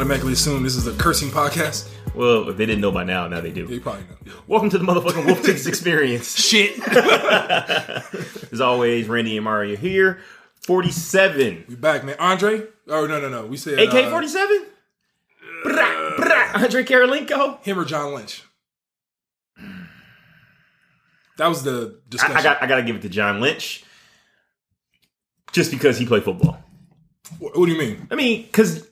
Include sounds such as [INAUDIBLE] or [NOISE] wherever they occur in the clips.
automatically assume this is a cursing podcast? Well, if they didn't know by now, now they do. They probably know. Welcome to the motherfucking Wolf Tickets [LAUGHS] experience. Shit. [LAUGHS] As always, Randy and Mario here. 47. we back, man. Andre? Oh no no no. We said AK uh, 47? Brah, brah. Andre Kirilenko? him or John Lynch. That was the I, discussion. I got I gotta give it to John Lynch. Just because he played football. what, what do you mean? I mean, because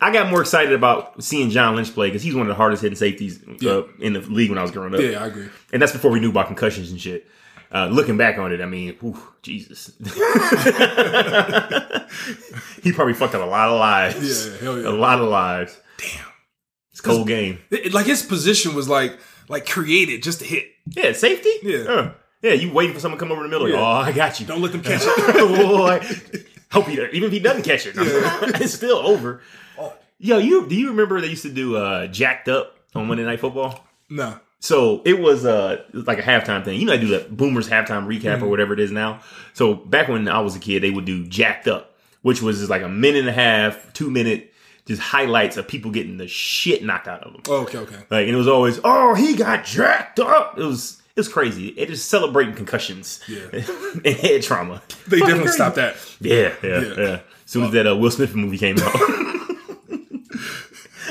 I got more excited about seeing John Lynch play because he's one of the hardest hitting safeties uh, Yeah. in the league when I was growing up. Yeah, I agree. And that's before we knew about concussions and shit. Uh, looking back on it, I mean, whew, Jesus. [LAUGHS] he probably fucked up a lot of lives. Yeah, hell yeah. A lot of lives. Damn. It's a cold game. It- like his position was like like created just to hit. Yeah, safety? Yeah. Uh, yeah, you waiting for someone to come over in the middle. Yeah. oh, I got you. Don't let them [LAUGHS] catch it. Boy. [LAUGHS] Hope he even if he doesn't catch it, it's still over. Yo, you do you remember they used to do uh, jacked up on Monday Night Football? no. So it was uh like a halftime thing. You know, I do that Boomers halftime recap or whatever it is now. So back when I was a kid, they would do jacked up, which was just like a minute and a half, two minute, just highlights of people getting the shit knocked out of them. Oh, okay, okay. Like, and it was always, oh, he got jacked up. It was it was crazy. It just celebrating concussions Yeah. [LAUGHS] and head trauma. They definitely stopped that. Yeah, yeah, Yeah. yeah. As soon as that uh, Will Smith movie came out. [LAUGHS]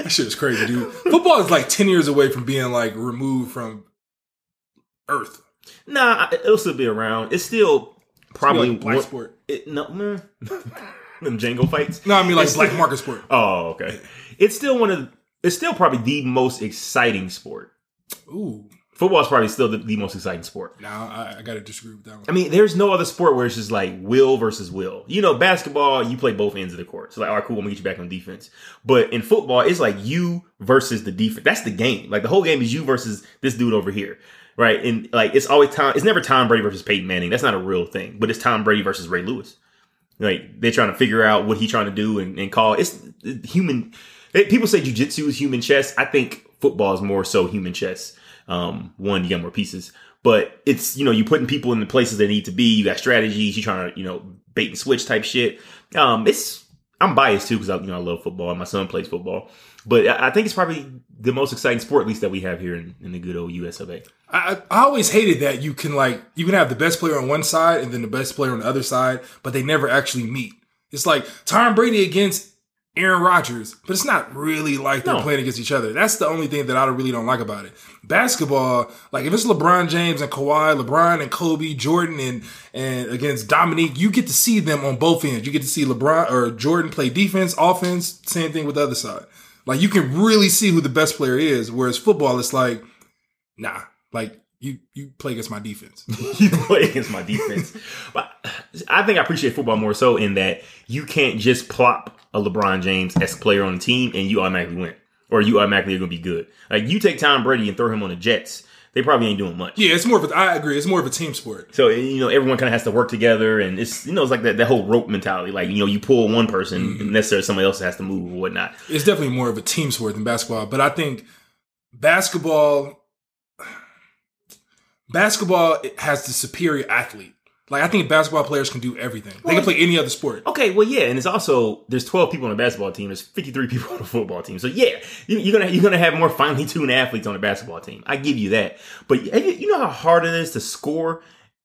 That shit is crazy, dude. Football is like ten years away from being like removed from Earth. nah, it'll still be around. It's still probably like black one- sport. It, no, man. [LAUGHS] them Django fights. No, I mean like It's black still- market sport. Oh, okay. It's still one of. The, it's still probably the most exciting sport. Ooh. Football is probably still the, the most exciting sport. Now I, I gotta disagree with that one. I mean, there's no other sport where it's just like will versus will. You know, basketball, you play both ends of the court. So like, all right, cool, I'm gonna get you back on defense. But in football, it's like you versus the defense. That's the game. Like the whole game is you versus this dude over here. Right. And like it's always Tom it's never Tom Brady versus Peyton Manning. That's not a real thing. But it's Tom Brady versus Ray Lewis. Like they're trying to figure out what he's trying to do and, and call it's human people say jujitsu is human chess. I think football is more so human chess. Um, one, you got more pieces, but it's you know you putting people in the places they need to be. You got strategies. You trying to you know bait and switch type shit. Um, it's I'm biased too because I you know I love football and my son plays football, but I I think it's probably the most exciting sport at least that we have here in, in the good old US of A. I I always hated that you can like you can have the best player on one side and then the best player on the other side, but they never actually meet. It's like Tom Brady against Aaron Rodgers, but it's not really like they're No. playing against each other. That's the only thing that I really don't like about it. Basketball, like if it's LeBron James and Kawhi, LeBron and Kobe, Jordan and and against Dominique, you get to see them on both ends. You get to see LeBron or Jordan play defense, offense, same thing with the other side. Like you can really see who the best player is. Whereas football, it's like, nah, like you you play against my defense. [LAUGHS] you play against my defense. but I think I appreciate football more so in that you can't just plop a LeBron James esque player on the team and you automatically win, or you automatically are going to be good. Like you take Tom Brady and throw him on the Jets, they probably ain't doing much. yeah, it's more of a. I agree. It's more of a team sport. So eh, you know everyone kind of has to work together, and it's you know it's like that, that whole rope mentality. Like you know you pull one person, mm-hmm. and necessarily somebody else has to move or whatnot. It's definitely more of a team sport than basketball. But I think basketball, [SIGHS] basketball has the superior athlete. Like I think basketball players can do everything. They can play any other sport. Okay, well, yeah, and it's also there's 12 people on the basketball team. There's 53 people on the football team. So yeah, you, you're gonna you're gonna have more finely tuned athletes on the basketball team. I give you that. But you, know how hard it is to score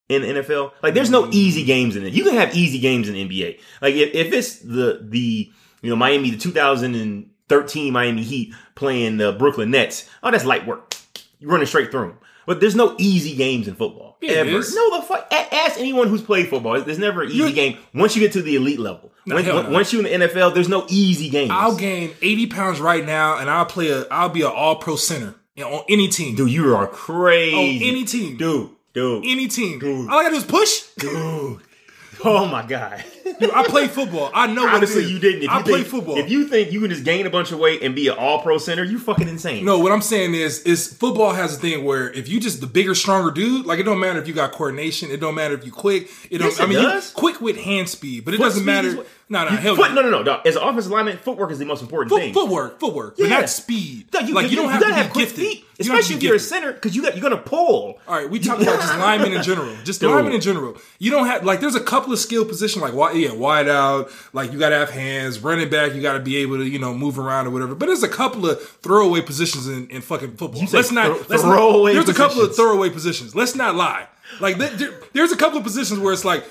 in the NFL. Like, there's no easy games in it. You can have easy games in the NBA. Like, if, if it's the the you know Miami, the 2013 Miami Heat playing the Brooklyn Nets, oh, that's light work. You're running straight through them. But there's no easy games in football. Yeah, ever. is. No, the fuck. a- Ask anyone who's played football. There's never an easy You- game once you get to the elite level. No, When- no. Once you're in the NFL, there's no easy games. I'll gain eighty pounds right now, and I'll play a. I'll be an All Pro center you know, on any team. Dude, you are crazy. on any team. Dude, dude, Any team. Dude. All I gotta do is push. dude. [LAUGHS] Oh my god. [LAUGHS] Dude, I play football. I know what Honestly, it is. you didn't. If I you play think, football. If you think you can just gain a bunch of weight and be an all pro center, you fucking insane. No, what I'm saying is, is football has a thing where if you just the bigger, stronger dude, like it don't matter if you got coordination, it don't matter if you quick. It don't. Yes, I it mean, you does. quick with hand speed, but it Foot doesn't matter. what- No, no, You- hell foot, no. no, no, no. As an offensive lineman, footwork is the most important Foot, thing. footwork, footwork, but Yeah. not speed. No, like you, don't have to be quick gifted. feet, You don't have to especially be if you're a center, because you got you're gonna pull. All right, we talk about just [LAUGHS] linemen in general. Just Dude. linemen in general. You don't have like there's a couple of skill positions like wi- yeah, wide out. Like you got to have hands. Running back, you got to be able to you know move around or whatever. But there's a couple of throwaway positions in, in fucking football. say Let's not. throw- let's throwaway not. There's a couple of throwaway positions. Let's not lie. Like there, there- there's a couple of positions where it's like.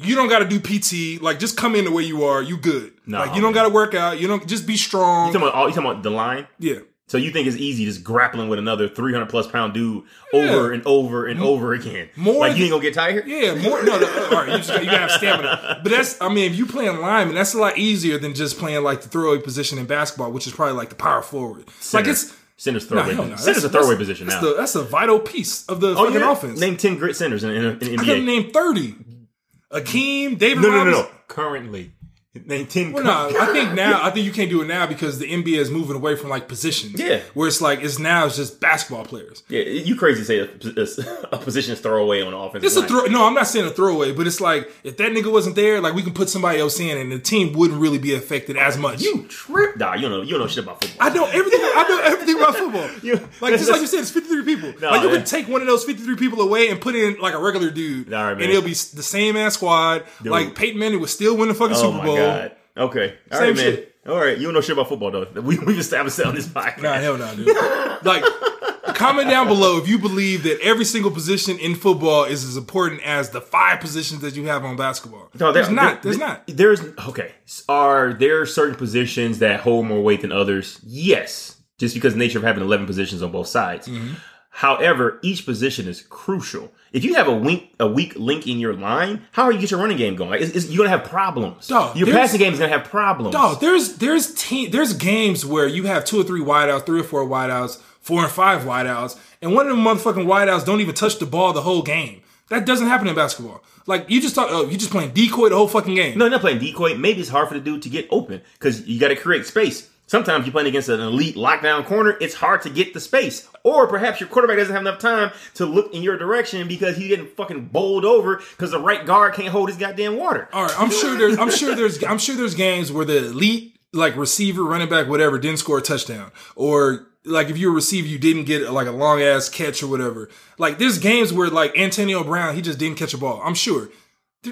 You don't got to do PT. Like, just come in the way you are. You good. No, like, you don't got to work out. You don't just be strong. You talking about all- you talking about the line? yeah. So you think it's easy just grappling with another 300 plus pound dude over and over and over again? More like you ain't gonna get tired? Yeah, more. No, no all right, you, just, you gotta have stamina. [LAUGHS] But that's, I mean, if you playing lineman, that's a lot easier than just playing like the throwaway position in basketball, which is probably like the power forward. Center. Like it's center's throwaway. no. Center's a throwaway position that's now. The, that's a vital piece of the oh, yeah? offense. Name 10 great centers in, in, in the I NBA. name thirty. Akeem, David. no, no, no, no. Currently, name 10. Well, no, I think now I think you can't do it now because the NBA is moving away from like positions. Yeah. where it's like it's now it's just basketball players. Yeah, you crazy to say a, a, a position is throwaway on offense. It's a throw. No, I'm not saying a throwaway, but it's like if that nigga wasn't there, like we can put somebody else in, and the team wouldn't really be affected as much. You trip. Nah, you don't know. You don't know shit about football. I know everything. I know everything about football. [LAUGHS] You- like just like you [LAUGHS] said, it's 53 people. No, like you man. could take one of those 53 people away and put in like a regular dude, All right, man. and it'll be the same ass squad. Dude. Like Peyton Manning would still win the fucking oh Super my Bowl. God. Okay. All Same right, man. shit. All right. You don't know shit about football though. [LAUGHS] We we've established that on this podcast. Nah, hell no, dude. like, comment down below if you believe that every single position in football is as important as the five positions that you have on basketball. No, there- there's not. there- There's not. There's okay. Are there certain positions that hold more weight than others? Yes, just because the nature of having eleven positions on both sides. Mm-hmm. However, each position is crucial. If you have a weak a weak link in your line, how are you get your running game going? Like, it's, it's- you're gonna have problems. Dog, your passing game is gonna have problems. Dog, there's there's team there's games where you have two or three wideouts, three or four wideouts, four and five wideouts, and one of them motherfucking wideouts don't even touch the ball the whole game. That doesn't happen in basketball. Like you just thought, oh, you just playing decoy the whole fucking game. No, not playing decoy. Maybe it's hard for the dude to get open because you got to create space. Sometimes you're playing against an elite lockdown corner. It's hard to get the space. Or perhaps your quarterback doesn't have enough time to look in your direction because he's getting fucking bowled over because the right guard can't hold his goddamn water. All right, I'm sure there's I'm sure there's I'm sure there's games where the elite like receiver, running back, whatever, didn't score a touchdown. Or like if you're a receiver, you didn't get like a long ass catch or whatever. Like there's games where like Antonio Brown, he just didn't catch a ball. I'm sure.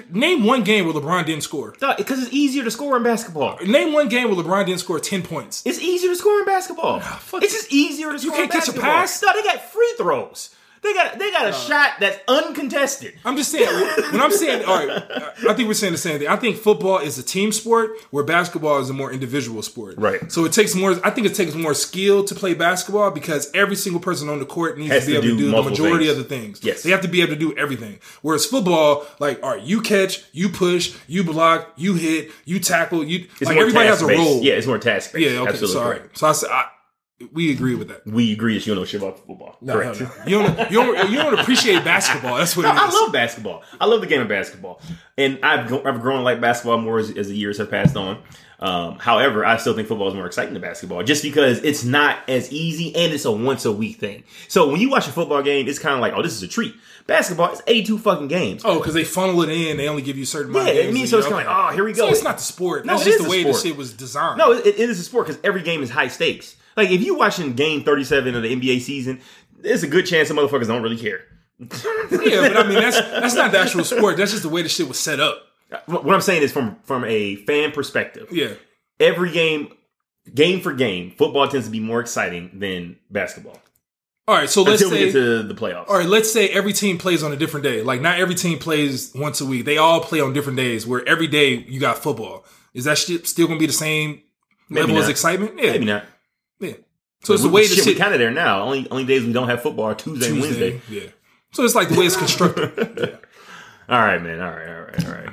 Name one game where LeBron didn't score. Because it's easier to score in basketball. Uh, name one game where LeBron didn't score 10 points. It's easier to score in basketball. Ah, fuck it's just easier to score You can't catch a pass? No, they got free throws. They got they got a shot that's uncontested. I'm just saying, when I'm saying, all right, I think we're saying the same thing. I think football is a team sport where basketball is a more individual sport. Right. So it takes more, I think it takes more skill to play basketball because every single person on the court needs Has to be to able to do do the majority things. of the things. Yes. They have to be able to do everything. Whereas football, like, all right, you catch, you push, you block, you hit, you tackle, you, It's like everybody has a role. Yeah, it's more task based. Yeah. Okay. Absolutely so, all So I said, I, we agree with that. We agree that you don't know shit about football. No, correct. hell no. You don't, you don't, you don't appreciate basketball. That's what No, it is. I love basketball. I love the game of basketball, and I've I've grown to like basketball more as, as the years have passed on. Um, however, I still think football is more exciting than basketball, just because it's not as easy and it's a once a week thing. So when you watch a football game, it's kind of like, oh, this is a treat. Basketball, it's eighty two fucking games. Oh, because they funnel it in. They only give you a certain amount Yeah, of I games mean, a so it's kinda like, oh, here we go. So it's not the sport. No, That's just is the way the shit was designed. No, it, it is a sport because every game is high stakes. Like if you watching game thirty seven of the NBA season, there's a good chance some motherfuckers don't really care. yeah, but I mean, that's that's not the actual sport. That's just the way the shit was set up. What I'm saying is from from a fan perspective. Yeah. every game, game for game, football tends to be more exciting than basketball. All right. So let's Until we say. get to the playoffs. all right, let's say every team plays on a different day. Like not every team plays once a week. They all play on different days. Where every day you got football. Is that shit still gonna be the same Maybe level as excitement? Yeah. Maybe not. Yeah. So it's the way the shit, we kind of there now. Only only days we don't have football are Tuesday, and Wednesday. Yeah. So it's like the way it's constructed. [LAUGHS] All right, man. All right, all right, all right.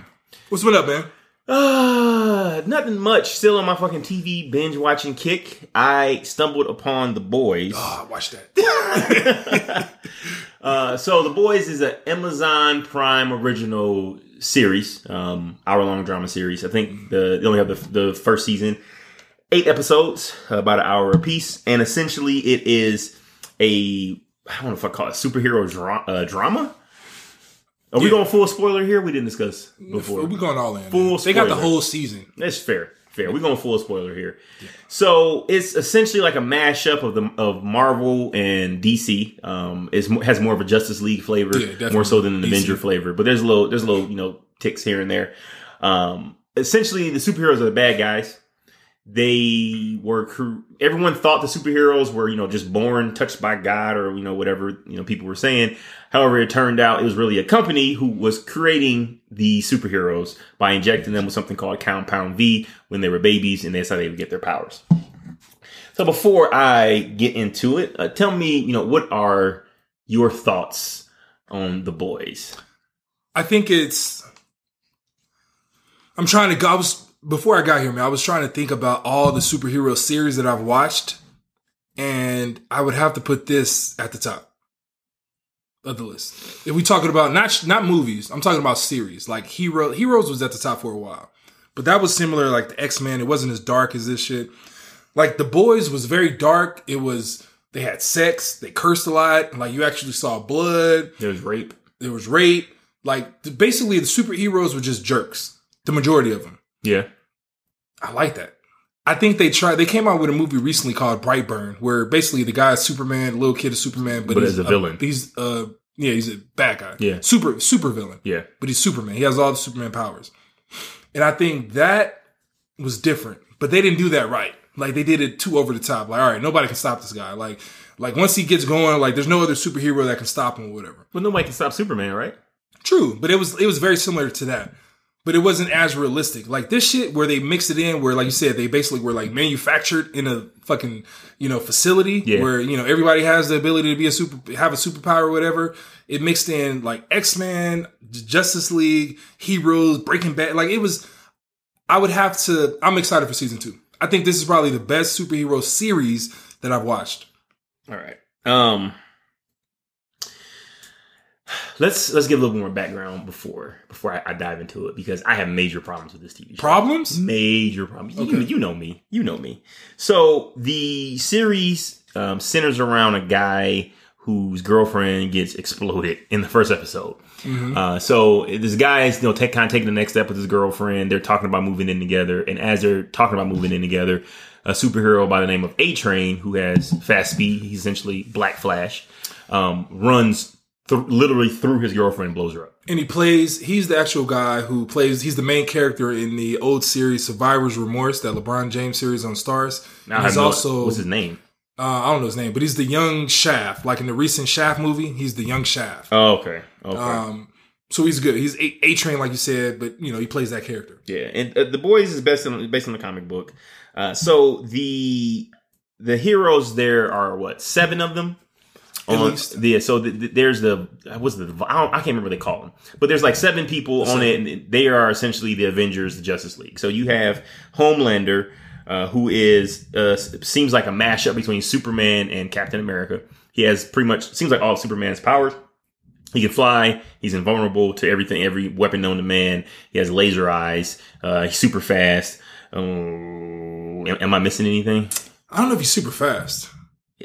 What's been up, man? Uh, nothing much. Still on my fucking TV binge watching kick. I stumbled upon The Boys. Oh, watch that. [LAUGHS] Uh, so The Boys is an Amazon Prime original series, um, hour long drama series. I think the they only have the, the first season, eight episodes, about an hour apiece, and essentially it is a I don't know if I call it superhero dra- uh, drama. Are we going full spoiler here? We didn't discuss before. We're going all in. Full They got the whole season. That's fair. Fair. We're going full spoiler here. So it's essentially like a mashup of the of Marvel and DC. Um, is has more of a Justice League flavor, Yeah, more so than an DC. Avenger flavor. But there's a little there's a little you know ticks here and there. Um, essentially, the superheroes are the bad guys. They were everyone thought the superheroes were you know just born touched by God or you know whatever you know people were saying. However, it turned out it was really a company who was creating the superheroes by injecting them with something called Compound V when they were babies, and that's how they would get their powers. So before I get into it, uh, tell me, you know, what are your thoughts on the boys? I think it's. I'm trying to go. I was before I got here, man. I was trying to think about all the superhero series that I've watched, and I would have to put this at the top of the list. If we talking about not not movies, I'm talking about series. Like Hero Heroes was at the top for a while, but that was similar. Like the X Men, it wasn't as dark as this shit. Like the Boys was very dark. It was they had sex, they cursed a lot. Like you actually saw blood There was rape. there was rape. Like basically, the superheroes were just jerks. The majority of them. Yeah. I like that. I think they tried. They came out with a movie recently called Brightburn, where basically the guy is Superman, the little kid is Superman, but, But he's a villain. He's uh yeah, he's a bad guy. Yeah. super super villain. Yeah. but he's Superman. He has all the Superman powers, and I think that was different. But they didn't do that right. Like they did it too over the top. Like all right, nobody can stop this guy. Like like once he gets going, like there's no other superhero that can stop him or whatever. Well, nobody can stop Superman, right? True, but it was it was very similar to that. But it wasn't as realistic. Like this shit where they mixed it in where like you said, they basically were like manufactured in a fucking, you know, facility Yeah. where, you know, everybody has the ability to be a super have a superpower or whatever. It mixed in like X-Men, Justice League, Heroes, Breaking Bad. Like it was I would have to I'm excited for season two. I think this is probably the best superhero series that I've watched. All right. Um let's let's give a little more background before before I, I dive into it because I have major problems with this TV show. Problems? Major problems. You, Okay. you know me. You know me. So the series um, centers around a guy whose girlfriend gets exploded in the first episode. Uh, so this guy is you know take, kind of taking the next step with his girlfriend. They're talking about moving in together, and as they're talking about moving in together, a superhero by the name of A Train, who has fast speed, he's essentially Black Flash, um, runs th- literally through his girlfriend, blows her up. and he plays he's the actual guy who plays he's the main character in the old series survivor's remorse that lebron james series on Starz Now he's no- also what's his name? uh, i don't know his name but he's the young shaft like in the recent shaft movie he's the young shaft Oh, okay, okay. um so he's good he's a, a train like you said but you know he plays that character Yeah, and uh, the boys is based on based on the comic book. Uh, so the the heroes there are what seven of them. At on, least. yeah. So the, the- there's the what's the I, don't, I can't remember what they call them, but there's like seven people on it, and they are essentially the Avengers, the Justice League. So you have Homelander, uh, who is uh, seems like a mashup between Superman and Captain America. He has pretty much seems like all of Superman's powers. He can fly. He's invulnerable to everything, every weapon known to man. He has laser eyes. Uh, he's super fast. Um, am, am I missing anything? i don't know if he's super fast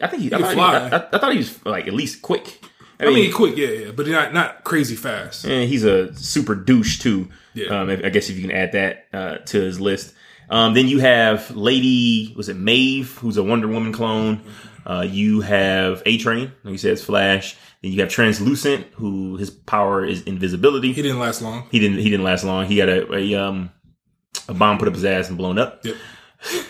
I think he, I, thought he. I, I thought he was like at least quick. i mean, he quick yeah yeah but not not crazy fast And he's a super douche too. Yeah. Um, I I guess if you can add that uh, to his list. Um, then you have Lady, was it Maeve, who's a Wonder Woman clone. Uh, you have A Train, like you said, it's Flash. Then you have Translucent, who his power is invisibility. he didn't last long He didn't. He didn't last long. He got a, a um a bomb put up his ass and blown up yep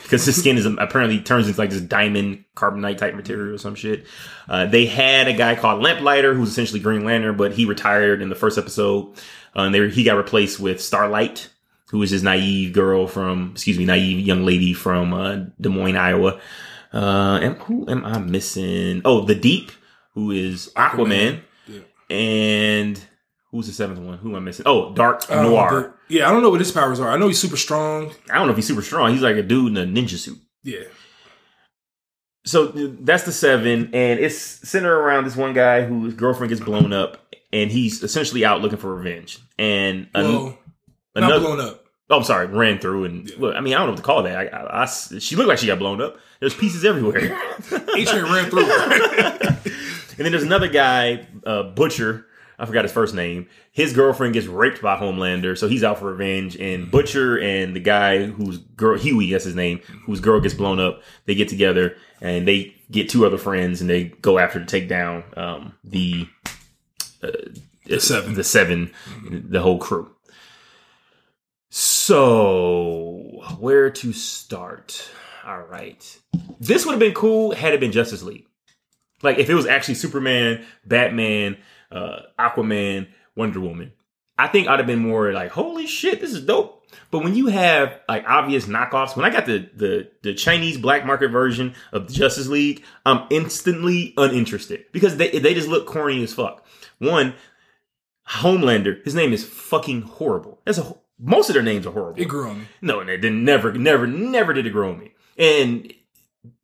because his skin is apparently turns into like this diamond carbonite type material or some shit. Uh, they had a guy called Lamplighter who's essentially Green Lantern, but he retired in the first episode. Uh, and they, he got replaced with Starlight, who is this naive girl from, excuse me, naive young lady from uh, Des Moines, Iowa. Uh, and who am I missing? Oh, the Deep, who is Aquaman, Yeah. and who's the seventh one? Who am I missing? Oh, Dark Um, Noir. but- yeah i don't know what his powers are i know he's super strong I don't know if he's super strong. He's like a dude in a ninja suit. yeah So that's the seven, and it's centered around this one guy whose girlfriend gets blown up, and he's essentially out looking for revenge. And an- not another, blown up oh, I'm sorry, ran through, and well, I mean, I don't know what to call that. I, I- I she looked like she got blown up. There's pieces everywhere. [LAUGHS] a train ran through [LAUGHS] and then there's another guy, uh, Butcher, I forgot his first name. His girlfriend gets raped by Homelander, so he's out for revenge. And Butcher and the guy whose girl Huey, that's his name, whose girl gets blown up. They get together and they get two other friends and they go after to take down um, the uh, The seven. the seven, the whole crew. So, where to start? All right. This would have been cool had it been Justice League. Like, if it was actually Superman, Batman, uh, Aquaman, Wonder Woman. I think I'd have been more like, holy shit, this is dope. But when you have like obvious knockoffs, when I got the the the Chinese black market version of the Justice League, I'm instantly uninterested because they they just look corny as fuck. One, Homelander, his name is fucking horrible. That's a most of their names are horrible. It grew on me. No, and it didn't never, never, never did it grow on me. And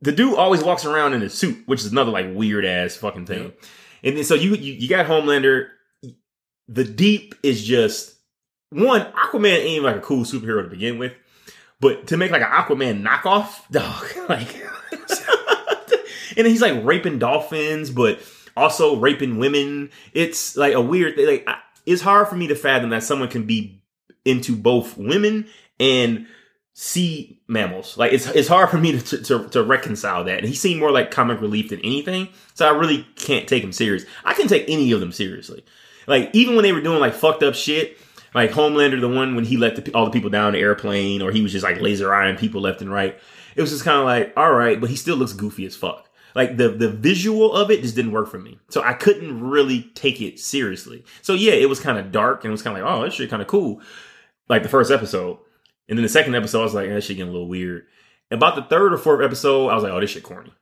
the dude always walks around in a suit, which is another like weird ass fucking thing. And then so you, you you got Homelander. The Deep is just one. Aquaman ain't like a cool superhero to begin with, but to make like an Aquaman knockoff, [LAUGHS] dog, like, [LAUGHS] and he's like raping dolphins, but also raping women. It's like a weird thing. Like I, it's hard for me to fathom that someone can be into both women and sea mammals. Like it's it's hard for me to, to to reconcile that. And he seemed more like comic relief than anything. So I really can't take him serious. I can take any of them seriously. Like even when they were doing like fucked up shit, like Homelander, the one when he let the, all the people down the airplane, or he was just like laser eyeing people left and right. It was just kind of like, all right, but he still looks goofy as fuck. Like the the visual of it just didn't work for me, so I couldn't really take it seriously. So yeah, it was kind of dark and it was kind of like, oh, this shit kind of cool. Like the first episode, and then the second episode, I was like, that shit getting a little weird. About the third or fourth episode, I was like, oh, this shit corny.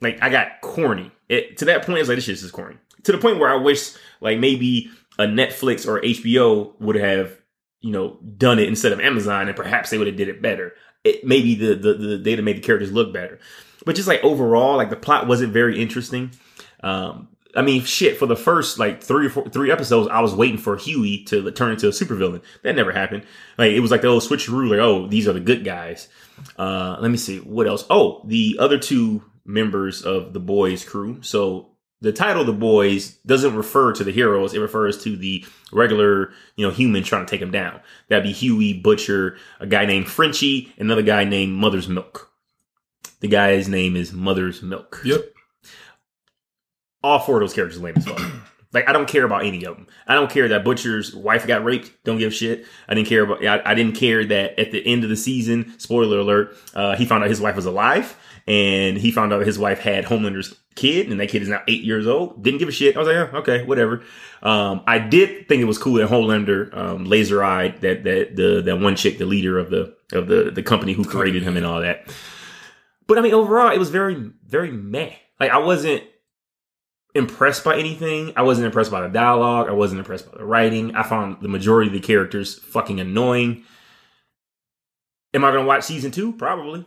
Like I got corny. It to that point, it's like this shit is corny. To the point where I wish like maybe a Netflix or HBO would have you know done it instead of Amazon, and perhaps they would have did it better. It maybe the the, the they'd have made the characters look better. But just like overall, like the plot wasn't very interesting. Um, I mean, shit. For the first like three or four, three episodes, I was waiting for Huey to turn into a supervillain. That never happened. Like it was like the old switcheroo. Like, oh, these are the good guys. Uh, let me see what else. Oh, the other two members of the boys' crew. So the title "The Boys" doesn't refer to the heroes; it refers to the regular, you know, human trying to take them down. That'd be Huey, Butcher, a guy named Frenchie, another guy named Mother's Milk. The guy's name is Mother's Milk. Yep. All four of those characters lame as fuck. [CLEARS THROAT] Like I don't care about any of them. I don't care that Butcher's wife got raped. Don't give a shit. I didn't care about. I, I didn't care that at the end of the season, spoiler alert, uh, he found out his wife was alive, and he found out his wife had Homelander's kid, and that kid is now eight years old. Didn't give a shit. I was like, yeah, okay, whatever. Um, I did think it was cool that Homelander um, laser eyed that that the that one chick, the leader of the of the the company who created him and all that. But I mean, overall, it was very very meh. Like I wasn't impressed by anything. I wasn't impressed by the dialogue. I wasn't impressed by the writing. I found the majority of the characters fucking annoying. Am I going to watch season two? Probably.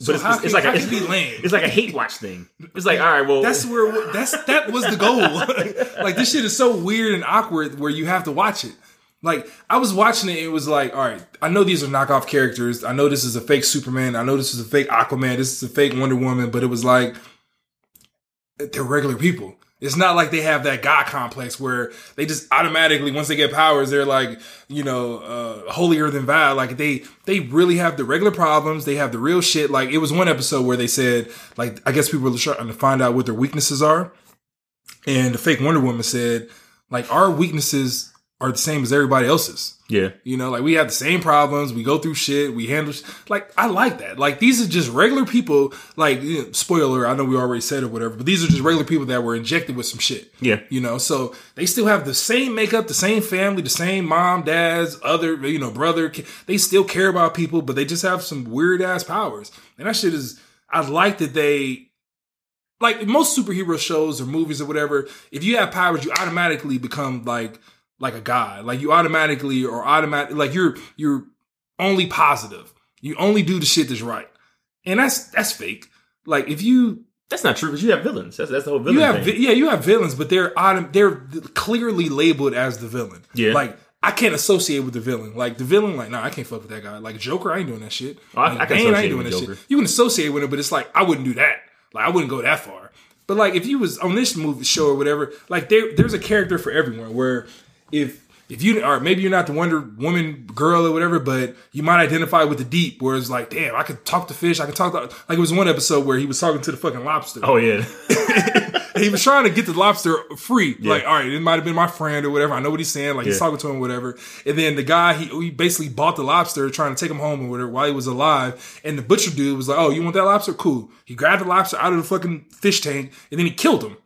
So But it's, how it's, can, like how a, it's, be lame? it's like a hate watch thing. It's like, [LAUGHS] all right, well, That's where that's that was the goal. [LAUGHS] like this shit is so weird and awkward where you have to watch it. Like I was watching it, it was like, all right, I know these are knockoff characters. I know this is a fake Superman. I know this is a fake Aquaman. This is a fake Wonder Woman. But it was like they're regular people. It's not like they have that God complex where they just automatically, once they get powers, they're like, you know, uh, holier than thou. Like they, they really have the regular problems. They have the real shit. Like it was one episode where they said, like, I guess people were trying to find out what their weaknesses are. And the fake Wonder Woman said, like, our weaknesses are the same as everybody else's. yeah. You know, like we have the same problems. We go through shit. We handle sh- like I like that. Like these are just regular people. Like you know, spoiler, I know we already said or whatever, but these are just regular people that were injected with some shit. Yeah. You know, so they still have the same makeup, the same family, the same mom, dads, other you know brother. They still care about people, but they just have some weird ass powers. And that shit is. I like that they. Like most superhero shows or movies or whatever, if you have powers, you automatically become like like a god. Like you automatically or automatic like you're you're only positive. You only do the shit that's right. And that's that's fake. Like if you That's not true because you have villains. That's, that's the whole villain you have vi- yeah, you have villains, but they're autom- they're clearly labeled as the villain. Yeah. Like I can't associate with the villain. Like the villain, like, nah, I can't fuck with that guy. Like Joker, I ain't doing that shit. Oh, I- Like, I can Bane, associate ain't doing that Joker. shit. You can associate with him, but it's like I wouldn't do that. Like I wouldn't go that far. But like, if you was on this movie show or whatever, like there, there's a character for everyone. Where if if you or maybe you're not the Wonder Woman girl or whatever, but you might identify with the deep, where it's like, damn, I could talk to fish, I could talk to like it was one episode where he was talking to the fucking lobster. Oh yeah. [LAUGHS] he was trying to get the lobster free. Like, all right, it might have been my friend or whatever. I know what he's saying. Like he's talking to him, whatever. And then the guy, he, he basically bought the lobster, trying to take him home or whatever while he was alive. And the butcher dude was like, "Oh, you want that lobster? Cool." He grabbed the lobster out of the fucking fish tank, and then he killed him.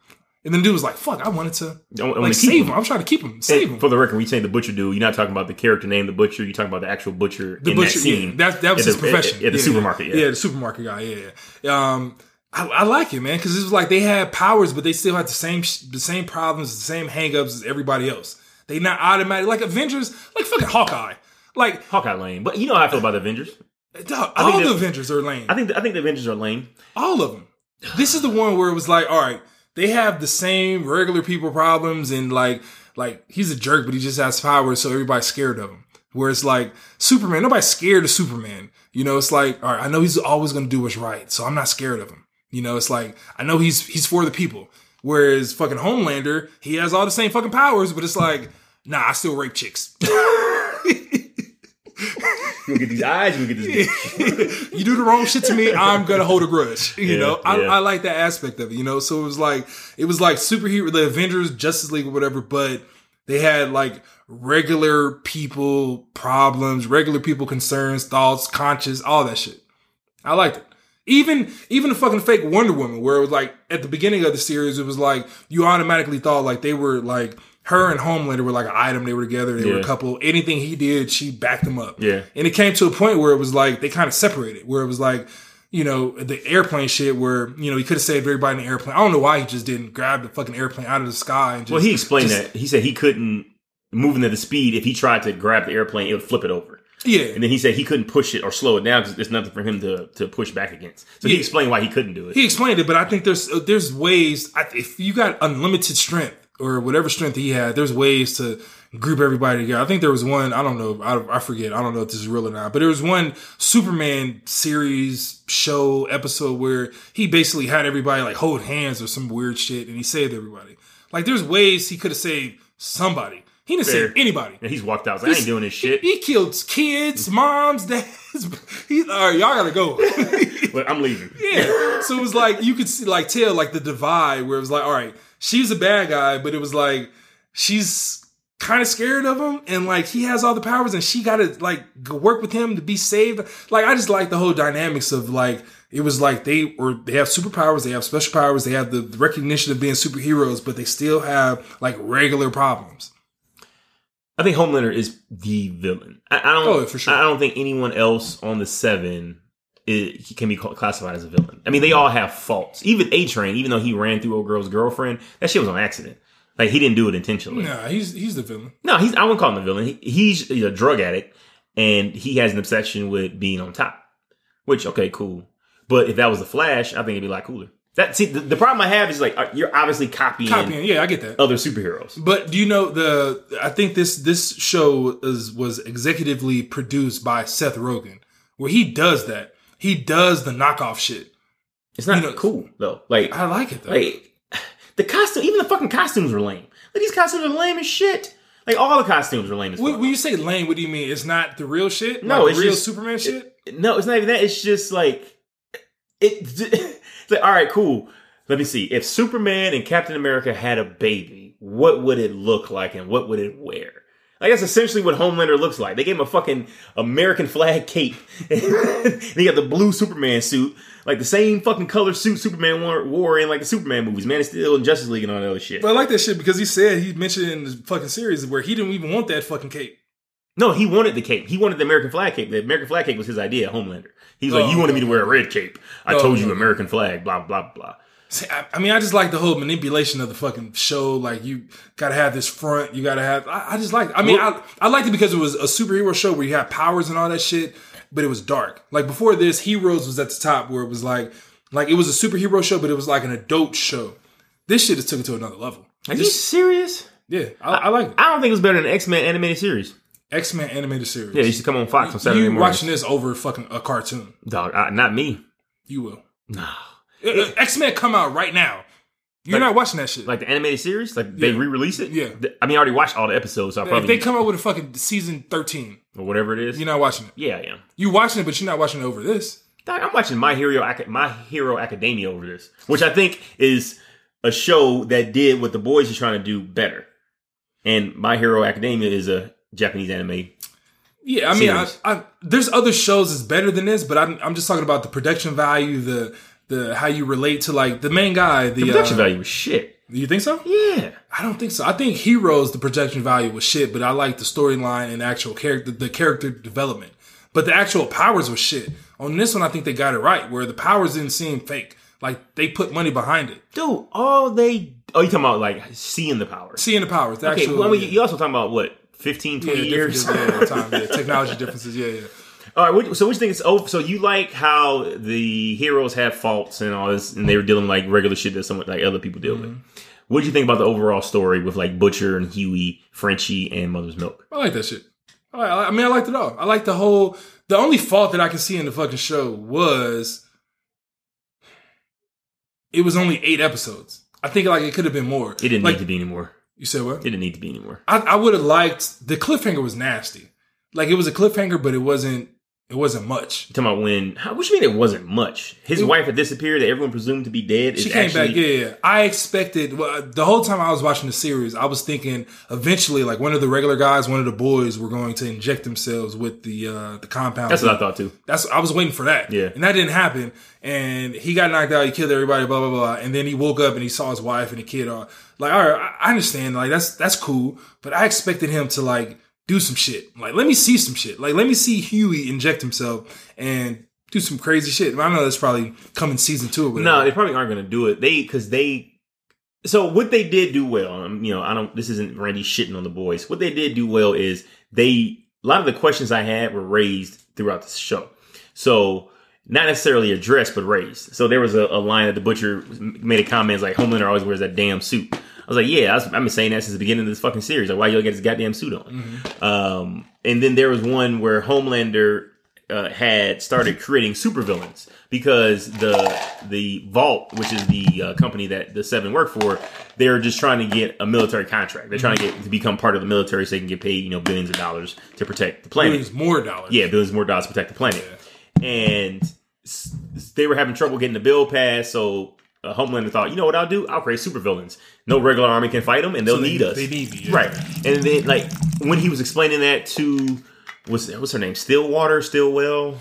And then the dude was like, "Fuck, I wanted to I want- like save him. him. I'm trying to keep him, save him." For the record, we saying the butcher dude. You're not talking about the character name, the butcher. You're talking about the actual butcher The in butcher, that scene. yeah, that that was his the- profession. At, at the Yeah, supermarket. Yeah. yeah, the supermarket guy. Yeah, yeah. Um, I, I like it, man, because it was like they had powers, but they still had the same the same problems, the same hangups as everybody else. They not automatic like Avengers, like fucking Hawkeye. Like Hawkeye lame, but you know how I feel about the Avengers. dog, all think the Avengers are lame. I think the, I think the Avengers are lame. all of them. This is the one where it was like, all right, they have the same regular people problems, and like, like he's a jerk, but he just has powers, so everybody's scared of him. Where it's like Superman, nobody's scared of Superman. You know, it's like, all right, I know he's always to do what's right, so I'm not scared of him. You know, it's like I know he's he's for the people. Whereas fucking Homelander, he has all the same fucking powers, but it's like, nah, I still rape chicks. [LAUGHS] [LAUGHS] You gonna get these eyes. You gonna get this. [LAUGHS] you do the wrong shit to me, I'm gonna hold a grudge. You Yeah, know, I, yeah. I like that aspect of it. You know, so it was like it was like superhero, the Avengers, Justice League, or whatever, but they had like regular people problems, regular people concerns, thoughts, conscience, all that shit. I liked it. Even even the fucking fake Wonder Woman, where it was like at the beginning of the series, it was like you automatically thought like they were like her and Homelander were like an item. They were together. They were a couple. Anything he did, she backed him up. Yeah. And it came to a point where it was like they kind of separated, where it was like, you know, the airplane shit where, you know, he could have saved everybody in the airplane. I don't know why he just didn't grab the fucking airplane out of the sky and just Well, he explained just- that. He said he couldn't moving at the speed. If he tried to grab the airplane, it would flip it over. Yeah. And then he said he couldn't push it or slow it down because there's nothing for him to, to push back against. So he explained why he couldn't do it. He explained it, but I think there's there's ways. If you got unlimited strength or whatever strength he had, there's ways to group everybody together. I think there was one. I don't know. I, I forget. I don't know if this is real or not. But there was one Superman series show episode where he basically had everybody like hold hands or some weird shit, and he saved everybody. Like there's ways he could have saved somebody. He didn't Fair. save anybody. and he's walked out. So I ain't doing this shit. He, he killed kids, moms, dads. [LAUGHS] He, all right, y'all gotta go. [LAUGHS] but I'm leaving. Yeah. So it was like you could see like tell like the divide where it was like, all right, she's a bad guy, but it was like she's kind of scared of him and like he has all the powers and she gotta like work with him to be saved. Like I just like the whole dynamics of like it was like they were they have superpowers, they have special powers, they have the, the recognition of being superheroes, but they still have like regular problems. I think Homelander is the villain. I, I don't. Oh, for sure. I don't think anyone else on the seven i can be classified as a villain. I mean, they all have faults. Even A Train, even though he ran through old girl's girlfriend, that shit was on accident. Like he didn't do it intentionally. Nah, he's he's the villain. No, he's. I wouldn't call him a villain. He, he's a drug addict, and he has an obsession with being on top. Which okay, cool. But if that was the Flash, I think it'd be a lot cooler. That see, the, the problem I have is like uh, you're obviously copying, Copying, yeah, I get that. other superheroes. But do you know the? I think this this show is was executively produced by Seth Rogen, where he does that. He does the knockoff shit. It's not You know- cool though. Like I like it though. Like the costume, even the fucking costumes are lame. Like these costumes are lame as shit. Like all the costumes are lame as fuck. when you say lame, what do you mean? It's not the real shit. No, like it's real just- Superman shit. no, it's not even that. It's just like it. It's [LAUGHS] like all right, cool. Let me see. If Superman and Captain America had a baby, what would it look like, and what would it wear? Like that's essentially what Homelander looks like. They gave him a fucking American flag cape. [LAUGHS] and he got the blue Superman suit, like the same fucking color suit Superman wore, wore in like the Superman movies, Man of Steel and Justice League and all that other shit. But I like that shit because he said he mentioned in the fucking series where he didn't even want that fucking cape. No, he wanted the cape. He wanted the American flag cape. The American flag cape was his idea, Homelander. He's like, Oh, you wanted me to wear a red cape. I Oh, told you. American flag, blah, blah, blah. See, I, I mean, I just like the whole manipulation of the fucking show. Like, you gotta have this front. You gotta have. I, I just like. I mean, I I liked it because it was a superhero show where you had powers and all that shit, but it was dark. Like before this, Heroes was at the top where it was like, like it was a superhero show, but it was like an adult show. This shit has took it to another level. Are you serious? Yeah, I, I like it. I don't think it was better than X Men animated series. X Men animated series. Yeah, you should come on Fox on Saturday you watching this over fucking a cartoon? Dog, not me. You will. No. Uh, uh, X Men come out right now. You're Like- not watching that shit. Like the animated series, like they Yeah. re-release it. Yeah. I mean, I already watched all the episodes, so I if probably they come out with a fucking season 13, or whatever it is. you're not watching it. yeah, I am. You watching it, but you're not watching it over this. I'm watching My Hero My Hero Academia over this, which I think is a show that did what the boys are trying to do better. And My Hero Academia is a Japanese anime. Yeah, I mean, I, I, there's other shows that's better than this, but I'm, I'm just talking about the production value, the the how you relate to like the main guy. The, The production uh, value was shit. You think so? Yeah. I don't think so. I think Heroes the production value was shit, but I like the storyline and actual character, the character development. But the actual powers was shit. On this one, I think they got it right, where the powers didn't seem fake. Like they put money behind it. Dude, all they. Oh, you talking about like seeing the powers? Seeing the powers, the Okay, actual well, I mean, yeah, you also talking about what 15, 20 yeah, years? time, yeah, technology differences. Yeah, yeah. All right. What, so, what do you think? It's oh, so you like how the heroes have faults and all this, and they were dealing with, like regular shit that some like other people deal Mm-hmm. with. What do you think about the overall story with like Butcher and Huey, Frenchie, and Mother's Milk? I like that shit. I, I I mean, I liked it all. I like the whole. The only fault that I can see in the fucking show was it was only eight episodes. I think like it could have been more. It didn't like, need to be anymore. You said what? It didn't need to be anymore. I, I would have liked the cliffhanger was nasty. Like it was a cliffhanger, but it wasn't. It wasn't much. You talking about when? How, what you mean it wasn't much? His It- wife had disappeared. That everyone presumed to be dead. Is She came actually, back. Yeah, yeah. I expected well, the whole time I was watching the series, I was thinking eventually, like one of the regular guys, one of the boys, were going to inject themselves with the uh the compound. That's what I thought too. That's I was waiting for that. Yeah. And that didn't happen. And he got knocked out, he killed everybody, blah, blah, blah. And then he woke up and he saw his wife and the kid are like, all right, I I understand. Like that's that's cool. But I expected him to like do some shit. Like, let me see some shit. Like, let me see Huey inject himself and do some crazy shit. I know that's probably coming season two or. No, they probably aren't going to do it. They because they. So what they did do well, um, you know, I don't. This isn't Randy shitting on the boys. What they did do well is they a lot of the questions I had were raised throughout the show. So not necessarily addressed, but raised. So there was a, a line that the butcher made a comment like Homelander always wears that damn suit. I was like, yeah, I was, I've been saying that since the beginning of this fucking series. Like, why y'all get this goddamn suit on? Um, and then there was one where Homelander uh, had started creating supervillains because the the Vought, which is the uh, company that the Seven work for, they're just trying to get a military contract. They're trying to get to become part of the military so they can get paid, you know, billions of dollars to protect the planet. Billions more dollars. Yeah, billions more dollars to protect the planet. And s- they were having trouble getting the bill passed, so uh, Homelander thought, you know what I'll do? I'll create supervillains. No regular army can fight them, and they'll So they- need us. they need me, yeah. right? And then, like when he was explaining that to what's what's her name? Stillwater, Stillwell.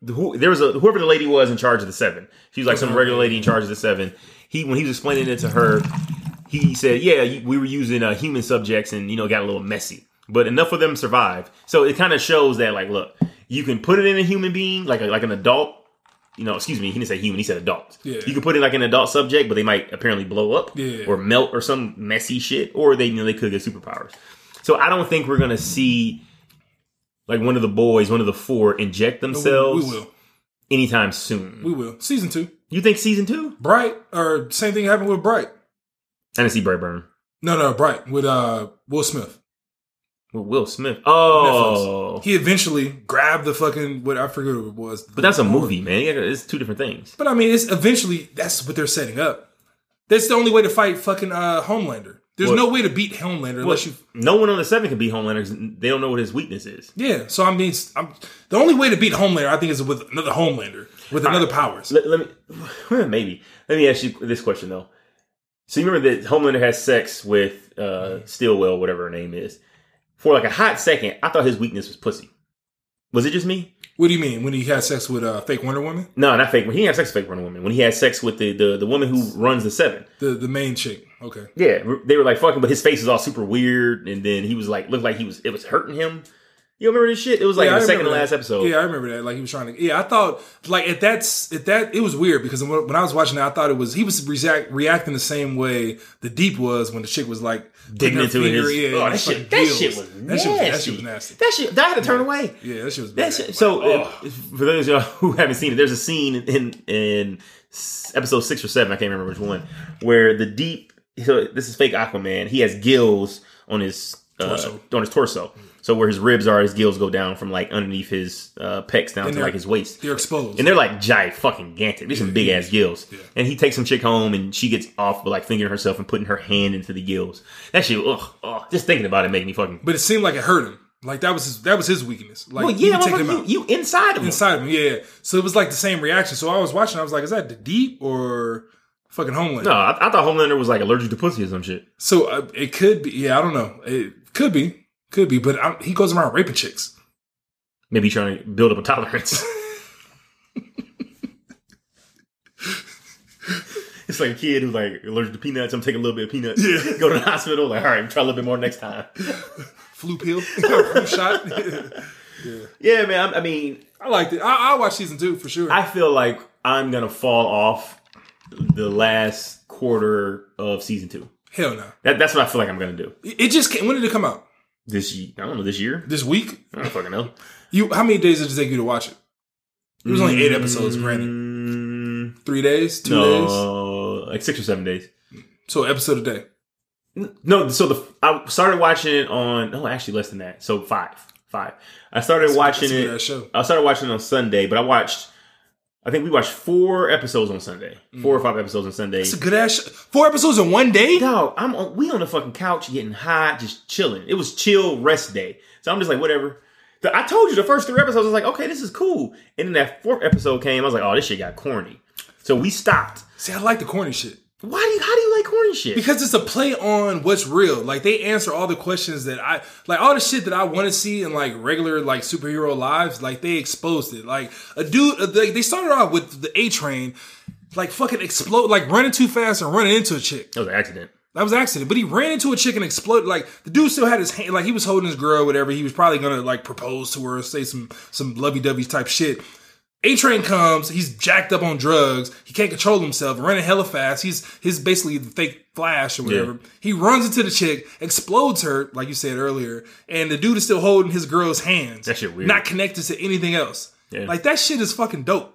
The, who, there was a whoever the lady was in charge of the seven. She was like some regular lady in charge of the seven. He when he was explaining it to her, he said, "Yeah, we were using uh, human subjects, and you know, got a little messy, but enough of them survived." So it kind of shows that, like, look, you can put it in a human being, like a, like an adult. You know, excuse me, he didn't say human, he said adult. Yeah. You could put it like an adult subject, but they might apparently blow up Yeah. or melt or some messy shit, or they you know they could get superpowers. So I don't think we're gonna see like one of the boys, one of the four, inject We, themselves we will. anytime soon. We will. Season two. You think season two? Bright, or same thing happened with Bright. I didn't see Brightburn. No, no, Bright with uh Will Smith. Well, Will Smith. Oh, He eventually grabbed the fucking what I forget what it was. but that's a movie, man. It's two different things. But I mean, it's eventually that's what they're setting up. That's the only way to fight fucking uh, Homelander. There's What? no way to beat Homelander unless you. No one on the seven can beat Homelander. 'cause They don't know what his weakness is. Yeah, so I mean, I'm, the only way to beat Homelander, I think, is with another Homelander with another powers. Let, let me [SIGHS] maybe let me ask you this question though. So you remember that Homelander has sex with uh, Stillwell, whatever her name is. For like a hot second, I thought his weakness was pussy. Was it just me? What do you mean when he had sex with uh, fake Wonder Woman, No, not fake. When he didn't sex with fake Wonder Woman. When he had sex with the, the the woman who runs the seven. the the main chick? Okay, Yeah, they were like fucking, but his face is all super weird, and then he was like looked like he was it was hurting him. You remember this shit? It was like Yeah, the second to last episode. Yeah, I remember that. Like he was trying to. Yeah, I thought like at that's at that it was weird because when when I was watching that, I thought it was he was react, reacting the same way the deep was when the chick was like Digging into his. yeah, oh, that shit. That shit was That shit was, that shit was nasty. That shit. I had to turn away. Yeah, that shit was That shit- so, uh, for those of y'all [LAUGHS] who haven't seen it, there's a scene in in episode six or seven, I can't remember which one, where the deep. So this is fake Aquaman. He has gills on his uh, Torso. on his torso. So where his ribs are, his gills go down from like underneath his uh, pecs down to like his waist. They're exposed. And they're like giant fucking gantic. These some big ass gills. Yeah. And he takes some chick home and she gets off with like fingering herself and putting her hand into the gills. That shit, ugh, ugh, just thinking about it made me fucking. but it seemed like it hurt him. Like that was his, that was his weakness. Like Well, you yeah, can take him motherfucker, out. you, you inside of him. inside of him. Yeah, yeah. So it was like the same reaction. So I was watching. I was like, is that the deep or fucking Homeland? No, I, I thought Homelander was like allergic to pussy or some shit. So uh, it could be. Yeah, I don't know. It could be. Could be. But I, he goes around raping chicks. Maybe trying to build up a tolerance. [LAUGHS] it's like a kid who's like allergic to peanuts. I'm taking a little bit of peanuts. Yeah. [LAUGHS] Go to the hospital. Like, all right, try a little bit more next time. [LAUGHS] Flu pill. Flu shot. Yeah, man. I, I mean, I liked it. I, I'll watch season two for sure. I feel like I'm gonna fall off the last quarter of season two. Hell no. That, that's what I feel like I'm gonna do It it just came. When did it come out? This. Year, I don't know this year. This week? I don't fucking know. You? How many days did it take you to watch it? It was only eight episodes, granted. Mm, Three days? Two days? like six or seven days. So episode a day. No, so the I started watching it on no, actually less than that. So five, five. I started watching That's a it. I started watching it on Sunday, but I watched. I think we watched four episodes on Sunday, four or mm. five episodes on Sunday. It's a good ass. Four episodes in one day. Dog, I'm on, we on the fucking couch getting high, just chilling. It was chill rest day, so I'm just like whatever. The- I told you the first three episodes, I was like, okay, this is cool. And then that fourth episode came, I was like, oh, this shit got corny. So we stopped. See, I like the corny shit. Why do you? How do you like corny shit? Because it's a play on what's real. Like they answer all the questions that I like all the shit that I want to see in like regular like superhero lives. Like they exposed it. Like a dude, uh, like they started off with the A train, like fucking explode, like running too fast and running into a chick. that was an accident. That was an accident. But he ran into a chick and exploded. Like the dude still had his hand, like he was holding his girl, whatever. He was probably gonna like propose to her, say some some lovey dovey type shit. A Train comes, he's jacked up on drugs, he can't control himself, running hella fast. He's he's basically the fake Flash or whatever. He runs into the chick, explodes her, like you said earlier, and the dude is still holding his girl's hands. That shit weird. Not connected to anything else. Yeah. Like that shit is fucking dope.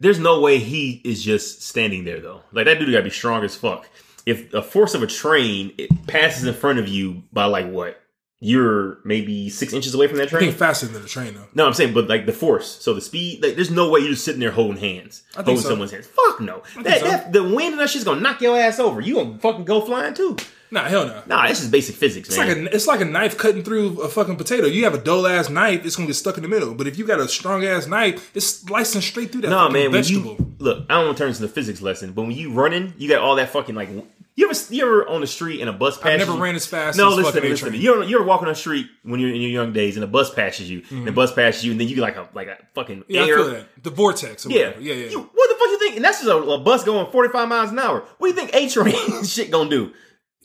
There's no way he is just standing there though. Like that dude gotta be strong as fuck. If a force of a train it passes in front of you by like what? You're maybe six inches away from that train. faster than the train though. No, I'm saying, but like the force, so the speed, like there's no way you're just sitting there holding hands, think holding so. someone's hands. Fuck no. That, so. that the wind and that shit's gonna knock your ass over. You gonna fucking go flying too. Nah, hell no. Nah, this is basic physics, It's man. like a it's like a knife cutting through a fucking potato. You have a dull ass knife, it's gonna get stuck in the middle. But if you got a strong ass knife, it's slicing straight through that Nah, man. When you look, I don't want to turn this into the physics lesson, but when you running, you got all that fucking like. You ever you ever on the street and a bus passes? never you? ran as fast No, as listen to fucking me. Listen to me. A-Train. You ever, you ever walking on the street when you're in your young days and a bus passes you, and the mm-hmm. bus passes you, and then you get like a like a fucking yeah, air. I feel that. The vortex or Yeah, whatever. Yeah, yeah. You, what the fuck you think? And that's just a, a bus going 45 miles an hour. What do you think A train [LAUGHS] shit gonna do?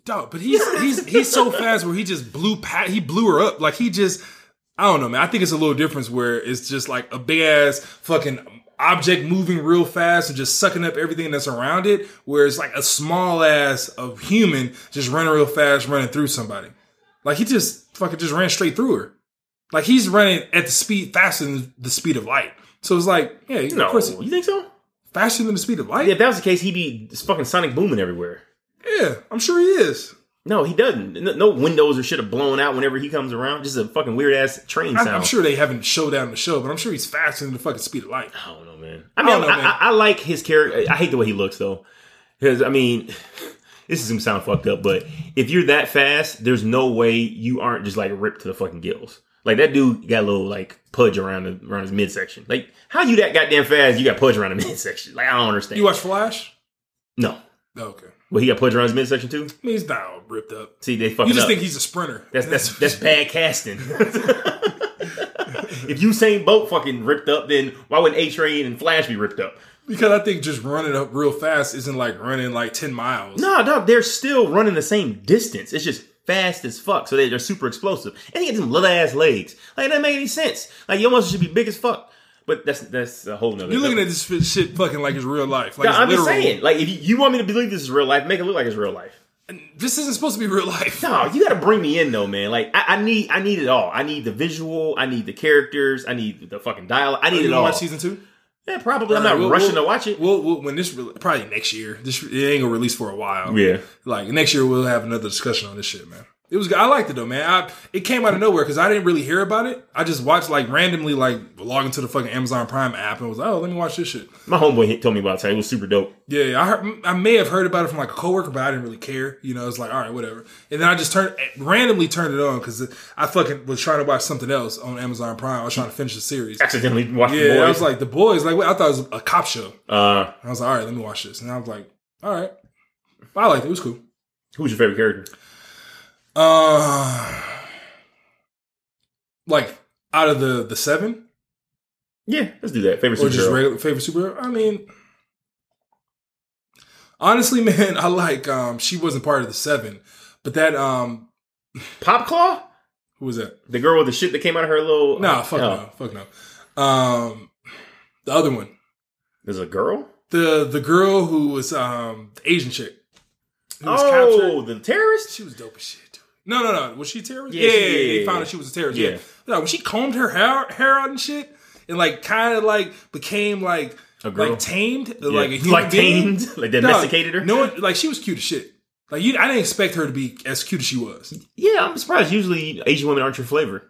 Dog, but he's he's he's so fast where he just blew pat he blew her up. Like he just I don't know, man. I think it's a little difference where it's just like a big ass fucking object moving real fast and just sucking up everything that's around it, where it's like a small ass of human just running real fast, running through somebody. Like he just fucking just ran straight through her. Like he's running at the speed faster than the speed of light. So it's like, yeah, No, of course, you think so? faster than the speed of light. Yeah, if that was the case, he'd be fucking sonic booming everywhere. Yeah, I'm sure he is. No, he doesn't. No, no windows or shit are blown out whenever he comes around. Just a fucking weird ass train sound. I'm sure they haven't showed down the show, but I'm sure he's faster than the fucking speed of light. I don't know, man. I mean, I, know, I, man. I, I like his character. I hate the way he looks though, because I mean, [LAUGHS] this is gonna sound fucked up, but if you're that fast, there's no way you aren't just like ripped to the fucking gills. Like that dude got a little like pudge around the, around his midsection. Like how you that goddamn fast? You got pudge around the [LAUGHS] midsection. Like I don't understand. You watch Flash? no, Oh, okay. Well he got his midsection too. I mean, he's not all ripped up. See, they fucking You just up. think he's a sprinter. That's that's that's [LAUGHS] bad casting. if Usain Bolt fucking ripped up, then why wouldn't A Train and Flash be ripped up? because I think just running up real fast isn't like running like ten miles. No, dog, they're still running the same distance. It's just fast as fuck, so they- they're super explosive. And he got them little ass legs. Like that doesn't make any sense. Like you almost should be big as fuck. But that's that's a whole nother. You're looking at this shit fucking like it's real life. Like No, it's I'm just saying. Like if you, you want me to believe this is real life, make it look like it's real life. This isn't supposed to be real life. No, you got to bring me in though, man. Like I, I need, I need it all. I need the visual. I need the characters. I need the fucking dialogue. I need oh, You it all. watch season two? yeah, probably. I'm not we'll- rushing we'll- to watch it. We'll, we'll when this probably next year. This it ain't gonna release for a while. yeah. Like next year we'll have another discussion on this shit, man. It was. good. I liked it though, man. I, it came out of nowhere because I didn't really hear about it. I just watched like randomly, like log into the fucking Amazon Prime app and was like, oh, let me watch this shit. My homeboy told me about it. It was super dope. Yeah, I heard, I may have heard about it from like a coworker, but I didn't really care. You know, it's like all right, whatever. And then I just turned randomly turned it on because I fucking was trying to watch something else on Amazon Prime. I was trying to finish the series. Accidentally watched Yeah, the boys. I was like the boys. Like wait, I thought it was a cop show. uh, I was like, all right, let me watch this. And I was like, all right, I liked it. It was cool. who's your favorite character? Uh, like out of the the seven, Yeah, let's do that. Favorite or just superhero. regular favorite superhero. I mean, honestly, [LAUGHS] man, I like. Um, she wasn't part of the seven, but that um, Popclaw? who was that? The girl with the shit that came out of her little. Nah, fuck oh, no, fuck no. Um, the other one, There's a girl? the the girl who was um Asian chick. Who was Oh, the terrorist? She was dope as shit. No, no, no. Was she a terrorist? Yeah, Yeah, yeah, yeah, They found out she was a terrorist. Yeah. No, when she combed her hair, hair out and shit, and like kind of like became like A girl? like tamed, like a human like being. tamed? [LAUGHS] Like domesticated her? No, one, like she was cute as shit. Like you, I didn't expect her to be as cute as she was. Yeah, I'm surprised. Usually Asian women aren't your flavor.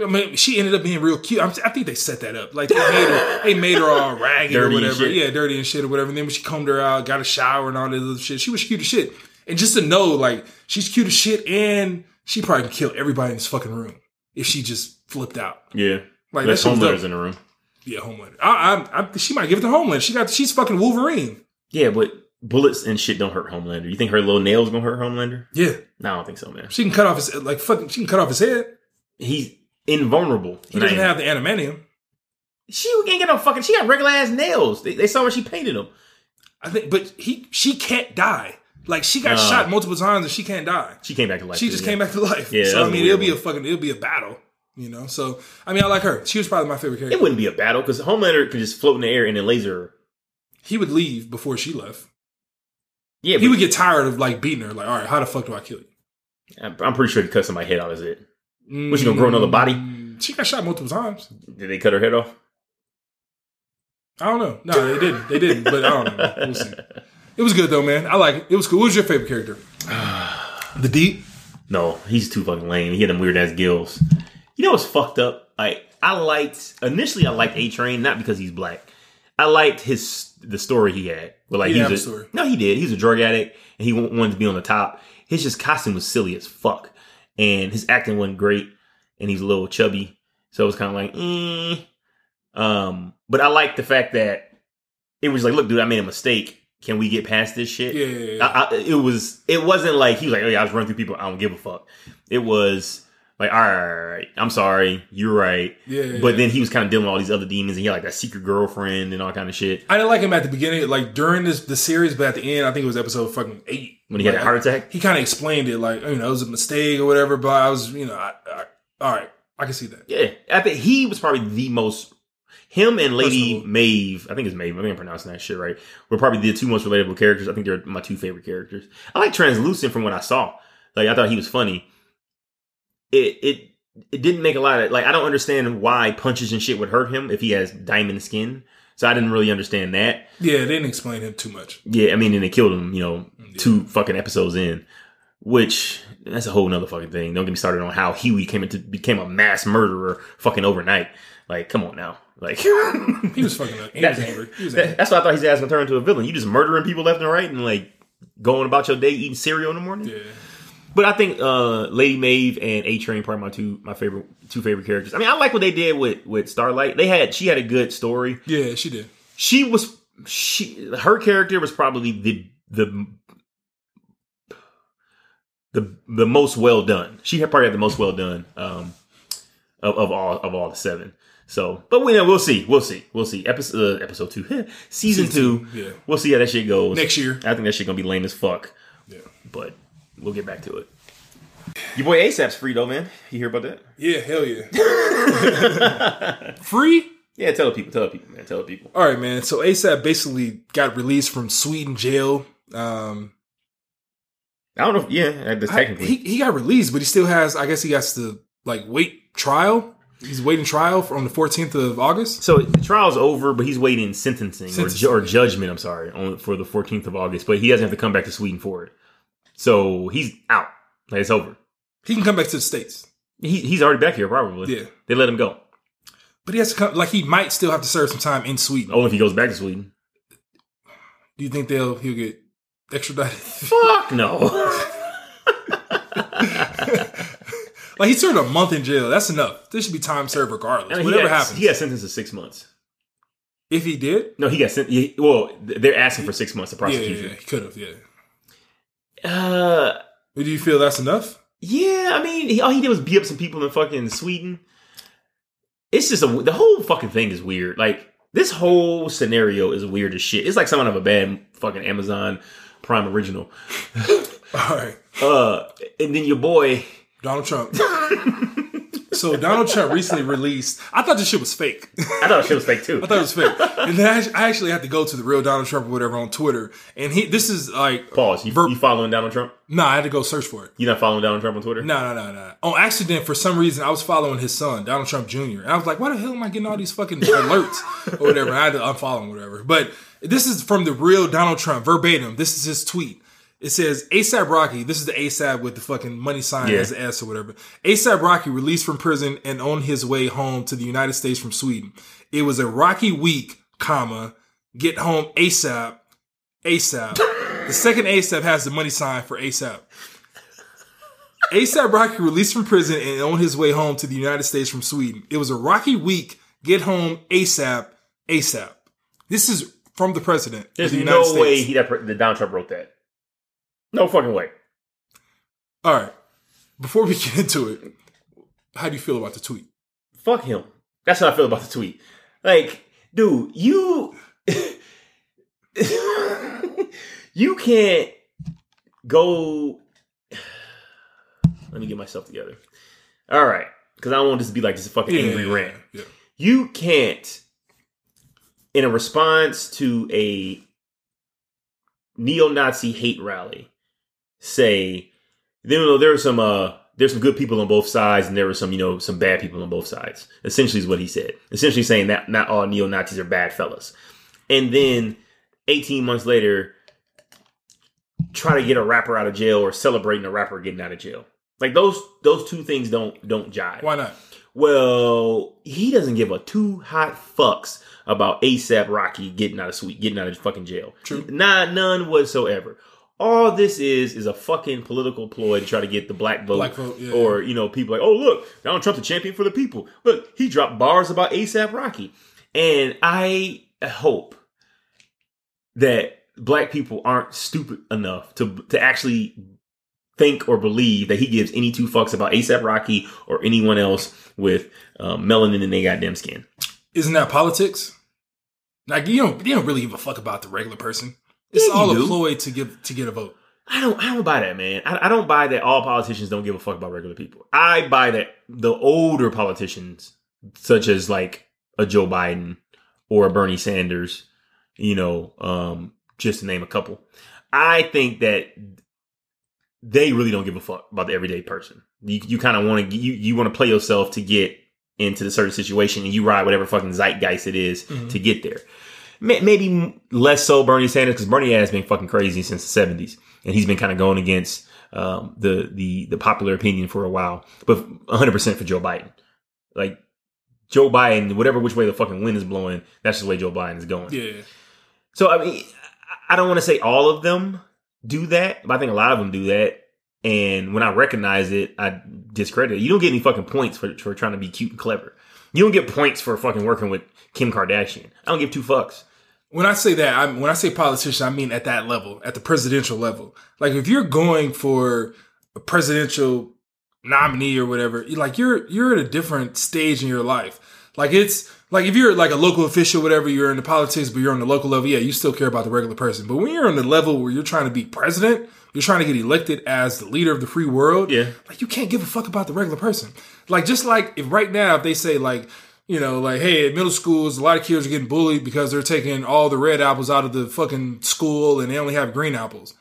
I mean, she ended up being real cute. I'm, I think they set that up. Like they made her, they made her all ragged Dirty or whatever. Yeah, dirty and shit or whatever. And then when she combed her out, got a shower and all this other shit, she was cute as shit. And just to know, like, she's cute as shit, and she probably could kill everybody in this fucking room if she just flipped out. Yeah. Like Unless that shit was Homelander's in the room. Yeah, Homelander. I, I, I, she might give it to Homelander. She got, she's fucking Wolverine. Yeah, but bullets and shit don't hurt Homelander. You think her little nails gonna hurt Homelander? Yeah, No, I don't think so, man. she can cut off his like fucking. She can cut off his head. He's invulnerable. He doesn't have the adamantium. She ain't get no fucking. She got regular ass nails. They, they saw when she painted them. I think, but he, she can't die. Like she got Uh. shot multiple times and she can't die. She came back to life. she just yeah. came back to [LAUGHS] life. Yeah, so I mean, it'll be a fucking, it'll be a battle. You know. So I mean, I like her. She was probably my favorite character. It wouldn't be a battle because Homelander could just float in the air and then laser her. he would leave before she left. Yeah, He would get tired of like beating her. Like, all right, how the fuck do I kill you? I'm I'm pretty sure he cut somebody's head off. Is it? Was she gonna grow another body? Mm, She got shot multiple times. Did they cut her head off? I don't know. No, they didn't. They didn't. But I don't know. We'll see. [LAUGHS] It was good though, man. I like it. It was cool. What was your favorite character? the Deep. No, he's too fucking lame. He had them weird ass gills. You know what's fucked up? Like I liked initially, I liked A Train not because he's black. I liked his the story he had. Where like He he didn't was have a, a story. no, he did. He's a drug addict and he wanted to be on the top. His just costume was silly as fuck, and his acting wasn't great, and he's a little chubby, so it was kind of like, eh. um. But I like the fact that it was like, look, dude, I made a mistake. Can we get past this shit? Yeah, yeah, yeah. I, I, it was it wasn't like he was like, oh yeah, I was running through people. I don't give a fuck. It was like, all right, all right, all right, I'm sorry, you're right. Yeah, But then he was kind of dealing with all these other demons, and he had like a secret girlfriend and all kind of shit. I didn't like him at the beginning, like during this the series, but at the end, I think it was episode fucking eight When he had a heart attack, He kind of explained it, like you know, it was a mistake or whatever. But I was, you know, I, I, all right, I can see that. yeah, I think he was probably the most. Him and Lady. Maeve, I think it's Maeve. I think I'm pronouncing that shit right. Were probably the two most relatable characters. I think they're my two favorite characters. I like Translucent from what I saw. Like I thought he was funny. It it it didn't make a lot of like I don't understand why punches and shit would hurt him if he has diamond skin. So I didn't really understand that. Yeah, they didn't explain him too much. Yeah, I mean, and they killed him, you know, two fucking episodes in, which that's a whole nother fucking thing. Don't get me started on how Hughie came into became a mass murderer fucking overnight. Like, come on now, like [LAUGHS] He was fucking. He was angry. He was angry. that's why I thought his ass gonna turn into a villain. You just murdering people left and right and like going about your day eating cereal in the morning. Yeah. But I think uh Lady Maeve and A Train probably my two my favorite two favorite characters. I mean, I like what they did with with Starlight. They had she had a good story. Yeah, she did. She was she her character was probably the the the the most well done. She had probably had the most well done um of, of all of all the seven. So, but we we'll see, we'll see, we'll see. Episode uh, episode two, [LAUGHS] season, Season two. yeah. we'll see how that shit goes Next year. I think that shit gonna be lame as fuck, Yeah. but we'll get back to it. Your boy ASAP's free though, man. You hear about that? Yeah, hell yeah. [LAUGHS] Free? Yeah, tell the people, tell the people, man, tell the people. All right, man. So ASAP basically got released from Sweden jail. Um, I don't know. If, yeah, that's I- technically. he he got released, but he still has. I guess he has to like wait trial. He's waiting trial for, on the 14th of August. So the trial's over, but he's waiting sentencing, Sentencing. Or, ju- or judgment. I'm sorry, on, for the 14th of August. But he doesn't have to come back to Sweden for it. So he's out. Like it's over. He can come back to the states. He, he's already back here, probably. Yeah. They let him go. But he has to come. Like he might still have to serve some time in Sweden. Only if he goes back to Sweden. Do you think they'll he'll get extradited? Fuck no. [LAUGHS] like he served a month in jail. That's enough. There should be time served regardless. I mean, Whatever he got, happens. He got sentenced to six months. if he did, No, he got sent. He, well, they're asking for six months of yeah, yeah, prosecution. yeah, he could have. Yeah. Uh, do you feel that's enough? yeah. I mean, he, all he did was beat up some people in fucking Sweden. It's just a the whole fucking thing is weird. Like this whole scenario is weird as shit. It's like someone of a bad fucking Amazon Prime original. [LAUGHS] All right, Uh, and then your boy. Donald Trump. [LAUGHS] so Donald Trump recently released. I thought this shit was fake. I thought shit was fake too. I thought it was fake. And then I actually had to go to the real Donald Trump or whatever on Twitter. And he, this is like, Pause. You, Ver- you following Donald Trump? nah, I had to go search for it. You not following Donald Trump on Twitter? No, no, no, no. On accident, for some reason, I was following his son, Donald Trump Jr. And I was like, why the hell am I getting all these fucking alerts or whatever? I had to unfollow him, whatever. But this is from the real Donald Trump, verbatim. This is his tweet. It says ASAP Rocky. This is the ASAP with the fucking money sign Yeah. as the S or whatever. ASAP Rocky released from prison and on his way home to the United States from Sweden. It was a rocky week, comma, get home ASAP, ASAP. The second ASAP has the money sign for ASAP. ASAP Rocky released from prison and on his way home to the United States from Sweden. It was a rocky week. Get home ASAP, ASAP. This is from the president There's of the United no way States. he that, that Donald Trump wrote that. No fucking way. All right. Before we [LAUGHS] get into it, how do you feel about the tweet? Fuck him. That's how I feel about the tweet. Like, dude, you [LAUGHS] you can't go. [SIGHS] Let me get myself together. All right, because I don't want this to be like this fucking angry rant. Yeah. You can't, in a response to a neo-Nazi hate rally, say, you know, there are some uh there's some good people on both sides and there were some, you know, some bad people on both sides. Essentially is what he said. Essentially saying that not all neo-Nazis are bad fellas. And then 18 months later, try to get a rapper out of jail or celebrating a rapper getting out of jail. Like those those two things don't don't jive. Why not? Well, he doesn't give a two hot fucks about ASAP Rocky getting out of sweet, getting out of fucking jail. True. Not none whatsoever. All this is is a fucking political ploy to try to get the black vote, Black vote, yeah. or you know, people like, oh look, Donald Trump's a champion for the people. Look, he dropped bars about ASAP Rocky, and I hope that black people aren't stupid enough to to actually think or believe that he gives any two fucks about ASAP Rocky or anyone else with um, melanin in their goddamn skin. Isn't that politics? Like you don't you don't really give a fuck about the regular person. It's Yeah, all a ploy to give to get a vote. I don't. I don't buy that, man. I, I don't buy that all politicians don't give a fuck about regular people. I buy that the older politicians, such as like a Joe Biden or a Bernie Sanders, you know, um, just to name a couple, I think that they really don't give a fuck about the everyday person. You you kind of want to you you want to play yourself to get into the certain situation, and you ride whatever fucking zeitgeist it is to get there. May- Maybe less so Bernie Sanders because Bernie has been fucking crazy since the seventies, and he's been kind of going against um, the the the popular opinion for a while. But 100 percent for Joe Biden, like Joe Biden, whatever which way the fucking wind is blowing, that's just the way Joe Biden is going. Yeah. So I mean, I don't want to say all of them do that, but I think a lot of them do that. And when I recognize it, I discredit it. You don't get any fucking points for, for trying to be cute and clever. You don't get points for fucking working with Kim Kardashian. I don't give two fucks. When I say that, I, when I say politician, I mean at that level, at the presidential level. Like if you're going for a presidential nominee or whatever, like you're you're at a different stage in your life. Like it's like if you're like a local official, whatever, you're into politics, but you're on the local level, yeah, you still care about the regular person. But when you're on the level where you're trying to be president, you're trying to get elected as the leader of the free world, Yeah. like you can't give a fuck about the regular person. Like just like if right now if they say like you know like hey at middle schools a lot of kids are getting bullied because they're taking all the red apples out of the fucking school and they only have green apples.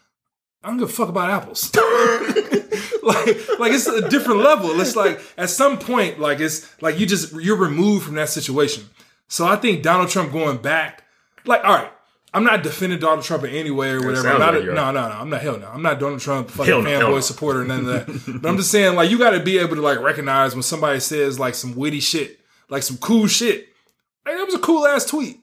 I don't give a fuck about apples. [LAUGHS] like like it's a different level. It's like at some point like it's like you just you're removed from that situation. So I think Donald Trump going back like all right I'm not defending Donald Trump in any way or whatever. I'm not like a- no, no, no. I'm not hell no. I'm not Donald Trump fucking hell fanboy no. supporter, none of that. but I'm just saying, like, you got to be able to like recognize when somebody says like some witty shit, like some cool shit. Like that was a cool ass tweet.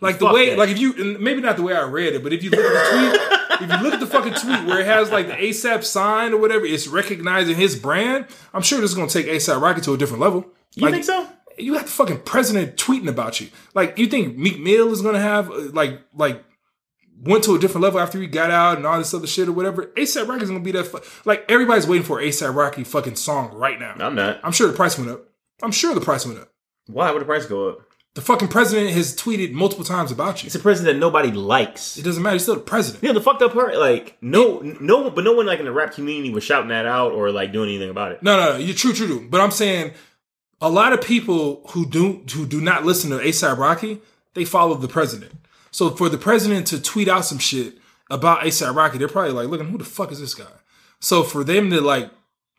Like the Fuck way, that. like if you, and maybe not the way I read it, but if you look at the tweet, [LAUGHS] if you look at the fucking tweet where it has like the ASAP sign or whatever, it's recognizing his brand. I'm sure this is gonna take ASAP Rocky to a different level. You like, think so? you got the fucking president tweeting about you. Like, you think Meek Mill is gonna have uh, like like went to a different level after he got out and all this other shit or whatever? ASAP Rocky's gonna be that. Fu- like everybody's waiting for ASAP Rocky fucking song right now. I'm not. I'm sure the price went up. I'm sure the price went up. Why would the price go up? The fucking president has tweeted multiple times about you. It's a president that nobody likes. It doesn't matter. He's still the president. Yeah, the fucked up part, like no, no, but no one like in the rap community was shouting that out or like doing anything about it. No, no, no. You're true, true, true. But I'm saying a lot of people who do who do not listen to ASAP Rocky, they follow the president. So for the president to tweet out some shit about ASAP Rocky, they're probably like, looking, who the fuck is this guy? So for them to like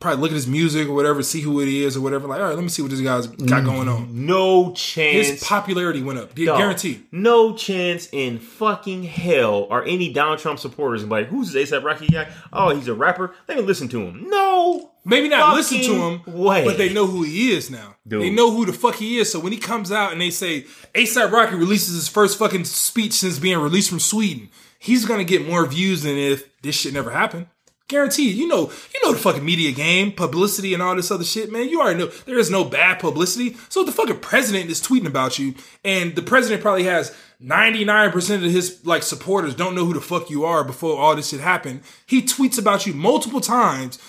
probably look at his music or whatever, see who it is or whatever, like, all right, let me see what this guy's got mm. going on. No chance. His popularity went up. Dog, Guaranteed. No chance in fucking hell are any Donald Trump supporters be like, who's this ASAP Rocky guy? Oh, he's a rapper. Let me listen to him. No. Maybe not listen to him, way. but they know who he is now. Dude. They know who the fuck he is. So when he comes out and they say ASAP Rocky releases his first fucking speech since being released from Sweden, he's gonna get more views than if this shit never happened. Guaranteed. You know, you know the fucking media game, publicity and all this other shit, man. You already know there is no bad publicity. So the fucking president is tweeting about you, and the president probably has 99% of his like supporters don't know who the fuck you are before all this shit happened. He tweets about you multiple times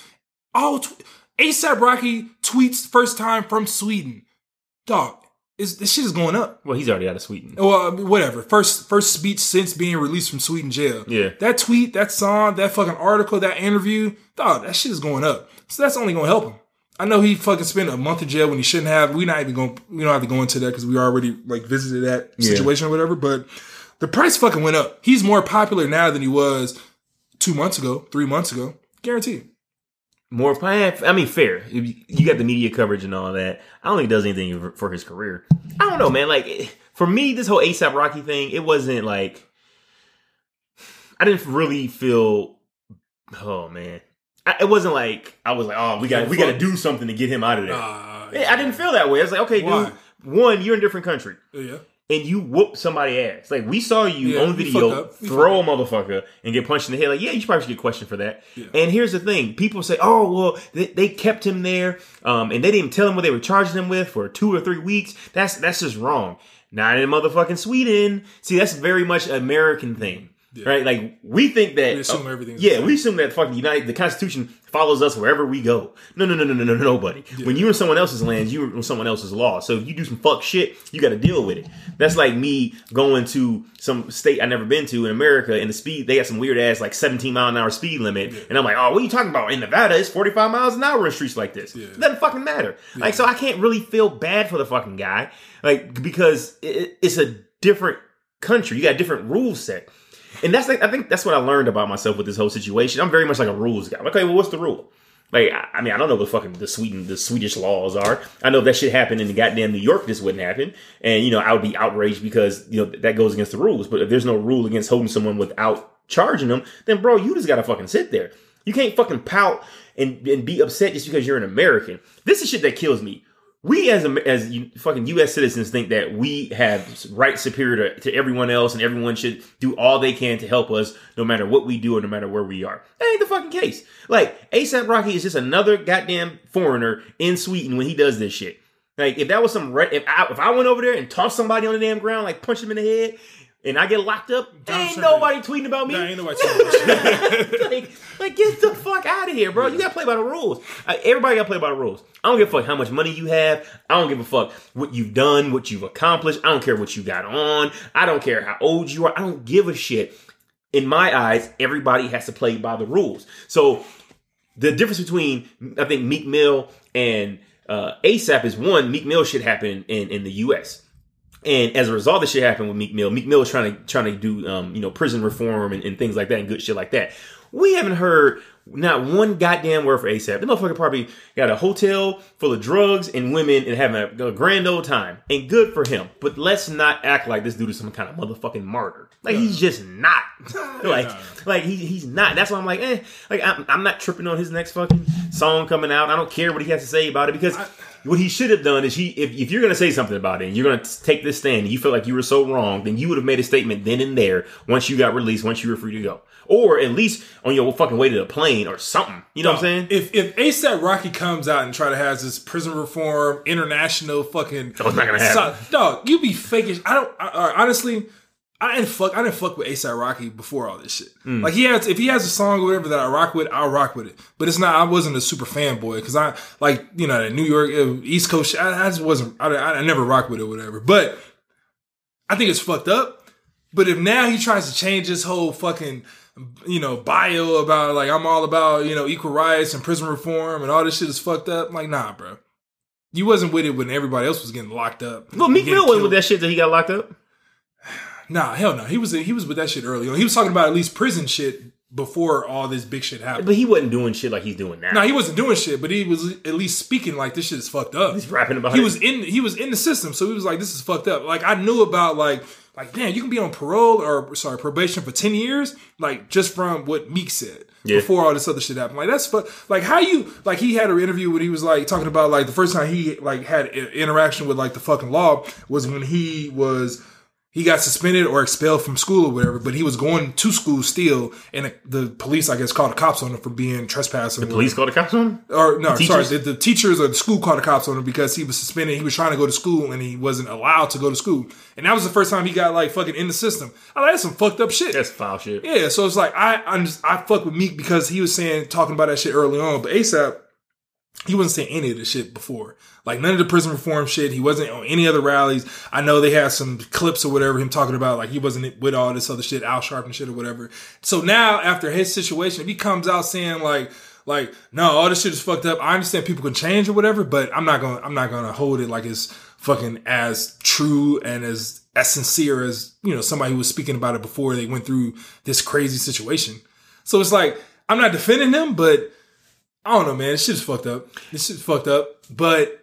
all tw- ASAP Rocky tweets first time from Sweden. Dog, is this shit is going up. Well, he's already out of Sweden. Well, whatever. First first speech since being released from Sweden jail. Yeah. That tweet, that song, that fucking article, that interview, dog, that shit is going up. So that's only gonna help him. I know he fucking spent a month in jail when he shouldn't have. We're not even going. We don't have to go into that because we already like visited that Yeah. situation or whatever. But the price fucking went up. He's more popular now than he was two months ago, three months ago. Guaranteed. More, plan. I mean, fair. You got the media coverage and all that. I don't think it does anything for- his career. I don't know, man. Like for me, this whole ASAP Rocky thing, it wasn't like I didn't really feel. Oh man, I, it wasn't like I was like, oh, we got we got to do something to get him out of there. Uh, Yeah, I didn't feel that way. I was like, okay, Why? dude. One, you're in a different country. Yeah. And you whoop somebody ass. Like we saw you Yeah, on video. Throw a motherfucker and get punched in the head. Like, yeah, you should probably should get questioned for that. And here's the thing: people say, "Oh, well, they, they kept him there, um, and they didn't tell him what they were charging him with for two or three weeks." That's that's just wrong. Not in motherfucking Sweden. See, that's very much American thing. Right, like we think that. We assume everything's Yeah, we assume that fucking United, the Constitution follows us wherever we go. No, no, no, no, no, no, nobody. When you're in someone else's land, you're in someone else's law. So if you do some fuck shit, you got to deal with it. That's like me going to some state I never been to in America, and the speed they got some weird ass like 17 mile an hour speed limit, and I'm like, oh, what are you talking about? In Nevada, it's 45 miles an hour in streets like this. It doesn't fucking matter. Like, so I can't really feel bad for the fucking guy, like because it, it's a different country. You got a different rule set. And that's like I think that's what I learned about myself with this whole situation. I'm very much like a rules guy. Okay, well, what's the rule? Like, I I mean, I don't know what fucking the Sweden, the Swedish laws are. I know if that shit happened in the goddamn New York, this wouldn't happen. And you know, I would be outraged because you know that goes against the rules. But if there's no rule against holding someone without charging them, then bro, you just gotta fucking sit there. You can't fucking pout and, and be upset just because you're an American. This is shit that kills me. We as as fucking U.S. citizens think that we have rights superior to, to everyone else, and everyone should do all they can to help us, no matter what we do or no matter where we are. That ain't the fucking case. Like ASAP Rocky is just another goddamn foreigner in Sweden when he does this shit. Like if that was some re- if I if I went over there and tossed somebody on the damn ground, like punch him in the head, and I get locked up, ain't nobody tweeting about me. Nah, ain't nobody [LAUGHS] about like, like, get the fuck out of here, bro. You gotta play by the rules. Everybody gotta play by the rules. I don't give a fuck how much money you have. I don't give a fuck what you've done, what you've accomplished. I don't care what you got on. I don't care how old you are. I don't give a shit. In my eyes, everybody has to play by the rules. So the difference between I think Meek Mill and uh, ASAP is one. Meek Mill should happen in in the U.S. And as a result, this shit happened with Meek Mill. Meek Mill is trying to trying to do um, you know prison reform and, and things like that and good shit like that. We haven't heard not one goddamn word for ASAP. The motherfucker probably got a hotel full of drugs and women and having a, a grand old time. And good for him. But let's not act like this dude is some kind of motherfucking martyr. Like he's just not. [LAUGHS] like, like he, he's not. That's why I'm like, eh. Like I'm, I'm not tripping on his next fucking song coming out. I don't care what he has to say about it because what he should have done is he, if, if you're gonna say something about it and you're gonna take this stand and you feel like you were so wrong, then you would have made a statement then and there once you got released, once you were free to go, or at least on your fucking way to the plane or something. You know what I'm saying? If if ASAP Rocky comes out and try to have this prison reform international fucking, Oh, it's not gonna happen. So- dog, you be fakish. I don't. I, I- honestly, I didn't fuck. I didn't fuck with ASAP Rocky before all this shit. Mm. Like he has, if he has a song or whatever that I rock with, I'll rock with it. But it's not. I wasn't a super fanboy because I like you know that New York uh, East Coast. I, I just wasn't. I, I, never rock with it, or whatever. But I think it's fucked up. But if now he tries to change his whole fucking, you know, bio about like I'm all about you know equal rights and prison reform and all this shit is fucked up, I'm like nah, bro. You wasn't with it when everybody else was getting locked up. Well, Meek Mill wasn't with that shit that he got locked up. Nah, hell no. He was he was with that shit early on. He was talking about at least prison shit before all this big shit happened. But he wasn't doing shit like he's doing now. No, he wasn't doing shit, but he was at least speaking like this shit is fucked up. He's rapping about he it. was in he was in the system, so he was like, "This is fucked up." Like I knew about like like damn, you can be on parole or sorry probation for ten years, like just from what Meek said Yeah. before all this other shit happened. Like that's fu- like how you like he had an interview when he was like talking about like the first time he like had interaction with like the fucking law was when he was. He got suspended or expelled from school or whatever, but he was going to school still, and the, the police, I guess, called the cops on him for being trespassing. The police called the cops on him. or no, sorry, the, the teachers or the school called the cops on him because he was suspended. He was trying to go to school and he wasn't allowed to go to school, and that was the first time he got like fucking in the system. I like that's some fucked up shit. That's foul shit. Yeah, so it's like I I'm just, I fuck with Meek because he was saying talking about that shit early on, but ASAP he wasn't saying any of this shit before. Like none of the prison reform shit. He wasn't on any other rallies. I know they had some clips or whatever him talking about like he wasn't with all this other shit, Al Sharpton shit or whatever. So now after his situation, if he comes out saying like like no, all this shit is fucked up. I understand people can change or whatever, but I'm not gonna I'm not gonna hold it like it's fucking as true and as as sincere as you know somebody who was speaking about it before they went through this crazy situation. So it's like I'm not defending him, but I don't know, man. This shit's fucked up. This shit's fucked up. But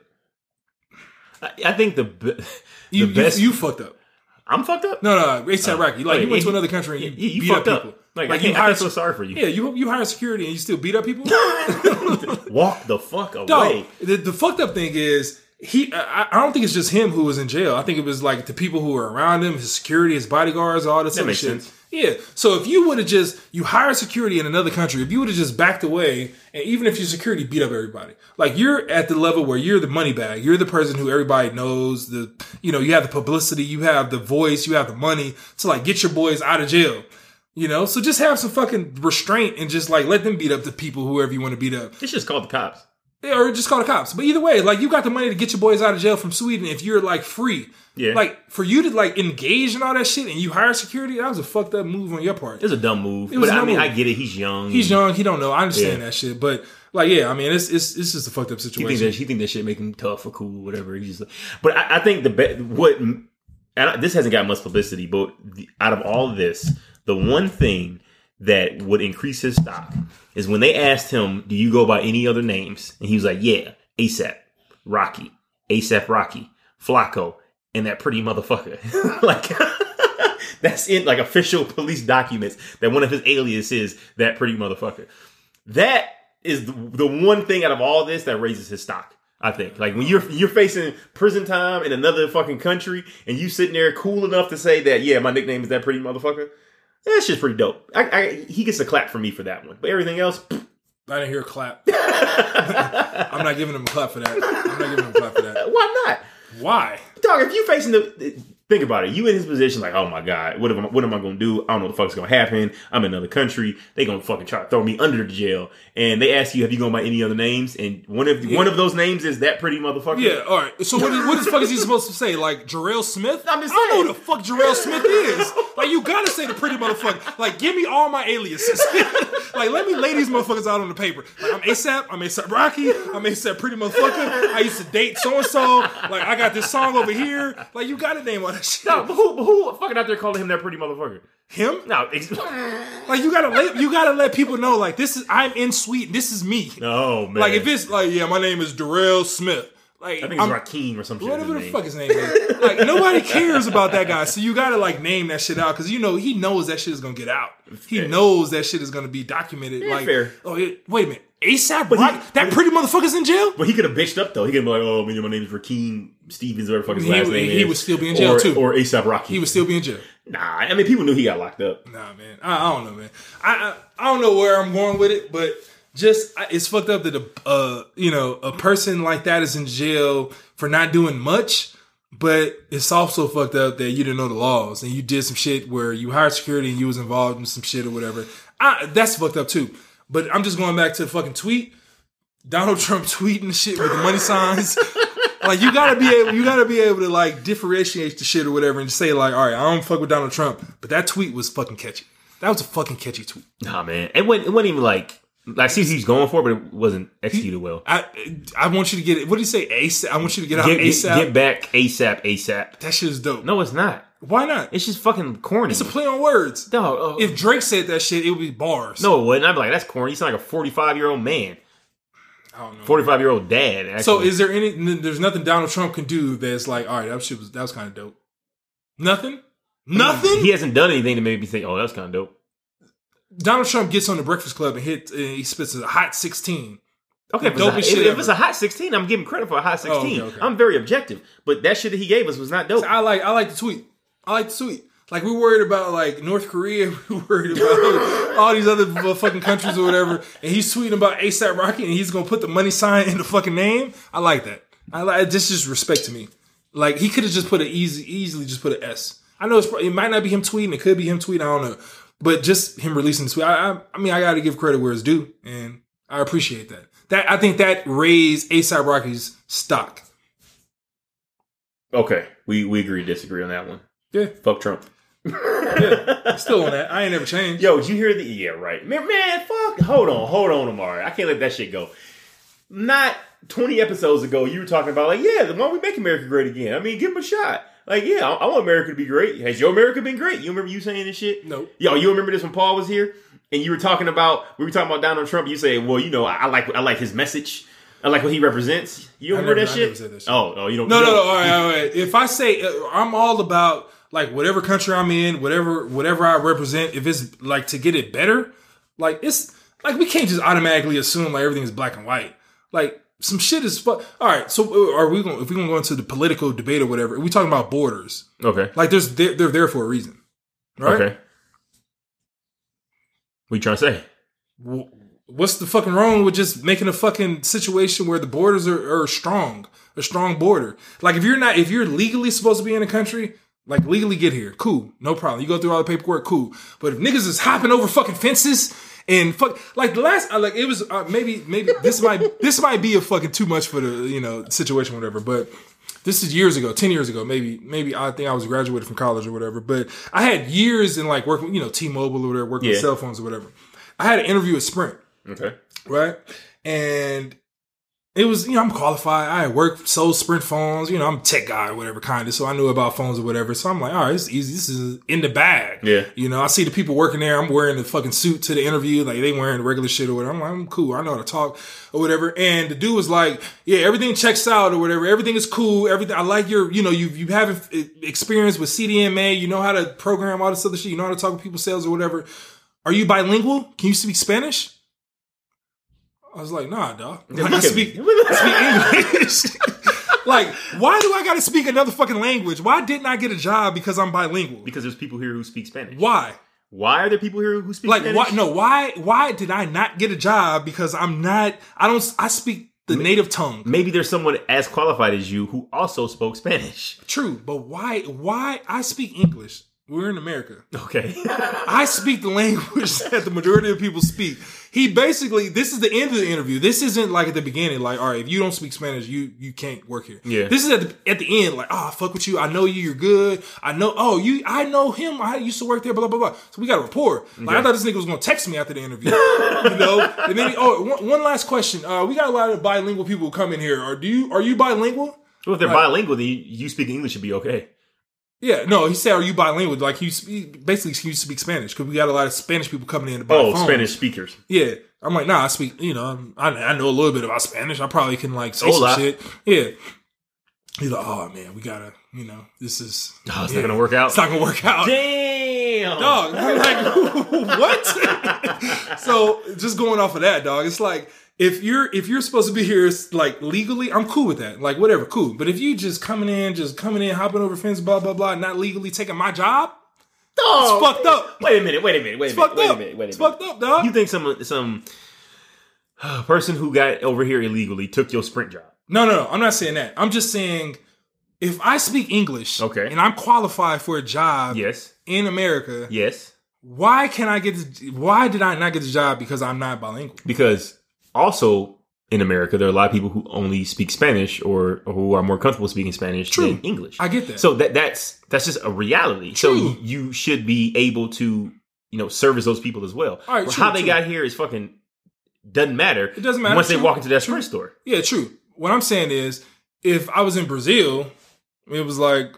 I, I think the the you you, best. you fucked up. I'm fucked up. No, no, no. ASAP Rocky. Like Like, you went to another country and you, You, you beat fucked up up. people. Like, Like, you hired feel sorry for you. Yeah, you you hire security and you still beat up people. [LAUGHS] Walk the fuck [LAUGHS] away. Dog, the, the fucked up thing is he. I, I don't think it's just him who was in jail. I think it was like the people who were around him, his security, his bodyguards, all this That other shit. sense. Yeah. So if you would have just you hire security in another country, if you would have just backed away, and even if your security beat up everybody, like you're at the level where you're the money bag, you're the person who everybody knows. The you know you have the publicity, you have the voice, you have the money to like get your boys out of jail. You know, so just have some fucking restraint and just like let them beat up the people, whoever you want to beat up. It's just called the cops. Or just call the cops. But either way, like you got the money to get your boys out of jail from Sweden if you're like free. Yeah. Like for you to like engage in all that shit and you hire security, that was a fucked up move on your part. It was a dumb move. It was But I mean, move. I get it. He's young. He's young, he don't know. I understand Yeah. that shit. But like, yeah, I mean, it's it's it's just a fucked up He think situation. that he think that shit make him tough or cool or whatever. He's just, like, but I, I think the be, what and I- this hasn't got much publicity, but the, out of all of this, the one thing that would increase his stock is when they asked him, "Do you go by any other names?" and he was like, "Yeah, ASAP, Rocky, ASAP Rocky, Flacko, and that pretty motherfucker." [LAUGHS] like. [LAUGHS] That's in like official [LAUGHS] police documents that one of his aliases is that pretty motherfucker. That is the, the one thing out of all this that raises his stock. I think like when you're you're facing prison time in another fucking country and you sitting there cool enough to say that yeah my nickname is that pretty motherfucker. That's just pretty dope. I, I, he gets a clap from me for that one, but everything else, [LAUGHS] I didn't hear a clap. [LAUGHS] I'm not giving him a clap for that. I'm not giving him a clap for that. why not? Why? Dog, if you facing the think about it, you in his position, like, oh my god, what am I, what am I gonna do? I don't know what the fuck's gonna happen. I'm in another country. They gonna fucking try to throw me under the jail. And they ask you, have you gone by any other names? And one of one of those names is that pretty motherfucker. Yeah, all right. So what, is, what the fuck is he supposed to say? Like Jarrell Smith? I'm just I don't know who the fuck Jarrell Smith is. Like you gotta say the pretty motherfucker. Like give me all my aliases. [LAUGHS] like let me lay these motherfuckers out on the paper. Like I'm ASAP. I'm ASAP Rocky. I'm ASAP pretty motherfucker. I used to date so and so. Like I got this song over here. Like you gotta name all that shit. No, but who, but who fucking out there calling him that pretty motherfucker? Him? No, ex- [LAUGHS] Like you gotta let you gotta let people know like this is I'm in suite. This is me. no man. Like if it's like yeah, my name is Darrell Smith. Like I think it's I'm- Raheem or some shit. whatever the name. fuck his name is. Like nobody cares about that guy. So you gotta like name that shit out because you know he knows that shit is gonna get out. He knows that shit is gonna be documented. Yeah, like fair. oh yeah, wait a minute, ASAP But he- that pretty motherfucker's in jail. But he could have bitched up though. He could have been like, "Oh, man, my name is Raheem Stevens, whatever fuck his He last name he is." would still be in jail, or, too. Or ASAP Rocky. He would still be in jail. Nah, I mean, people knew he got locked up. Nah, man. I, I don't know, man. I, I I don't know where I'm going with it, but just I, it's fucked up that a uh you know a person like that is in jail for not doing much. But it's also fucked up that you didn't know the laws and you did some shit where you hired security and you was involved in some shit or whatever. I, that's fucked up too. But I'm just going back to the fucking tweet. Donald Trump [LAUGHS] tweeting shit with the money signs. [LAUGHS] like you gotta be able, you gotta be able to like differentiate the shit or whatever, and say like, all right, I don't fuck with Donald Trump, but that tweet was fucking catchy. That was a fucking catchy tweet. Nah, man, it wasn't. It wasn't even like like see what he was going for, but it wasn't executed well. I I want you to get it. What do you say? ASAP. I want you to get out Get, get, ASAP. get back ASAP, ASAP. that shit is dope. No, it's not. Why not? It's just fucking corny. It's a play on words. no, uh, If Drake said that shit, it would be bars. no, it wouldn't. I'd be like, that's corny. You sound like a forty-five year old man, I don't know. forty-five year old dad. Actually. So is there any? There's nothing Donald Trump can do that's like, all right, that shit was that was kind of dope. Nothing. Nothing. he hasn't done anything to make me think, oh, that's kind of dope. Donald Trump gets on the Breakfast Club and hit. Uh, he spits a hot sixteen. Okay, if, a, if, shit if it's a hot sixteen, I'm giving credit for a hot sixteen. okay, okay. I'm very objective, but that shit that he gave us was not dope. I like I like the tweet. I like the tweet. Like we worried about like North Korea, [LAUGHS] we worried about all these other fucking countries or whatever, and he's tweeting about ASAP Rocky, and he's gonna put the money sign in the fucking name. I like that. I like this. Is respect to me. Like he could have just put an easy, easily just put an S. I know it's, pro- it might not be him tweeting. It could be him tweeting. I don't know, but just him releasing the tweet. I, I, I mean, I got to give credit where it's due, and I appreciate that. That I think that raised ASAP Rocky's stock. Okay, we we agree disagree on that one. Yeah, Fuck Trump. Yeah. Still on that. I ain't never changed. Yo, did you hear the? Yeah, right. Man, man, fuck. Hold on, hold on, Amari. I can't let that shit go. Not 20 episodes ago, you were talking about like, yeah, why don't we make America great again? I mean, give him a shot. Like, yeah, I, I want America to be great. Has your America been great? You remember you saying this shit? Nope. Yo, you remember this when Paul was here, and you were talking about we were talking about Donald Trump. You say, well, you know, I, I like I like his message. I like what he represents. You remember never- that shit? that shit. Oh, oh, you don't. No, you no, don't- no. All right, all right. If I say uh, I'm all about like whatever country I'm in, whatever whatever I represent, if it's like to get it better, like it's like we can't just automatically assume like everything is black and white. Like some shit is fu- all right. So uh, are we going? If we gonna go into the political debate or whatever, we talking about borders? Okay. Like there's they're, they're there for a reason, right? Okay. What you trying to say? Wh- What's the fucking wrong with just making a fucking situation where the borders are, are strong, a strong border? Like if you're not, if you're legally supposed to be in a country, like legally get here, cool, no problem. You go through all the paperwork, cool. But if niggas is hopping over fucking fences and fuck, like the last, uh, like it was uh, maybe maybe this might [LAUGHS] this might be a fucking too much for the you know situation, whatever. But this is years ago, ten years ago, maybe maybe I think I was graduated from college or whatever. But I had years in like working, you know, T-Mobile or whatever, working with cell phones or whatever. I had an interview at Sprint Okay. right? And it was, you know, I'm qualified. I work worked, sold Sprint phones. You know, I'm a tech guy or whatever, kind of. So I knew about phones or whatever. So I'm like, all right, it's easy. This is in the bag. Yeah. You know, I see the people working there. I'm wearing the fucking suit to the interview. Like they wearing regular shit or whatever. I'm like, I'm cool. I know how to talk or whatever. And the dude was like, yeah, everything checks out or whatever. Everything is cool. Everything. I like your, you know, you you have experience with CDMA. You know how to program all this other shit. You know how to talk with people sales or whatever. Are you bilingual? Can you speak Spanish? I was like, nah, dog. Like, I speak. I speak English. [LAUGHS] like, why do I got to speak another fucking language? Why didn't I get a job because I'm bilingual? Because there's people here who speak Spanish. Why? Why are there people here who speak Like, Spanish? why? No, why? Why did I not get a job because I'm not? I don't. I speak the native tongue. Maybe there's someone as qualified as you who also spoke Spanish. True, but why? Why I speak English? We're in America. Okay. [LAUGHS] I speak the language [LAUGHS] that the majority of people speak. He basically, this is the end of the interview. This isn't like at the beginning, like, all right, if you don't speak Spanish, you you can't work here. Yeah. This is at the at the end, like, oh, fuck with you. I know you. You're good. I know. Oh, you. I know him. I used to work there. Blah blah blah. So we got a rapport. Like, I thought this nigga was gonna text me after the interview. [LAUGHS] you know. And then, he- oh, one, one last question. Uh, we got a lot of bilingual people who come in here. Are do you are you bilingual? well, if they're Right. bilingual, then you, you speak English should be okay. Yeah, no, he said, "Are you bilingual?" Like you speak, basically, to speak Spanish because we got a lot of Spanish people coming in to buy Oh, phones. Spanish speakers. Yeah, I'm like, nah, I speak. You know, I, I know a little bit about Spanish. I probably can like say Hola. some shit. Yeah. He's like, oh man, we gotta, you know, this is. Oh, it's yeah, not gonna work out. It's not gonna work out. Damn. Dog, like, [LAUGHS] what? [LAUGHS] so just going off of that, dog, it's like if you're if you're supposed to be here like legally, I'm cool with that. Like whatever, cool. But if you just coming in, just coming in, hopping over fence, blah blah blah, not legally taking my job, Dog. it's fucked up. Wait a minute. Wait a minute. Wait a It's minute. Wait a minute. Wait a It's minute. fucked up, dog. You think some some uh, person who got over here illegally took your sprint job? No, no, no. I'm not saying that. I'm just saying if I speak English, Okay. and I'm qualified for a job Yes. in America, Yes. why can I get? The, why did I not get the job because I'm not bilingual? Because also in America, there are a lot of people who only speak Spanish or, or who are more comfortable speaking Spanish True. than English. I get that. So that that's that's just a reality. So True. you, you should be able to you know service those people as well. All right, Well, true, how they true. got here is fucking doesn't matter. It doesn't matter. once they walk into that sprint store. Yeah, true. What I'm saying is, if I was in Brazil, it was like,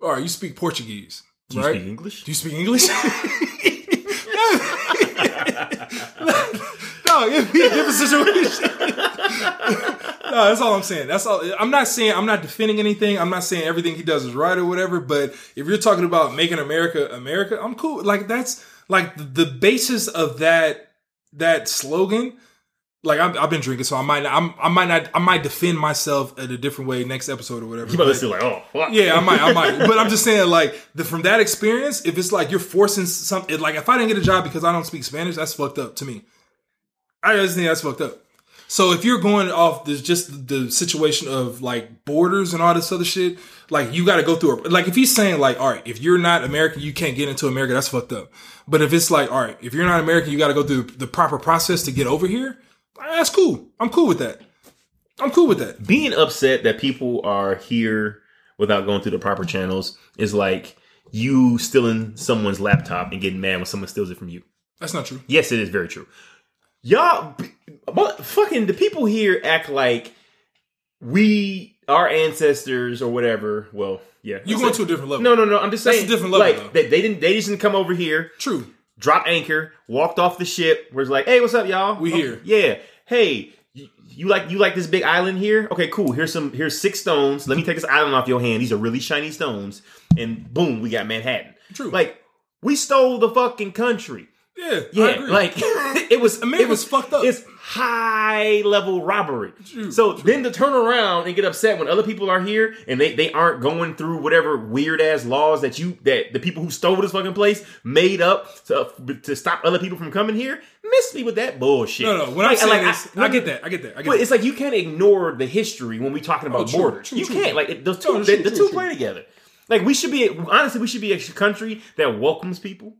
all right, you speak Portuguese, Do you right? speak English? Do you speak English? [LAUGHS] [LAUGHS] [LAUGHS] no, it'd be a different situation. [LAUGHS] no, that's all I'm saying. That's all. I'm not saying I'm not defending anything. I'm not saying everything he does is right or whatever. But if you're talking about making America America, I'm cool. Like that's like the, basis of that that slogan. Like I've, I've been drinking, so I might not, I'm, I might not I might defend myself in a different way next episode or whatever. You But- still like, oh, fuck. yeah, I might, I might. [LAUGHS] But I'm just saying, like, the, from that experience, if it's like you're forcing something, like, if I didn't get a job because I don't speak Spanish, that's fucked up to me. I just think that's fucked up. So if you're going off this, just the situation of like borders and all this other shit, like you got to go through. A, like if he's saying like, all right, if you're not American, you can't get into America. That's fucked up. But if it's like, all right, if you're not American, you got to go through the proper process to get over here. That's cool. I'm cool with that. I'm cool with that. being upset that people are here without going through the proper channels is like you stealing someone's laptop and getting mad when someone steals it from you. That's not true. Yes, it is very true. Y'all, but fucking the people here act like we, our ancestors or whatever. Well, yeah, You're going to a different level. No, no, no. I'm just That's saying, a different level, Like they, they didn't, they just didn't come over here, True. drop anchor, walked off the ship. Was like, hey, what's up, y'all? We Oh, here. Yeah. Hey, you, you like you like this big island here? Okay, cool. Here's some here's six stones. Let me take this island off your hand. These are really shiny stones. And boom, we got Manhattan. True. Like we stole the fucking country. Yeah. I Yeah, agree. like [LAUGHS] it was America's it was fucked up. It's high level robbery. True, so then to turn around and get upset when other people are here and they, they aren't going through whatever weird ass laws that you that the people who stole this fucking place made up to, to stop other people from coming here. Miss me with that bullshit. No, no. What I'm Like- saying like, is, I, get that. I get that. I get. But that. it's like you can't ignore the history when we talking about Oh, true, borders. true, you true, can't. true. Like those two, No, the, true, the two true. play together. Like we should be honestly, we should be a country that welcomes people.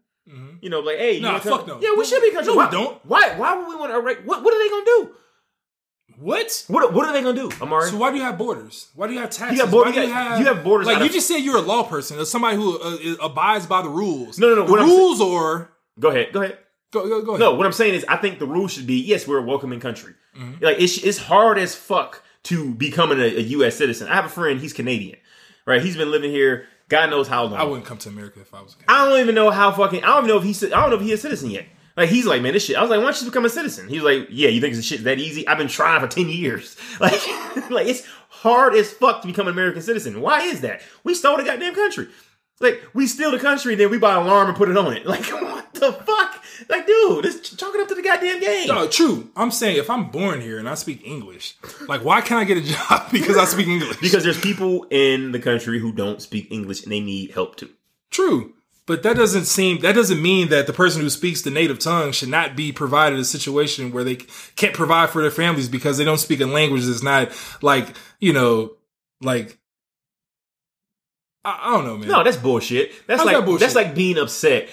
You know, like hey, you Nah, fuck no. Yeah, we should be country. No, we why, don't. Why? Why would we want to erect? What? What are they gonna do? What? What? What are they gonna do, Amari? So why do you have borders? Why do you have taxes? You got border- Why do you got- you have borders Like you of- just said, you're a law person, or somebody who uh, abides by the rules. No, no, no, The rules or go ahead. Go ahead. go go go ahead. No, what I'm saying is, I think the rule should be yes, we're a welcoming country. Mm-hmm. Like it's it's hard as fuck to becoming a, a U.S. citizen. I have a friend; he's Canadian, right? He's been living here, God knows how long. I wouldn't come to America if I was. I don't even know how fucking. I don't even know if he's. I don't know if he's a citizen yet. Like he's like, man, this shit. I was like, why don't you become a citizen? He was like, yeah, you think this shit that easy? I've been trying for ten years. [LAUGHS] Like, [LAUGHS] like it's hard as fuck to become an American citizen. Why is that? We stole the goddamn country. Like we steal the country, then we buy an alarm and put it on it. [LAUGHS] Like what the fuck? Like, dude, just chalk it up to the goddamn game. No, true. I'm saying if I'm born here and I speak English, like why can't I get a [LAUGHS] job [LAUGHS] because I speak English? Because there's people in the country who don't speak English and they need help too. True. But that doesn't seem that doesn't mean that the person who speaks the native tongue should not be provided a situation where they can't provide for their families because they don't speak a language that's not like, you know, like I, I don't know, man. No, that's bullshit. That's How's like that bullshit? that's like being upset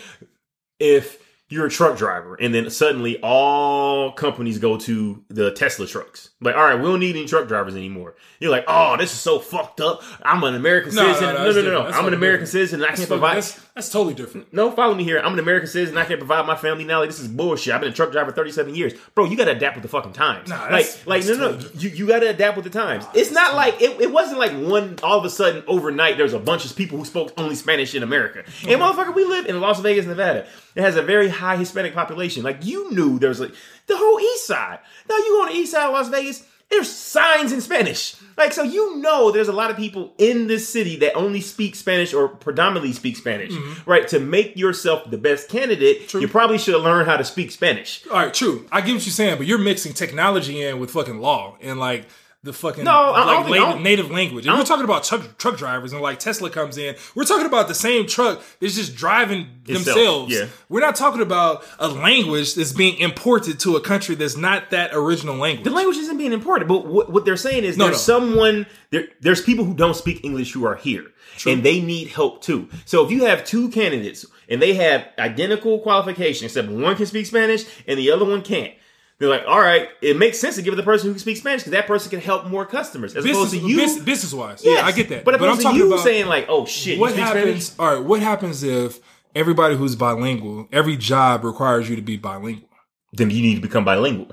if you're a truck driver and then suddenly all companies go to the Tesla trucks. Like, all right, we don't need any truck drivers anymore. You're like, oh, this is so fucked up. I'm an American No, no, citizen. no, No, that's no, no, no. different. I'm an American different. citizen and I can't provide. that's- That's totally different. No, follow me here. I'm an American citizen. I can't provide my family now. Like, this is bullshit. I've been a truck driver 37 years, bro. You got to adapt with the fucking times. Nah, like, that's- like that's no, no, totally you, you got to adapt with the times. it's not like it, it wasn't like one all of a sudden overnight. There's a bunch of people who spoke only Spanish in America. And mm-hmm. motherfucker, we live in Las Vegas, Nevada. It has a very high Hispanic population. Like you knew there's like the whole East Side. Now you go on the East Side of Las Vegas. There's signs in Spanish. Like, so you know there's a lot of people in this city that only speak Spanish or predominantly speak Spanish, mm-hmm. right? To make yourself the best candidate, you probably should have learned how to speak Spanish. All right, true. I get what you're saying, but you're mixing technology in with fucking law and like the fucking No, I- I like don't think- I native, language. And we're talking about truck, truck drivers and like Tesla comes in. We're talking about the same truck that's just driving Itself, themselves. yeah. We're not talking about a language that's being imported to a country that's not that original language. The language isn't being imported, but what, what they're saying is No, there's no. someone there. There's people who don't speak English who are here, and they need help too. So if you have two candidates and they have identical qualifications, except one can speak Spanish and the other one can't. They're like, all right, it makes sense to give it the person who speaks Spanish because that person can help more customers as business, opposed to you. business, wise, Yes. yeah, I get that. But, But, I'm talking you about saying like, oh shit, what you speak happens. Spanish? All right, what happens if everybody who's bilingual, every job requires you to be bilingual? Then you need to become bilingual.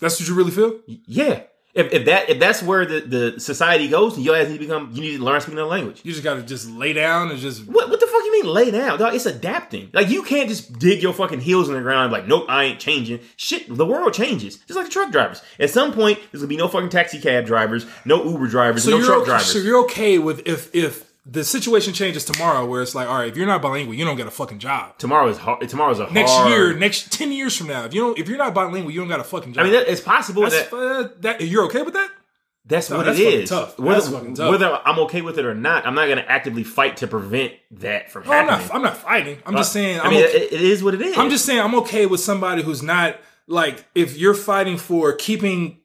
That's what you really feel? Yeah. If, if that if that's where the, the society goes, you guys need to become you need to learn speaking another language. You just got to just lay down and just What, what the fuck you mean lay down? Dog, it's adapting. Like you can't just dig your fucking heels in the ground like, nope, I ain't changing. Shit, the world changes. Just like the truck drivers. At some point, there's gonna be no fucking taxi cab drivers, no Uber drivers, so no truck okay, drivers. so you're okay with if if the situation changes tomorrow where it's like all right if you're not bilingual you don't get a fucking job tomorrow is hard. Tomorrow's a hard next hard. year next 10 years from now if you don't if you're not bilingual you don't got a fucking job I mean, that, it's possible that uh, that you're okay with that that's No, what that's it is. tough. Whether, tough. whether I'm okay with it or not, I'm not gonna actively fight to prevent that from I'm happening. not I'm not fighting I'm just saying I I'm mean, okay. it is what it is. I'm just saying I'm okay with somebody who's not like if you're fighting for keeping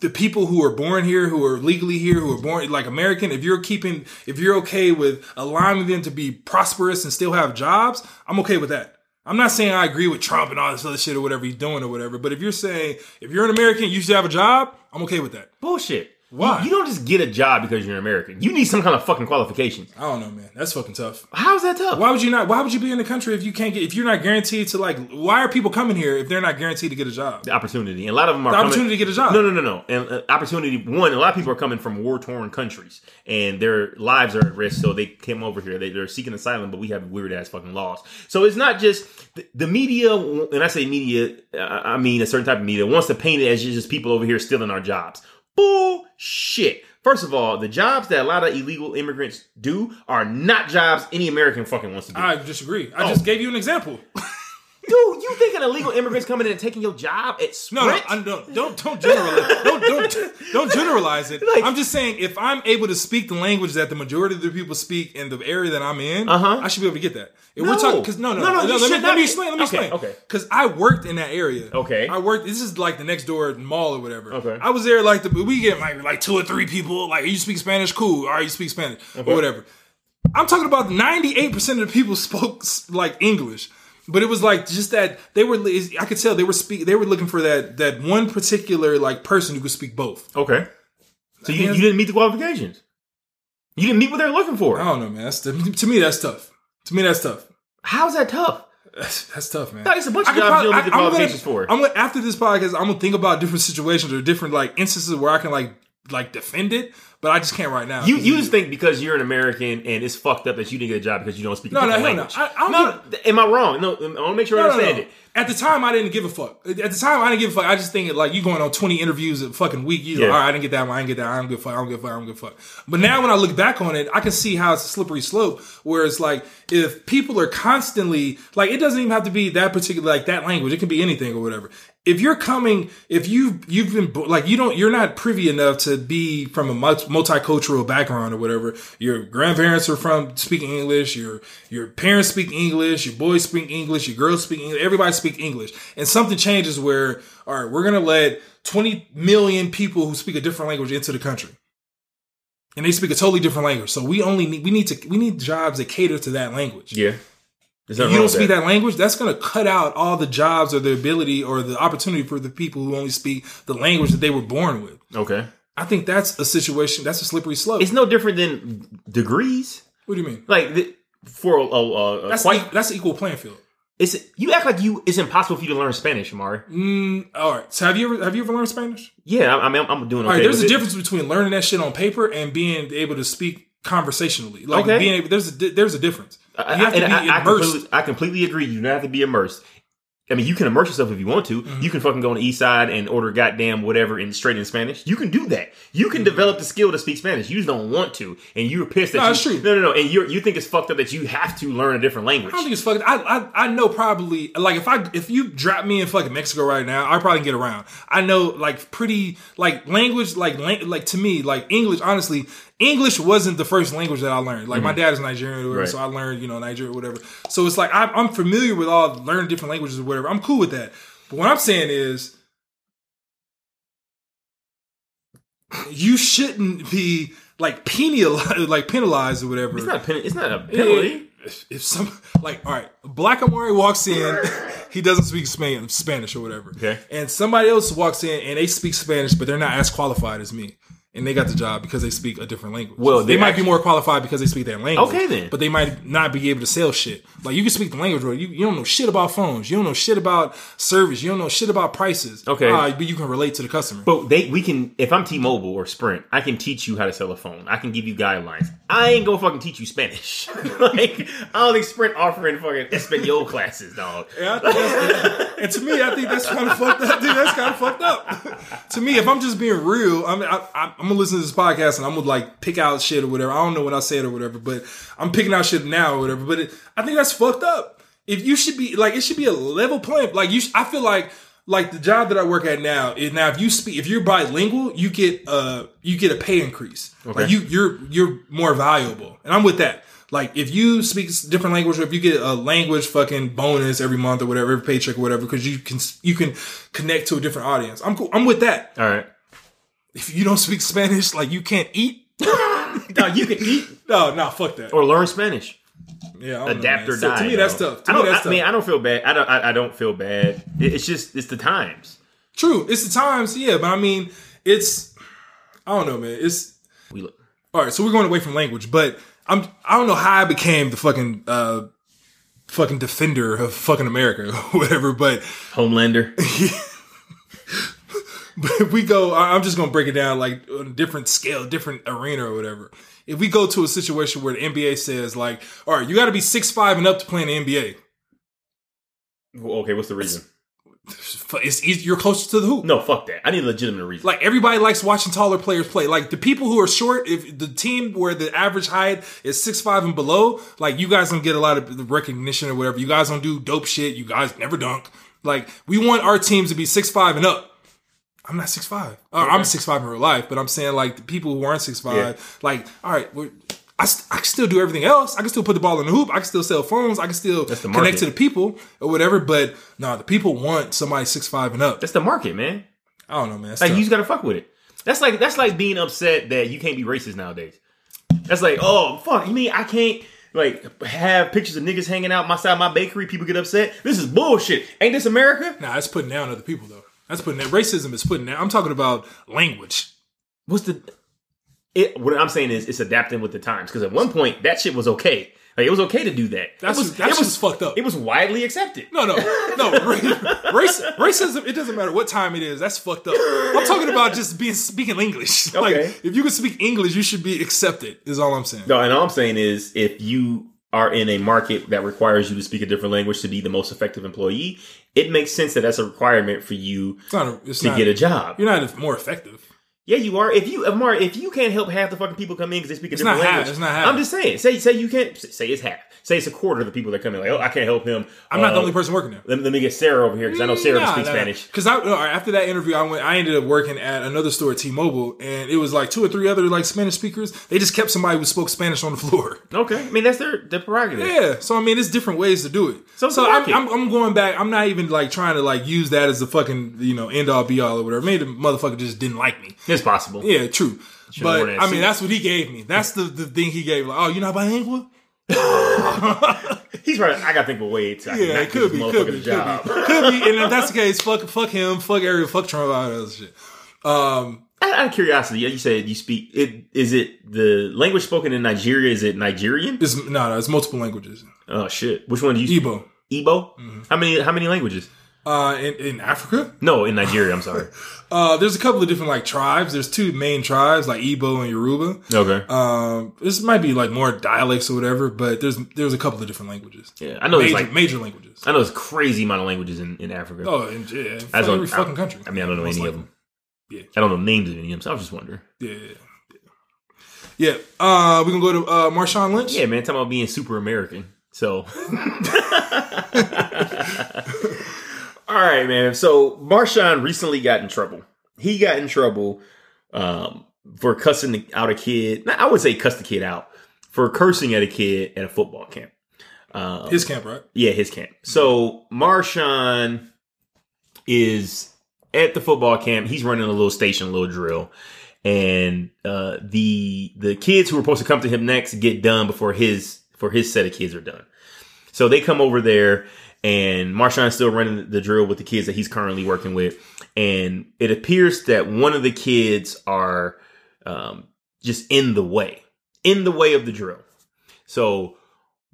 the people who are born here, who are legally here, who are born like American, if you're keeping if you're okay with allowing them to be prosperous and still have jobs, I'm okay with that. I'm not saying I agree with Trump and all this other shit or whatever he's doing or whatever, but if you're saying if you're an American, you should have a job, I'm okay with that. bullshit. Why? You, you don't just get a job because you're an American. You need some kind of fucking qualifications. I don't know, man. That's fucking tough. How's that tough? Why would you not? Why would you be in the country if you can't get? If you're not guaranteed to like, why are people coming here if they're not guaranteed to get a job? the opportunity. And a lot of them are The coming- opportunity to get a job. No, no, no, no. And uh, opportunity. One, a lot of people are coming from war torn countries, and their lives are at risk. So they came over here. They, they're seeking asylum, but we have weird ass fucking laws. So it's not just the, the media. And I say media, I mean a certain type of media wants to paint it as just people over here stealing our jobs. Bullshit. First of all, the jobs that a lot of illegal immigrants do are not jobs any American fucking wants to do. I disagree. I Oh. just gave you an example. [LAUGHS] Dude, you think an illegal immigrant's coming in and taking your job at Sprint? No, no? I don't don't generalize. don't don't don't generalize it. Like- I'm just saying if I'm able to speak the language that the majority of the people speak in the area that I'm in, Uh-huh. I should be able to get that. If No. we're talking, because no, no, No, no, you let, me, let me explain. Let me okay, explain. okay. Because I worked in that area. Okay. I worked. This is like the next door mall or whatever. Okay. I was there like the we get like like two or three people. Like you speak Spanish, cool. All right, you speak Spanish or whatever. I'm talking about 98 percent of the people [LAUGHS] spoke like English. But it was like just that they were. I could tell they were speak. They were looking for that that one particular like person who could speak both. Okay. So you, you didn't meet the qualifications. You didn't meet what they're looking for. I don't know, man. That's to me that's tough. To me that's tough. How's that tough? That's, that's tough, man. No, it's a bunch I of jobs probably- you don't need the qualifications gonna, for. I'm gonna, after this podcast, I'm gonna think about different situations or different like instances where I can like like defend it, but I just can't right now. You you just think because you're an American and it's fucked up that you didn't get a job because you don't speak No, no, different hell no. language. I- I no, am I wrong? No, I want to make sure I No, no, understand no. it. At the time, I didn't give a fuck. At the time, I didn't give a fuck. I just think like you going on 20 interviews a fucking week. You Yeah. like, all right, I didn't get that one. I didn't get that. I don't give a fuck. I don't give a fuck. I don't give a fuck. But now when I look back on it, I can see how it's a slippery slope where it's like if people are constantly like it doesn't even have to be that particular like that language. It can be anything or whatever. If you're coming, if you you've been like you don't, you're not privy enough to be from a multicultural background or whatever. Your grandparents are from speaking English. Your your parents speak English. Your boys speak English. Your girls speak English. Everybody speak English. And something changes where all right, we're gonna let 20 million people who speak a different language into the country. And they speak a totally different language. So we only need we need to we need jobs that cater to that language. Yeah. You don't speak that. language, that's going to cut out all the jobs or the ability or the opportunity for the people who only speak the language that they were born with. Okay. I think that's a situation. That's a slippery slope. It's no different than degrees. What do you mean? Like the, for a, a, a That's quite, e- that's equal playing field. it's you act like you it's impossible for you to learn Spanish, Amari. Mm, all right. So have you ever have you ever learned Spanish? Yeah, I, I mean, I'm, I'm doing okay. All right. There's a it. difference between learning that shit on paper and being able to speak conversationally. Like Okay. being able, there's a there's a difference. I, You have to and be I, I completely, I completely agree. You don't have to be immersed. I mean, you can immerse yourself if you want to. Mm-hmm. You can fucking go on the east side and order goddamn whatever in straight in Spanish. You can do that. You can develop the skill to speak Spanish. You just don't want to, and you're pissed that Mm-hmm. No, you, true. no, no, no, and you you think it's fucked up that you have to learn a different language. I don't think it's fucking. I, I I know probably like if I if you drop me in fucking Mexico right now, I probably get around. I know like pretty like language like like to me like English. Honestly, English wasn't the first language that I learned. Like my mm-hmm. dad is Nigerian or whatever, Right. so I learned you know Nigerian or whatever. So it's like I, I'm familiar with all learning different languages or whatever. I'm cool with that. But what I'm saying is. You shouldn't be like penalized, [LAUGHS] like penalized or whatever. it's not a pen, it's not a penalty. If, if some like all right, Black Amari walks in, [LAUGHS] he doesn't speak Spanish or whatever. Okay. And somebody else walks in and they speak Spanish, but they're not as qualified as me. And they got the job because they speak a different language. Well, they might actu- be more qualified because they speak that language. Okay, then. But they might not be able to sell shit. Like you can speak the language, bro. You, you don't know shit about phones. You don't know shit about service. You don't know shit about prices. Okay. Uh, but you can relate to the customer. But they, we can. If I'm T-Mobile or Sprint, I can teach you how to sell a phone. I can give you guidelines. I ain't gonna fucking teach you Spanish. [LAUGHS] like I don't think Sprint offering fucking Espanol [LAUGHS] classes, dog. Yeah, I think that's, and to me, I think that's kind of fucked up. Dude, that's kind of fucked up. [LAUGHS] to me, if I'm just being real, I mean, I, I, I'm gonna listen to this podcast and I'm gonna like pick out shit or whatever. I don't know what I said or whatever, but I'm picking out shit now or whatever. But it, I think that's fucked up. If you should be like, it should be a level playing. Like you, sh- I feel like like the job that I work at now is now if you speak if you're bilingual, you get uh you get a pay increase. Like you you're you're more valuable, and I'm with that. Like if you speak different language, or if you get a language fucking bonus every month or whatever, every paycheck or whatever, because you can you can connect to a different audience. I'm cool. I'm with that. All right. If you don't speak Spanish, like you can't eat. [LAUGHS] Dog, you can eat No, no, fuck that. or learn Spanish. Yeah, I don't know, Adapt man. or So die. To me, that's tough. To I don't. that's I, tough. mean, I don't feel bad. I don't. I, I don't feel bad. It- It's just it's the times. True, it's the times. Yeah, but I mean, it's I don't know, man. It's We look. all right. So we're going away from language, but I'm I don't know how I became the fucking uh fucking defender of fucking America [LAUGHS] or whatever, but Homelander. [LAUGHS] [LAUGHS] But if we go, I'm just gonna break it down like on a different scale, different arena or whatever. If we go to a situation where the NBA says like, all right, you got to be six five and up to play in the NBA. Well, okay, what's the reason? It's easy. You're closer to the hoop. No, fuck that. I need a legitimate reason. Like everybody likes watching taller players play. Like the people who are short, if the team where the average height is six five and below, like you guys don't get a lot of recognition or whatever. You guys don't do dope shit. You guys never dunk. Like we want our teams to be six five and up. I'm not six five. Uh, I'm six five in real life, but I'm saying like the people who aren't six five, Yeah. like all right, we're, I, st- I can still do everything else. I can still put the ball in the hoop. I can still sell phones. I can still connect to the people or whatever. But no, the people want somebody six five and up. That's the market, man. I don't know, man. It's Like tough. you just gotta fuck with it. That's like that's like being upset that you can't be racist nowadays. That's like, oh fuck, you mean I can't like have pictures of niggas hanging out my side of my bakery? People get upset. This is bullshit. Ain't this America? Nah, it's putting down other people though. That's putting down. Racism is putting that. I'm talking about language. What's the? It, what I'm saying is it's adapting with the times because at one point that shit was okay. Like it was okay to do that. That's it was, that it shit's was fucked up. It was widely accepted. no, no, no. [LAUGHS] Race, racism. It doesn't matter what time it is. That's fucked up. I'm talking about just being speaking English. [LAUGHS] Like Okay. if you can speak English, you should be accepted. Is all I'm saying. No, and all I'm saying is if you are in a market that requires you to speak a different language to be the most effective employee, it makes sense that that's a requirement for you. A, to not. get a job. You're not more effective. Yeah, you are. If you, Amar, if you can't help half the fucking people come in because they speak a different not half. language, It's not half. I'm just saying. Say, say you can't. Say it's half. Say it's a quarter of the people that come in. Like, oh, I can't help him. I'm not the Uh, only person working there. Let, let me get Sarah over here because I know Sarah can speak Spanish. Because I no, after that interview, I went. I ended up working at another store at T-Mobile, and it was like two or three other like Spanish speakers. They just kept somebody who spoke Spanish on the floor. [LAUGHS] Okay, I mean that's their their prerogative. Yeah, so I mean, it's different ways to do it. So So, I'm. I'm, I'm going back. I'm not even like trying to like use that as the fucking you know end all be all or whatever. Maybe the motherfucker just didn't like me. It's possible. Yeah, true. but worn that I mean, that's what he gave me. That's the, the thing he gave. Like, oh, you're not bilingual? [LAUGHS] He's right. I got to think of a way to Yeah, it could be, could be, could job. be, could be. And if that's the case, fuck, fuck him, fuck Ariel, fuck Trump, all that shit. Um, Out of curiosity, you said you speak it. Is it the language spoken in Nigeria? Is it Nigerian? It's no, no, it's multiple languages. Oh shit! Which one do you? Igbo. Igbo. How many? How many languages? Uh, in, in Africa, No, in Nigeria. I'm sorry. [LAUGHS] uh, there's a couple of different like tribes. There's two main tribes, like Igbo and Yoruba. okay. Um, this might be like more dialects or whatever, but there's there's a couple of different languages. Yeah, I know Major, it's like major languages. I know it's crazy amount of languages in, in Africa. Oh, and, yeah, I every don't- fucking country. I mean, I don't know Most any of them. Yeah. I don't know names of any of them. So I was just wondering. Yeah, yeah, yeah. Yeah, uh, we can go to uh, Marshawn Lynch. Yeah, man, talking about being super American. So, [LAUGHS] [LAUGHS] all right, man. So Marshawn recently got in trouble. He got in trouble um, for cussing out a kid. I would say cuss the kid out for cursing at a kid at a football camp. Um, His camp, right? Yeah, his camp. So Marshawn is at the football camp. He's running a little station, a little drill, and uh, the the kids who were supposed to come to him next get done before his for his set of kids are done. So they come over there, and Marshawn's still running the drill with the kids that he's currently working with, and it appears that one of the kids are um, just in the way, in the way of the drill. So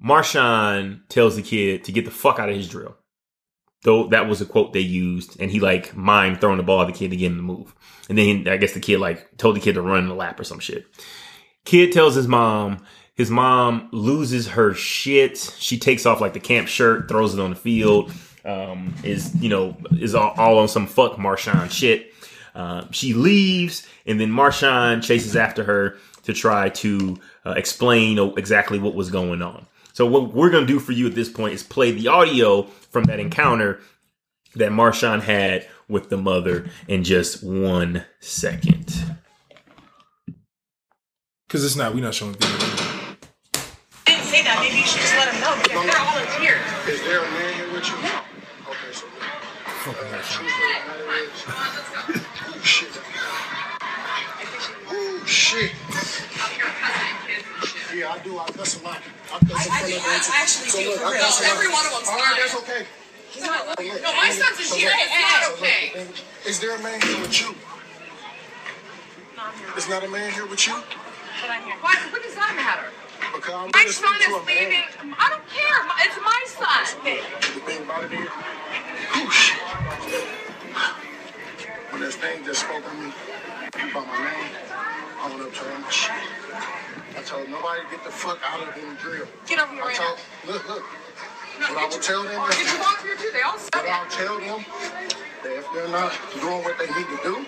Marshawn tells the kid to get the fuck out of his drill. Though that was a quote they used, and he like mimed throwing the ball at the kid to get him to move. And then I guess the kid like told the kid to run in the lap or some shit. Kid tells his mom. His mom loses her shit. She takes off like the camp shirt, throws it on the field. Um, is you know is all, all on some fuck Marshawn shit. Uh, she leaves, and then Marshawn chases after her to try to uh, explain exactly what was going on. So what we're gonna do for you at this point is play the audio from that encounter that Marshawn had with the mother in just one second. Because it's not. We're not showing video. Didn't say that. Maybe you should just let him know because they're all in tears. Is there a man here with you? Okay, so Fucking Marshawn. [LAUGHS] oh shit. Oh shit. Yeah, I do. I cuss a lot. I cuss in I front do- of I them. actually so do, look, for I real. cuss a lot. Every one of them's All right, lying. that's okay. He's not look, No, my son's in so here. It's not so look, okay. Is there a man here with you? Is not a man here with you? But I'm here. Why? What does that matter? Because My son is leaving. I don't care. It's my son. The thing about it is. When this thing just spoke to me about my name, I went up to him. I told nobody to get the fuck out of them drill. Get over here I right told, now. look, look. No, What I would tell them get your mom here too. They all said But. I'll tell them that if they're not doing what they need to do,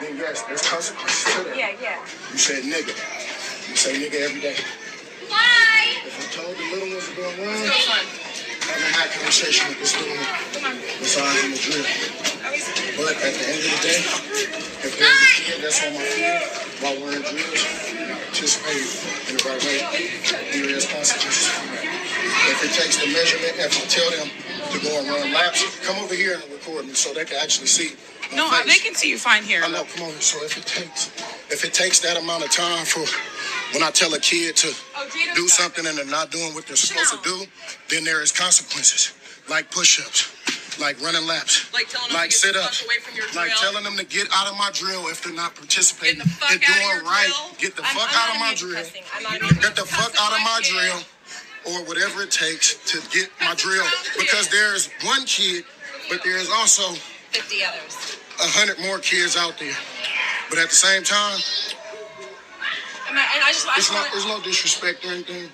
then yes, there's consequences to that. Yeah, yeah. You said nigga. You say nigga every day. Why? If I told the little ones to go son. having that conversation with this little one besides in the drill. But at the end of the day, if there's a kid that's on my field while we're in drills, participate in the right way, there is consequences for that. If it takes the measurement, if I tell them to go and run laps, come over here and record me so they can actually see. No, face. they can see you fine here. I know, come on. So if it takes, if it takes that amount of time for when I tell a kid to do something and they're not doing what they're supposed to do, then there is consequences, like push-ups, like running laps, Like telling them to like the sit-ups, fuck away from your like telling them to get out of my drill if they're not participating. Get the fuck and out of doing right. drill. Get the I'm- fuck I'm out not of my even drill. cussing. I'm not Get the fuck out of my my drill, or whatever it takes to get my drill. Because there's one kid, but there's also 50 others. a hundred more kids out there. But at the same time, And I, and I just, I it's just not want there's no disrespect or anything,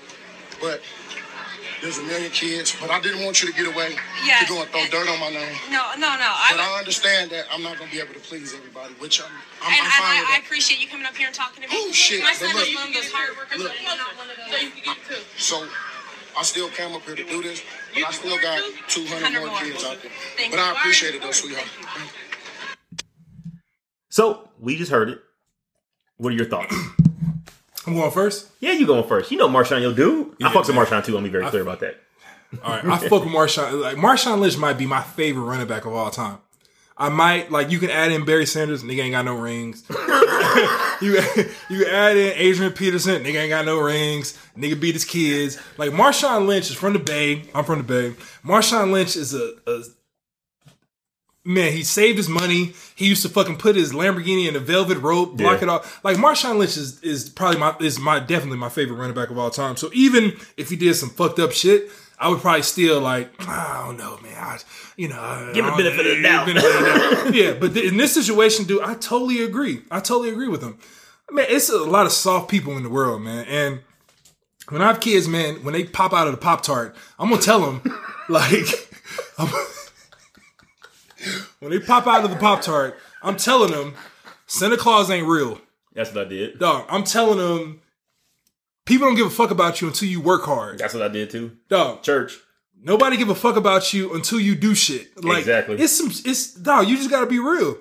but there's a million kids. But I didn't want you to get away Yes, to go and throw and- dirt on my name. No, no, no. But I, I understand that I'm not gonna be able to please everybody, which I'm I'm, and, I'm and fine I, with I appreciate you coming up here and talking to me. Oh, shit, My son look. is one of those hard workers. Look. not one of those. So you can get two. So I still came up here to do this, but I still got 200 more kids out there. Thank But. I appreciate it though, sweetheart. So we just heard it. What are your thoughts? I'm going first. yeah, you going first. You know Marshawn, your dude. I Yeah, fucks with man. Marshawn too. I'll be very clear about that. All right, I [LAUGHS] fuck with Marshawn. Like Marshawn Lynch might be my favorite running back of all time. I might like you can add in Barry Sanders, nigga ain't got no rings. [LAUGHS] you you add in Adrian Peterson, nigga ain't got no rings. Nigga beat his kids. Like Marshawn Lynch is from the Bay. I'm from the Bay. Marshawn Lynch is a, a man, he saved his money. He used to fucking put his Lamborghini in a velvet rope, block Yeah. it off. Like Marshawn Lynch is is probably my is my definitely my favorite running back of all time. So even if he did some fucked up shit, I would probably still like I don't know, man. I, you know, Give him I the benefit of the doubt. benefit of the doubt. [LAUGHS] yeah, but th- in this situation, dude, I totally agree. I totally agree with him. Man, it's a lot of soft people in the world, man, and when I have kids, man, when they pop out of the Pop Tart, I'm gonna tell them, [LAUGHS] like, I'm- when they pop out of the Pop Tart, I'm telling them, Santa Claus ain't real, That's what I did. dog. I'm telling them, people don't give a fuck about you until you work hard, That's what I did too. dog. Church. Nobody give a fuck about you until you do shit. Like, Exactly. It's some, it's dog. You just gotta be real.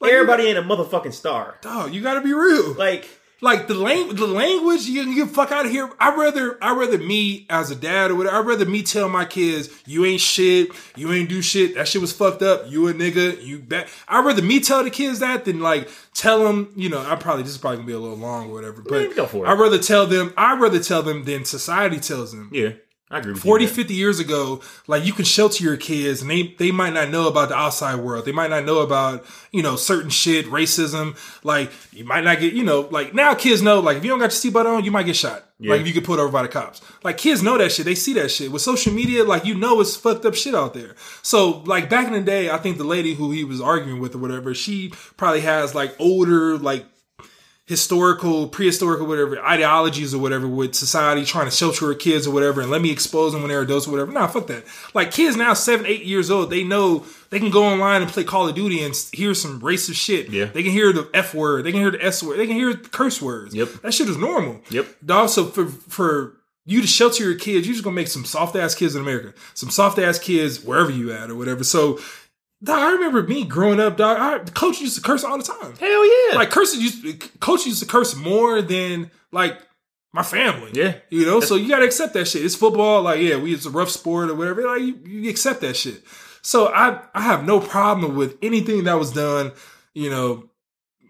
Like, Everybody ain't a motherfucking star. dog. You gotta be real. Like, like the language, the language, you can get fuck out of here. I rather, I rather me as a dad or whatever. I rather me tell my kids, you ain't shit, you ain't do shit. That shit was fucked up. You a nigga. You bet. I rather me tell the kids that than like tell them. You know, I probably this is probably gonna be a little long or whatever. But Man, go for it. I rather tell them. I rather tell them than society tells them. yeah, I agree with 40, you. man. 50 years ago, like you can shelter your kids and they, they might not know about the outside world. They might not know about, you know, certain shit, racism. Like you might not get, you know, like now kids know, like if you don't got your seatbelt on, you might get shot. Yeah. Like if you get pulled over by the cops. Like kids know that shit. They see that shit. With social media, like you know it's fucked up shit out there. So like back in the day, I think the lady who he was arguing with or whatever, she probably has like older, like historical, prehistorical, whatever ideologies or whatever with society trying to shelter kids or whatever, and let me expose them when they're adults or whatever. Nah, fuck that. Like kids now, seven, eight years old, they know they can go online and play Call of Duty and hear some racist shit. Yeah. they can hear the F word, they can hear the S word, they can hear curse words. Yep. that shit is normal. Yep. Dog. So for for you to shelter your kids, you're just gonna make some soft ass kids in America, some soft ass kids wherever you at or whatever. So. Dog, I remember me growing up, dog. I, the coach used to curse all the time Hell yeah. like cursing used coach used to curse more than like my family. Yeah. You know, so you gotta accept that shit. It's football, like yeah, we it's a rough sport or whatever. Like you, you accept that shit. So I I have no problem with anything that was done, you know,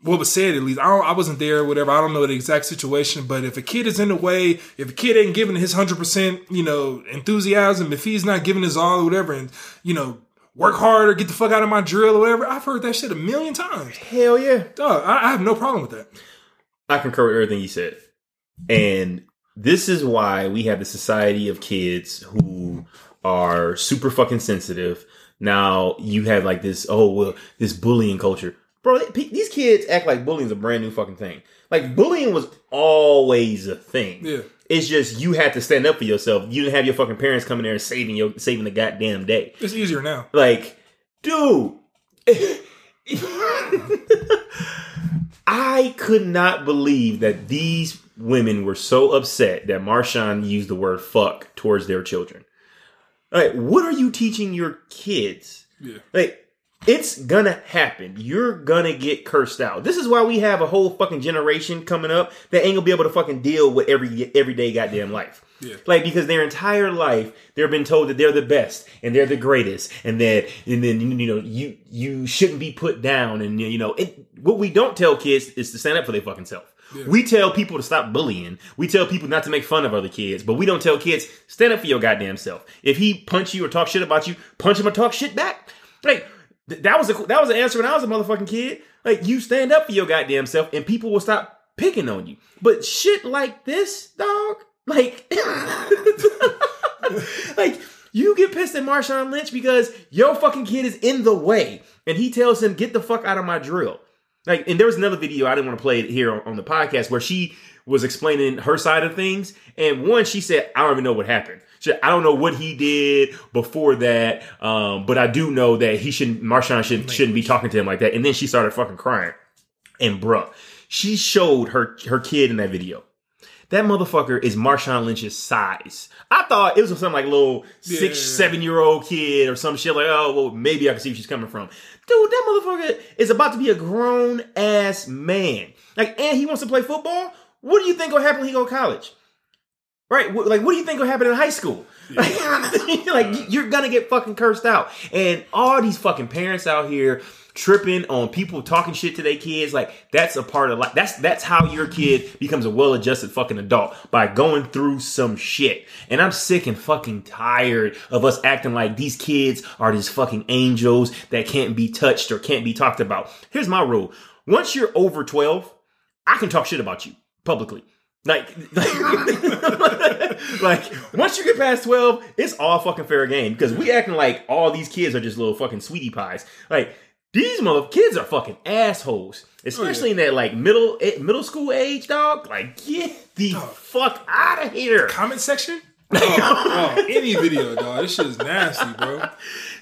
what was said at least. I don't, I wasn't there, or whatever. I don't know the exact situation, but if a kid is in the way, if a kid ain't giving his hundred percent, you know, enthusiasm, if he's not giving his all or whatever, and you know, work hard or get the fuck out of my drill or whatever, I've heard that shit a million times. Hell yeah. Dog, I, I have no problem with that. I concur with everything you said. And this is why we have the society of kids who are super fucking sensitive. Now you have like this, oh, well, this bullying culture. Bro, they- these kids act like bullying is a brand new fucking thing. Like bullying was always a thing. Yeah. It's just you had to stand up for yourself. You didn't have your fucking parents coming there and saving your saving the goddamn day. It's easier now. Like, dude, [LAUGHS] I could not believe that these women were so upset that Marshawn used the word fuck towards their children. Like, what are you teaching your kids? Yeah. Like, it's gonna happen. You're gonna get cursed out. This is why we have a whole fucking generation coming up that ain't gonna be able to fucking deal with every everyday goddamn life. Yeah. Like because their entire life they've been told that they're the best and they're the greatest and that and then you know you you shouldn't be put down and you know it, what we don't tell kids is to stand up for their fucking self. We tell people to stop bullying. We tell people not to make fun of other kids, but we don't tell kids stand up for your goddamn self. If he punch you or talk shit about you, punch him or talk shit back. Like th- that was a that was an answer when I was a motherfucking kid. Like you stand up for your goddamn self, and people will stop picking on you. But shit like this, dog, like, [LAUGHS] like you get pissed at Marshawn Lynch because your fucking kid is in the way, and he tells him, "Get the fuck out of my drill." Like, and there was another video I didn't want to play it here on, on the podcast where she was explaining her side of things, and one she said, "I don't even know what happened." Said, I don't know what he did before that, um, but I do know that he shouldn't. Marshawn shouldn't shouldn't be talking to him like that. And then she started fucking crying. And bruh, she showed her her kid in that video. That motherfucker is Marshawn Lynch's size. I thought it was some like little six, seven year old kid or some shit like, oh, well, maybe I can see where she's coming from. Dude, that motherfucker is about to be a grown ass man. Like, and he wants to play football. What do you think will happen when he go to college? Right? Like, what do you think will happen in high school? [LAUGHS] like you're gonna get fucking cursed out. And all these fucking parents out here tripping on people talking shit to their kids, like that's a part of life. That's that's how your kid becomes a well-adjusted fucking adult by going through some shit. And I'm sick and fucking tired of us acting like these kids are these fucking angels that can't be touched or can't be talked about. Here's my rule. Once you're over 12, I can talk shit about you publicly. Like, like, [LAUGHS] like, once you get past 12, it's all fucking fair game because we acting like all these kids are just little fucking sweetie pies. Like, these mother kids are fucking assholes, especially in that like middle eh, middle school age, dog. Like, get the fuck out of here. Comment section? [LAUGHS] Oh, oh, any video, dog. This shit is nasty, bro.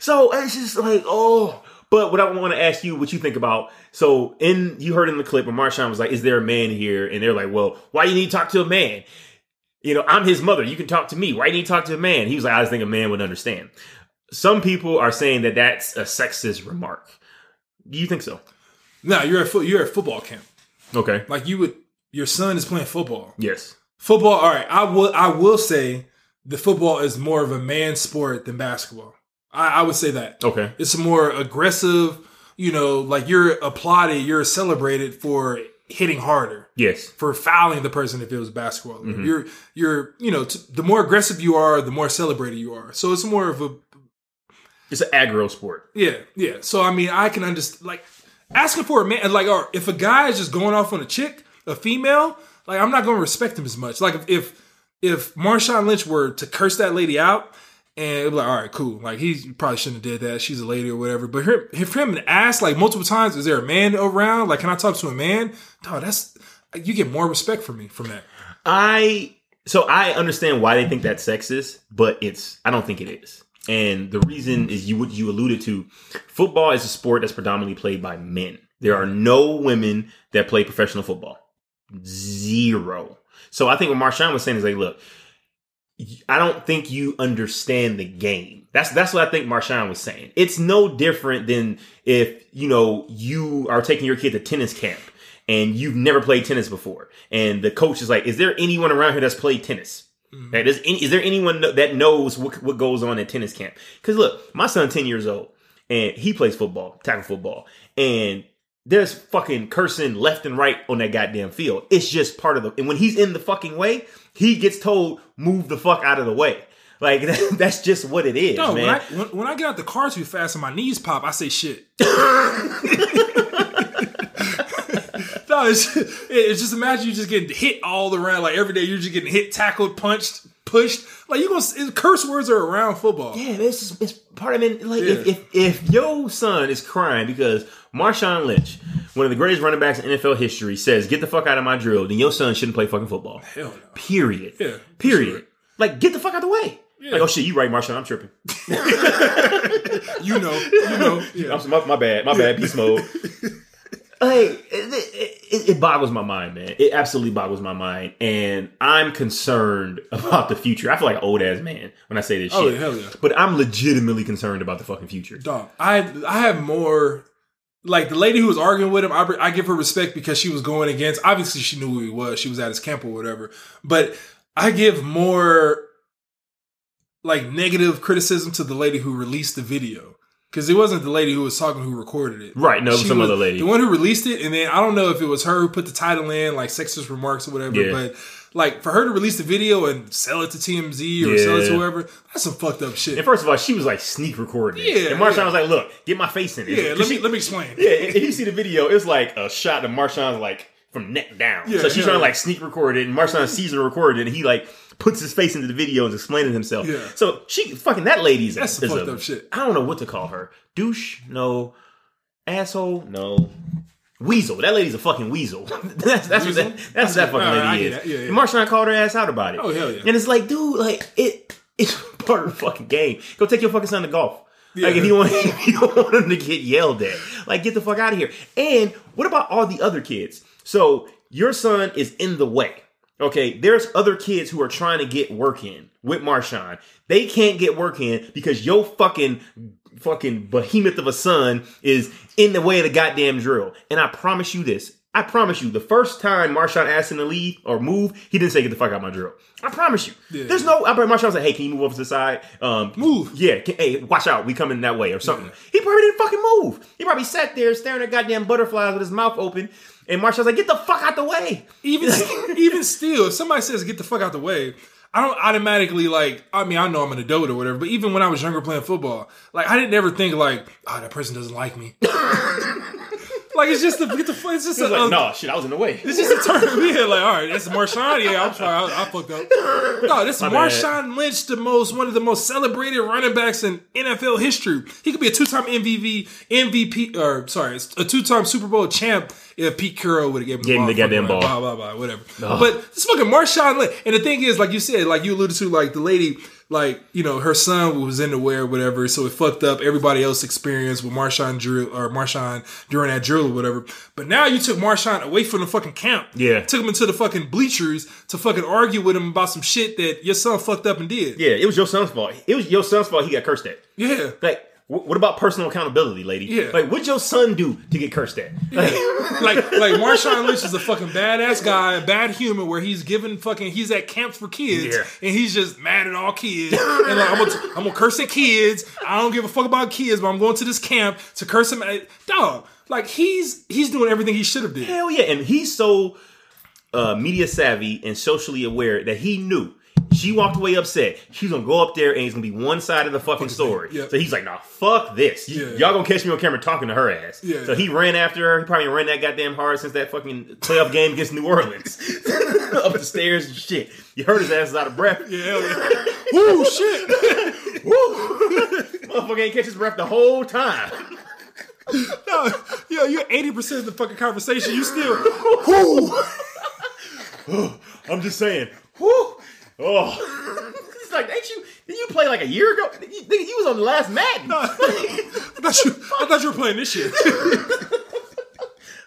So it's just like, oh. But what I want to ask you, what you think about? So in you heard in the clip, when Marshawn was like, "Is there a man here?" And they're like, "Well, why you need to talk to a man?" You know, I'm his mother. You can talk to me. Why you need to talk to a man? He was like, "I just think a man would understand." Some people are saying that that's a sexist remark. Do you think so? Nah, you're at fo- you're at football camp. Okay. Like you would, your son is playing football. Yes. Football. All right. I will. I will say the football is more of a man sport than basketball. I, I would say that. Okay. It's more aggressive. You know, like you're applauded, you're celebrated for hitting harder, Yes. for fouling the person if it was basketball. Mm-hmm. You're, you're, you know, t- the more aggressive you are, the more celebrated you are. So it's more of a, It's an aggro sport. yeah, yeah. So I mean, I can understand, like, asking for a man, like, or if a guy is just going off on a chick, a female, like, I'm not going to respect him as much. Like, if, if, if Marshawn Lynch were to curse that lady out, and it'd be like, all right, cool. Like he probably shouldn't have did that. She's a lady or whatever. But her, if him ask like multiple times, is there a man around? Like, can I talk to a man? No, that's you get more respect from me from that. I so I understand why they think that's sexist, but it's I don't think it is. And the reason is you what you alluded to. Football is a sport that's predominantly played by men. There are no women that play professional football. Zero. So I think what Marshawn was saying is like, look, I don't think you understand the game. That's that's what I think Marshawn was saying. It's no different than if you know you are taking your kid to tennis camp and you've never played tennis before, and the coach is like, "Is there anyone around here that's played tennis?" Mm-hmm. Like, is, any, is there anyone that knows what, what goes on at tennis camp? Because look, my son's ten years old and he plays football, tackle football, and there's fucking cursing left and right on that goddamn field. It's just part of the. And when he's in the fucking way, he gets told move the fuck out of the way. Like [LAUGHS] that's just what it is, No, when man. I when, when I get out the car too fast and my knees pop, I say shit. [LAUGHS] no, it's, it's just imagine you just getting hit all around like every day. You're just getting hit, tackled, punched, pushed. Like you gonna curse words are around football. Yeah, it's just, it's part of it. Like if, Yeah. if if your son is crying because Marshawn Lynch, one of the greatest running backs in NFL history, says get the fuck out of my drill, then your son shouldn't play fucking football. Hell no. Period. Yeah, Period. sure. Like get the fuck out of the way. Yeah. Like oh shit, you right, Marshawn. I'm tripping. [LAUGHS] You know, you know. [LAUGHS] Yeah. I'm, my, my bad. My bad. Peace mode. [LAUGHS] Like it, it, it, it boggles my mind, man. It absolutely boggles my mind, and I'm concerned [LAUGHS] about the future. I feel like an old ass man when I say this Oh, shit. hell yeah. But I'm legitimately concerned about the fucking future. Dog, I I have more. Like the lady who was arguing with him, I, I give her respect because she was going against. Obviously, she knew who he was. She was at his camp or whatever. But I give more like negative criticism to the lady who released the video because it wasn't the lady who was talking who recorded it. Right, no, it was some other lady. The one who released it, and then I don't know if it was her who put the title in, like sexist remarks or whatever. Yeah. But like for her to release the video and sell it to TMZ or sell it to whoever, that's some fucked up shit. And first of all, she was like sneak recording it. Yeah, And Marshawn yeah. was like, look, get my face in it. yeah, let me she- let me explain. Yeah, if you see the video, it's like a shot of Marshawn's like from neck down. Yeah, so she's yeah, trying to like sneak record it, and Marshawn sees her record it, and he like puts his face into the video and is explaining himself. Yeah. So she fucking that lady's That's is fucked a- up shit. I don't know what to call her. Douche? No. Asshole? No. Weasel. That lady's a fucking weasel. [LAUGHS] that's that's what that, that's what that fucking Alright, I lady is. that. Yeah, yeah. And Marshawn called her ass out about it. Oh, hell yeah. And it's like, dude, like it it's [LAUGHS] part of the fucking game. Go take your fucking son to golf. Like Yeah. if you want, [LAUGHS] if you don't want him to get yelled at, like get the fuck out of here. And what about all the other kids? So your son is in the way. Okay, there's other kids who are trying to get work in with Marshawn. They can't get work in because your fucking fucking behemoth of a son is in the way of the goddamn drill. And I promise you this. I promise you, the first time Marshawn asked him to leave or move, he didn't say get the fuck out of my drill. I promise you. There's no. I bet Marshawn said, "Hey, can you move over to the side? Um, Move. Yeah. Can, hey, watch out. We coming that way or something." He probably didn't fucking move. He probably sat there staring at goddamn butterflies with his mouth open, and Marshawn's like, "Get the fuck out the way." even [LAUGHS] even still, if somebody says get the fuck out the way, I don't automatically like. I mean, I know I'm an adult or whatever, but even when I was younger playing football, like I didn't ever think like, oh, that person doesn't like me. [LAUGHS] like it's just the get the fu- it's just a, like, a- "No, shit, I was in the way." It's just a turn. [LAUGHS] Yeah, like all right, that's Marshawn. Yeah, I'm sorry, I, I fucked up. No, this is My bad. Marshawn Lynch, the most one of the most celebrated running backs in NFL history. He could be a two-time MVP, MVP, or sorry, a two-time Super Bowl champ if Pete Carroll would have given Gave him the fucking goddamn ball. ball. Blah blah blah, whatever. But this fucking Marshawn Lynch, and the thing is, like you said, like you alluded to, like the lady. Like you know, her son was in the way or whatever, so it fucked up everybody else's experience with Marshawn drill or Marshawn during that drill or whatever. But now you took Marshawn away from the fucking camp, Yeah. took him into the fucking bleachers to fucking argue with him about some shit that your son fucked up and did. Yeah, it was your son's fault. It was your son's fault. He got cursed at. Yeah. Like, wh- what about personal accountability, lady? Yeah. Like, what'd your son do to get cursed at? Like, [LAUGHS] like like Marshawn Lynch is a fucking badass guy, a bad human where he's giving fucking he's at camps for kids Yeah. and he's just mad at all kids. and like I'm gonna, I'm gonna curse at kids. I don't give a fuck about kids, but I'm going to this camp to curse him at dog. Like he's he's doing everything he should have did. hell yeah. And he's so uh, media savvy and socially aware that he knew. She walked away upset. She's gonna go up there and it's gonna be one side of the fucking story. yeah. So he's like, nah, fuck this. Yeah. Y'all gonna catch me on camera talking to her ass. Yeah. So he ran after her. He probably ran that goddamn hard since that fucking playoff game against New Orleans. [LAUGHS] up the stairs and shit. You heard his ass is out of breath. Yeah, hell yeah. [LAUGHS] Ooh shit. [LAUGHS] Motherfucker ain't catch his breath the whole time. No, yo, you're 80% of the fucking conversation. You still I'm just saying. Whew. Oh. [LAUGHS] It's like, ain't you? Did you play like a year ago? You, was on the last Madden. I thought you I thought you were playing this shit. [LAUGHS]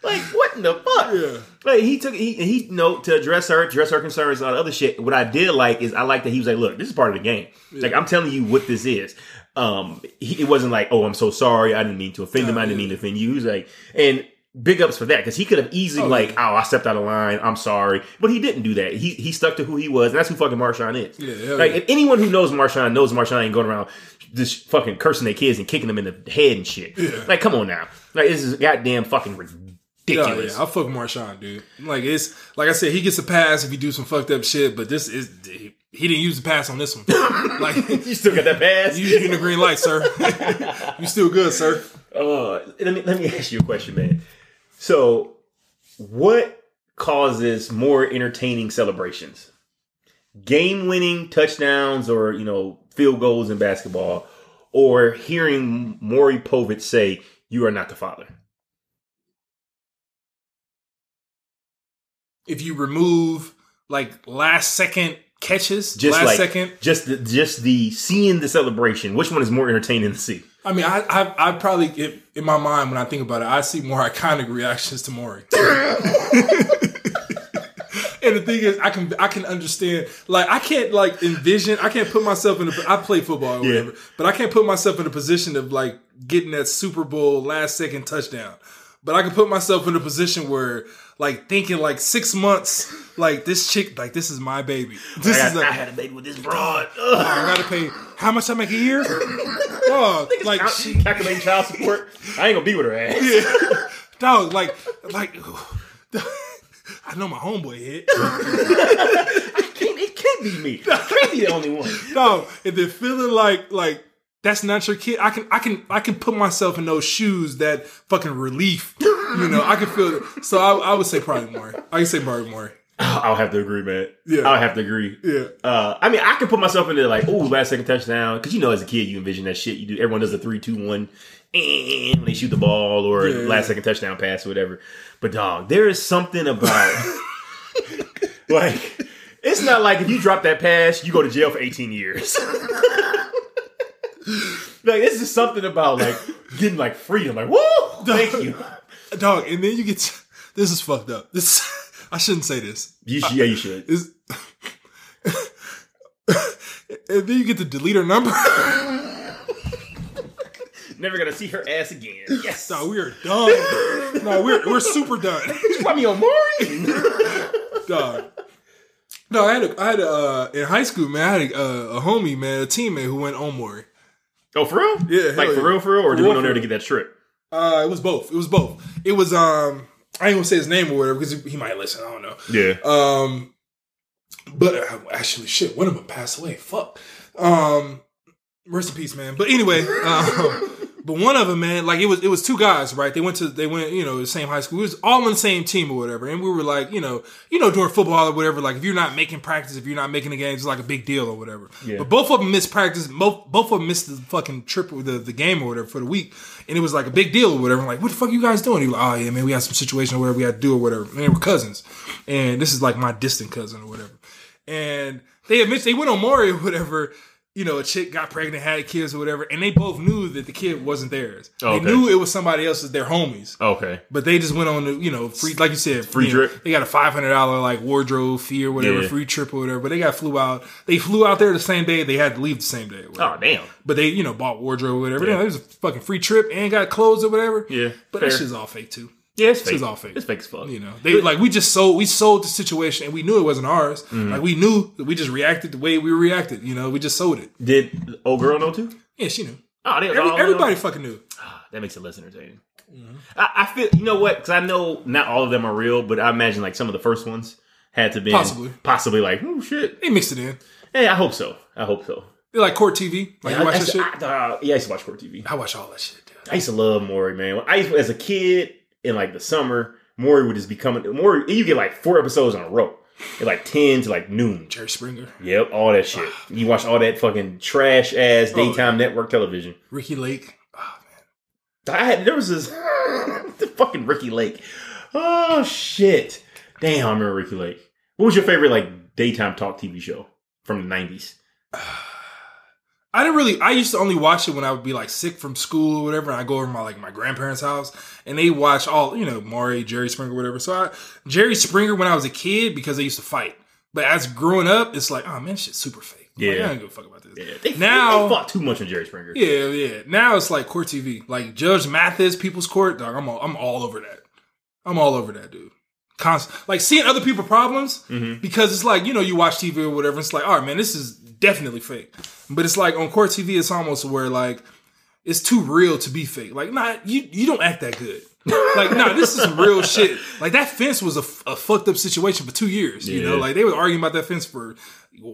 Like, what in the fuck? Yeah. Like, he took, he, he, you know, to address her, address her concerns, and all the other shit. What I did like is I like that he was like, look, this is part of the game. Like, I'm telling you what this is. Um, he, it wasn't like, oh, I'm so sorry. I didn't mean to offend him. I didn't mean to offend you. He was like, and big ups for that because he could have easily like, oh, I stepped out of line. I'm sorry, but he didn't do that. He he stuck to who he was, and that's who fucking Marshawn is. Yeah, like yeah. if anyone who knows Marshawn knows Marshawn ain't going around just fucking cursing their kids and kicking them in the head and shit. Like, come on now, like this is goddamn fucking ridiculous. yeah, I fuck Marshawn, dude. Like it's like I said, he gets a pass if you do some fucked up shit, but this is he, he didn't use the pass on this one. [LAUGHS] like You still got that pass? you getting the green light, sir. [LAUGHS] you still good, sir. Uh, let me let me ask you a question, man. So, what causes more entertaining celebrations? Game-winning touchdowns, or you know, field goals in basketball, or hearing Maury Povich say, "You are not the father." If you remove like last second catches, Just last like second. just the, just the seeing the celebration. Which one is more entertaining to see? I mean, I I, I probably in my mind when I think about it, I see more [LAUGHS] iconic reactions to Maury. [LAUGHS] And the thing is, I can I can understand. Like I can't like envision. I can't put myself in. A, I play football or Yeah. whatever, but I can't put myself in a position of like getting that Super Bowl last second touchdown. But I can put myself in a position where like thinking like six months, like this chick, like this is my baby. This I, is got- a, I had a baby with this broad. I gotta pay. How much I make a year? [LAUGHS] Dog, like she, calculating child support. I ain't gonna be with her ass. Yeah. [LAUGHS] dog, like like. [SIGHS] I know my homeboy hit. [LAUGHS] Can't- it can't be me. It can't be the only one. No, and then feeling like like that's not your kid. I can I can I can put myself in those shoes. That fucking relief, you know. I can feel it. So I, I would say probably more. I can say probably more. [SIGHS] I'll have to agree, man. Yeah. I'll have to agree. Yeah. Uh, I mean, I can put myself into like, oh, last second touchdown, because you know, as a kid, you envision that shit. You do. Everyone does a three, two, one, and when they shoot the ball or Yeah, last yeah. second touchdown pass or whatever. But dog, there is something about [LAUGHS] like. It's not like if you drop that pass, you go to jail for 18 years. [LAUGHS] [LAUGHS] like this is something about like getting like freedom. Like, woo! [LAUGHS] Thank you. Dog, and then you get this is fucked up. This [LAUGHS] I shouldn't say this. You yeah, you should. And then you get to delete her number. Never gonna see her ass again. Yes. No, we are done. no, we're we're super done. you want me on Maury? Dog. No, I had a, I had a, uh, in high school, man. I had a, uh, a homie, man, a teammate who went on Maury. Oh, for real? Yeah, Like for yeah. real, for real, or For did we real, on there to get that trip? Uh, it was both. It was both. It was um, I ain't gonna say his name or whatever because he might listen. I don't know. Yeah. Um, but uh, actually, shit, one of them passed away. Fuck. Um, rest in peace, man. But anyway, [LAUGHS] um, but one of them, man, like it was, it was two guys, right? They went to, they went, you know, the same high school. We was all on the same team or whatever, and we were like, you know, you know, during football or whatever, like if you're not making practice, if you're not making the games, it's like a big deal or whatever. Yeah. But both of them missed practice. Both both of them missed the fucking trip with the, the game or whatever for the week, and it was like a big deal or whatever. I'm like, what the fuck you guys doing? He was like, oh yeah, man, we had some situation or whatever we had to do or whatever. And they were cousins, and this is like my distant cousin or whatever and they admit they went on Maury or whatever. You know, a chick got pregnant, had kids or whatever, and they both knew that the kid wasn't theirs. Okay. They knew it was somebody else's, their homies. Okay. But they just went on the, you know, free, like you said, Free you know, trip. They got a five hundred dollar like wardrobe fee or whatever, Yeah. free trip or whatever. But they got flew out. They flew out there the same day. They had to leave the same day. or. Oh damn. But they, you know, bought wardrobe or whatever. Yeah. Yeah. It was a fucking free trip and got clothes or whatever. Yeah, But fair. that shit's all fake too. Yeah, it's fake. is all fake. It's fake as fuck. You know, they like we just sold we sold the situation and we knew it wasn't ours. Mm-hmm. Like we knew that we just reacted the way we reacted. You know, we just sold it. Did old girl know too? Yeah, she knew. Oh, they, Every, all- everybody fucking knew. that makes it less entertaining. Mm-hmm. I, I feel you know what? Because I know not all of them are real, but I imagine like some of the first ones had to be Possibly. possibly like oh shit. They mixed it in. Hey, I hope so. I hope so. They're like court TV. Like I, you watch I, that shit. I, uh, yeah, I used to watch Court TV. I watch all that shit, dude. I used to love Maury, man. I used to, as a kid in like the summer, Maury would just be coming. Maury, you get like four episodes on a row, at like ten to like noon. Jerry Springer, Yep, all that shit. Ah, you watch all that fucking trash ass oh, daytime network television. Ricki Lake. Oh man, I had there was this [LAUGHS] the fucking Ricki Lake. Oh shit! Damn, I remember Ricki Lake. What was your favorite like daytime talk TV show from the nineties? Ah, I didn't really. I used to only watch it when I would be like sick from school or whatever. And I go over my like my grandparents' house and they watch all you know Maury, Jerry Springer, whatever. So I Jerry Springer when I was a kid because they used to fight. But as growing up, it's like, oh man, shit's super fake. Like, Yeah. I don't give a fuck about this. Yeah, they, Now- they fought too much on Jerry Springer. Yeah, yeah. Now it's like court TV, like Judge Mathis, People's Court. Dog, I'm all, I'm all over that. I'm all over that, dude. Const- like seeing other people problems Mm-hmm. because it's like you know you watch TV or whatever. It's like, all right, man, this is definitely fake. But it's like on court TV, it's almost where like it's too real to be fake. Like, nah, you you don't act that good. like, nah, this is some real [LAUGHS] shit. Like that fence was a, a fucked up situation for two years. You know, like they were arguing about that fence for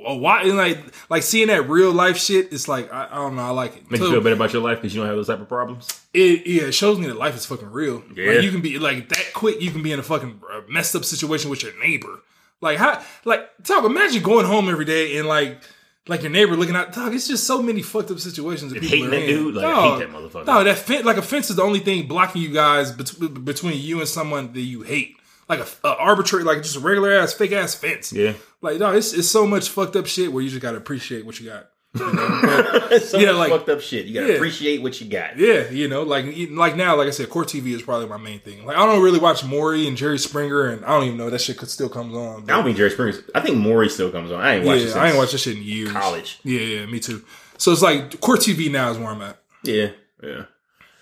a while. And like, like seeing that real life shit, it's like I, I don't know. I like it. Make So- you feel better about your life because you don't have those type of problems. it yeah, it shows me that life is fucking real. Yeah. Like you can be like that quick. You can be in a fucking messed up situation with your neighbor. Like how? Like talk. Imagine going home every day and like. Like your neighbor looking out, dog. It's just so many fucked up situations. That And people hating are that in. dude? Like, Dog. hate that motherfucker. No, that fence, like a fence is the only thing blocking you guys bet- between you and someone that you hate. Like a, a arbitrary, like just a regular ass, fake ass fence. Yeah. Like, no, it's it's so much fucked up shit where you just gotta appreciate what you got. You know? But, so Yeah, like- fucked up shit. You gotta Yeah. appreciate what you got. Yeah, you know, like like now, like I said, court TV is probably my main thing. Like I don't really watch Maury and Jerry Springer, and I don't even know that shit could still comes on. I don't think Jerry Springer. I think Maury still comes on. I ain't watched yeah, I ain't watched that shit in years. college. Yeah, yeah, me too. So it's like court TV now is where I'm at. Yeah, yeah,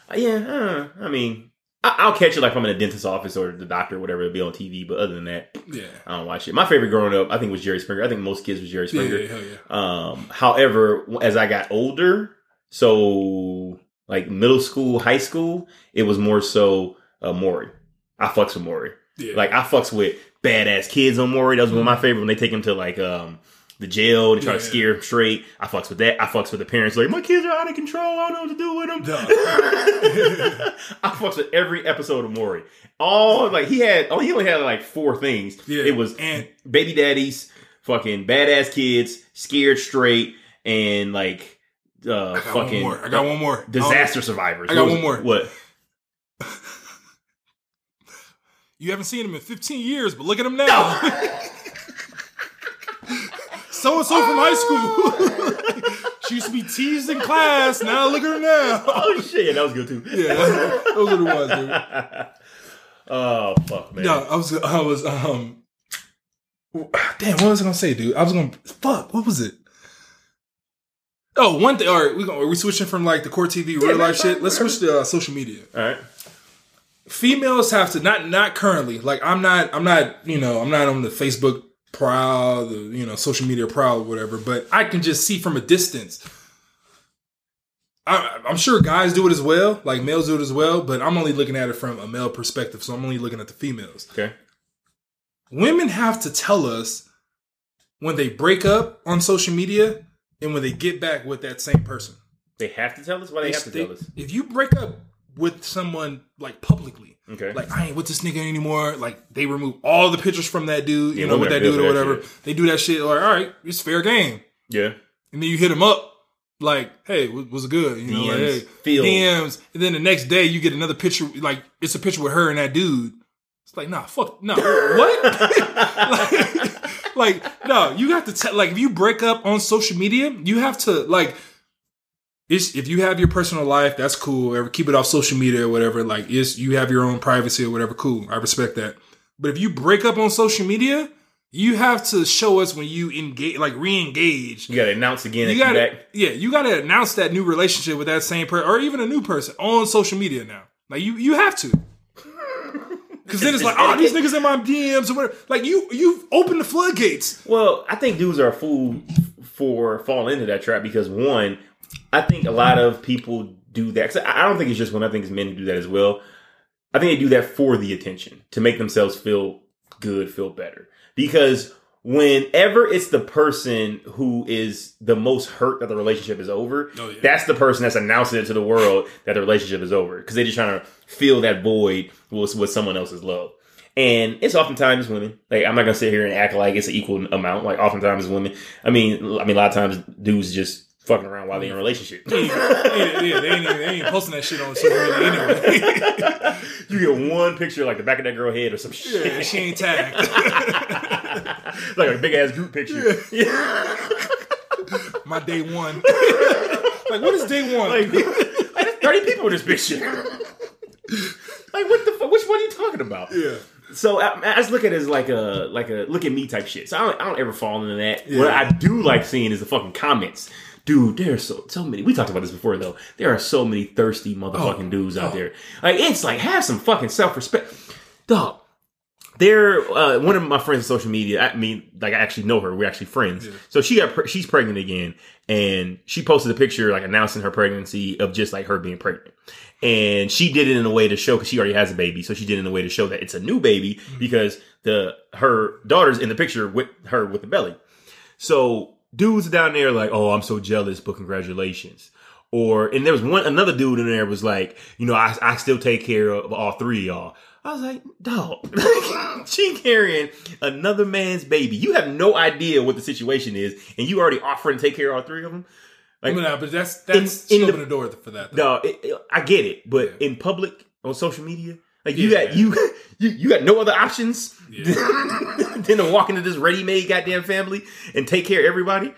Uh, yeah. Uh, I mean, I, I'll catch it like if I'm in a dentist's office or the doctor or whatever. It'll be on TV. But other than that, Yeah, I don't watch it. My favorite growing up, I think, was Jerry Springer. I think most kids was Jerry Springer. yeah, hell yeah. Um, however, as I got older, so like middle school, high school, it was more so uh, Maury. I fucks with Maury. yeah. Like I fucks with badass kids on Maury. That was one of my favorite when they take him to like um the jail to try to scare him straight. I fucks with that. I fucks with the parents like my kids are out of control. I don't know what to do with them. [LAUGHS] I fucks with every episode of Maury. All like he had. Oh, he only had like four things. Yeah. It was And- baby daddies, fucking badass kids, scared straight, and like uh I got fucking one more. I got one more. disaster survivors. I got What one more. What? [LAUGHS] You haven't seen him in 15 years, but look at him now. [LAUGHS] So and so from high school. [LAUGHS] she used to be teased in class. Now look at her now. [LAUGHS] Oh shit, that was good too. Yeah, those are the ones, dude. [LAUGHS] Oh fuck, man. No, I was, I was, um, damn, what was I gonna say, dude? I was gonna, fuck, what was it? Oh, one thing. All right, we go, are we switching from like the court TV real man, life shit? Let's switch to uh, social media. All right. Females have to not not currently. Like I'm not I'm not you know I'm not on the Facebook the you know social media proud, or whatever. But I can just see from a distance. I, I'm sure guys do it as well, like males do it as well. But I'm only looking at it from a male perspective, so I'm only looking at the females. Okay. Women have to tell us when they break up on social media and when they get back with that same person. They have to tell us. Why they, have to They- tell us? If you break up with someone like publicly, Okay. like I ain't with this nigga anymore, like they remove all the pictures from that dude, you Yeah, know, with that dude or whatever. They do that shit. Like, all right, it's fair game. yeah. And then you hit them up, like, hey, what was good? You know, like, DMs, hey, feel. DMs. And then the next day you get another picture, like it's a picture with her and that dude. It's like, nah, fuck, no, what? [LAUGHS] [LAUGHS] like, like, no, you have to tell. Like, if you break up on social media, you have to like. It's, if you have your personal life, that's cool. Or keep it off social media or whatever. Like, it's you have your own privacy or whatever. Cool, I respect that. But if you break up on social media, you have to show us when you engage, like re-engage. You got to announce again. You got to, yeah, you got to announce that new relationship with that same person, or even a new person on social media now. Like you, you have to, [LAUGHS] because then it's like, oh, these niggas in my DMs or whatever. Like you, you've opened the floodgates. Well, I think dudes are a fool for falling into that trap because one, I think a lot of people do that. I don't think it's just women. I think it's men who do that as well. I think they do that for the attention to make themselves feel good, feel better. Because whenever it's the person who is the most hurt that the relationship is over, Oh, yeah. that's the person that's announcing it to the world that the relationship is over because they're just trying to fill that void with, with someone else's love. And it's oftentimes women. Like I'm not gonna sit here and act like it's an equal amount. Like oftentimes women. I mean, I mean a lot of times dudes just fucking around while they're in a relationship. yeah, yeah, they ain't, even, they ain't posting that shit on social media anyway. [LAUGHS] you get one picture like the back of that girl head or some shit. yeah, she ain't tagged. [LAUGHS] like a big ass group picture. Yeah. My day one. like, what is day one? Like, [LAUGHS] like 30 people in this picture. like what the fuck? Which one are you talking about? yeah. So I, I just look at it as like a like a look at me type shit. So I don't, I don't ever fall into that. What I do like seeing is the fucking comments. Dude, there are so so many. We talked about this before though. There are so many thirsty motherfucking Oh, dudes out oh. there. Like it's like have some fucking self respect, dog. There, uh, one of my friends on social media. I mean, like I actually know her. We're actually friends. So she got pre- she's pregnant again, and she posted a picture like announcing her pregnancy of just like her being pregnant. And she did it in a way to show because she already has a baby, so she did it in a way to show that it's a new baby because the her daughter's in the picture with her with the belly. So dudes down there like, oh, I'm so jealous, but congratulations. Or and there was one another dude in there was like, you know, I I still take care of all three of y'all. I was like, dog, [LAUGHS] she carrying another man's baby. You have no idea what the situation is, and you already offering to take care of all three of them. Like, I mean, nah, but that's that's in still the- the door for that. Though. no, it, it- I get it, but Yeah. in public on social media, like you Yeah. got you [LAUGHS] you you got no other options Yeah. [LAUGHS] than to walk into this ready-made goddamn family and take care of everybody.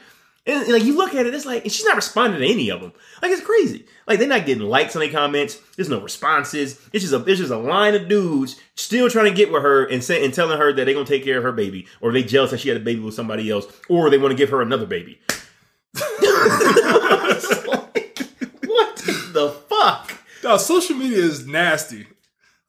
And, and, like you look at it, it's like and she's not responding to any of them. Like it's crazy. Like they're not getting likes on their comments. There's no responses. It's just a it's just a line of dudes still trying to get with her and say and telling her that they're gonna take care of her baby, or they jealous that she had a baby with somebody else, or they want to give her another baby. [LAUGHS] Like, what the fuck? No, social media is nasty.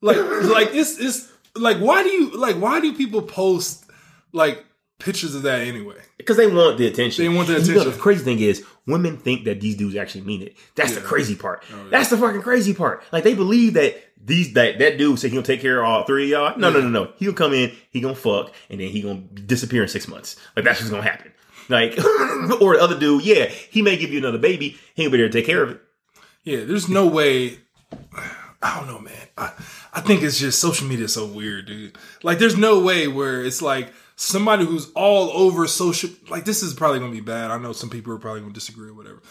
Like, like it's it's like why do you like why do people post like pictures of that anyway? Because they want the attention. They want the And you know, attention. the crazy thing is, women think that these dudes actually mean it. That's the crazy part. Oh, yeah. That's the fucking crazy part. Like they believe that these that that dude said he'll take care of all three of y'all. No, no, no, no. He'll come in, he gonna fuck, and then he gonna disappear in six months. Like that's what's gonna happen. Like, [LAUGHS] or the other dude, yeah, he may give you another baby. He ain't be there to take care of it. Yeah, there's no way. I don't know, man. I, I think it's just social media is so weird, dude. Like, there's no way where it's like somebody who's all over social. Like, this is probably gonna be bad. I know some people are probably gonna disagree or whatever.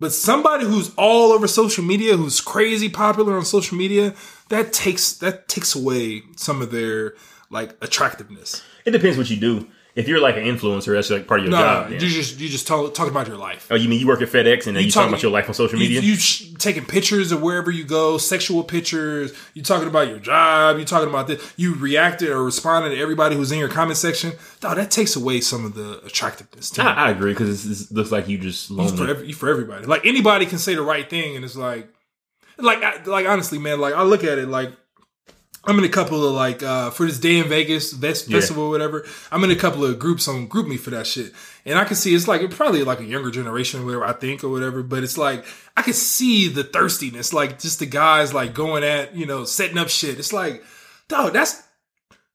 But somebody who's all over social media, who's crazy popular on social media, that takes that takes away some of their like attractiveness. It depends what you do. If you're like an influencer, that's like part of your No, job. no, you just you just talk, talking about your life. oh, you mean you work at FedEx and then you, talking talking- about your life on social media? you sh- taking pictures of wherever you go, sexual pictures. You talking about your job. You talking about this. You reacted or responded to everybody who's in your comment section. No, that takes away some of the attractiveness. To. I, I agree because it looks like you just You for, every, you for everybody. Like anybody can say the right thing, and it's like, like, like honestly, man. Like I look at it like. I'm in a couple of like uh for this day in Vegas Vest Yeah. festival or whatever. I'm in a couple of groups on GroupMe for that shit, and I can see it's like it's probably like a younger generation, or whatever I think or whatever. But it's like I can see the thirstiness, like just the guys like going at you know setting up shit. It's like, dog, that's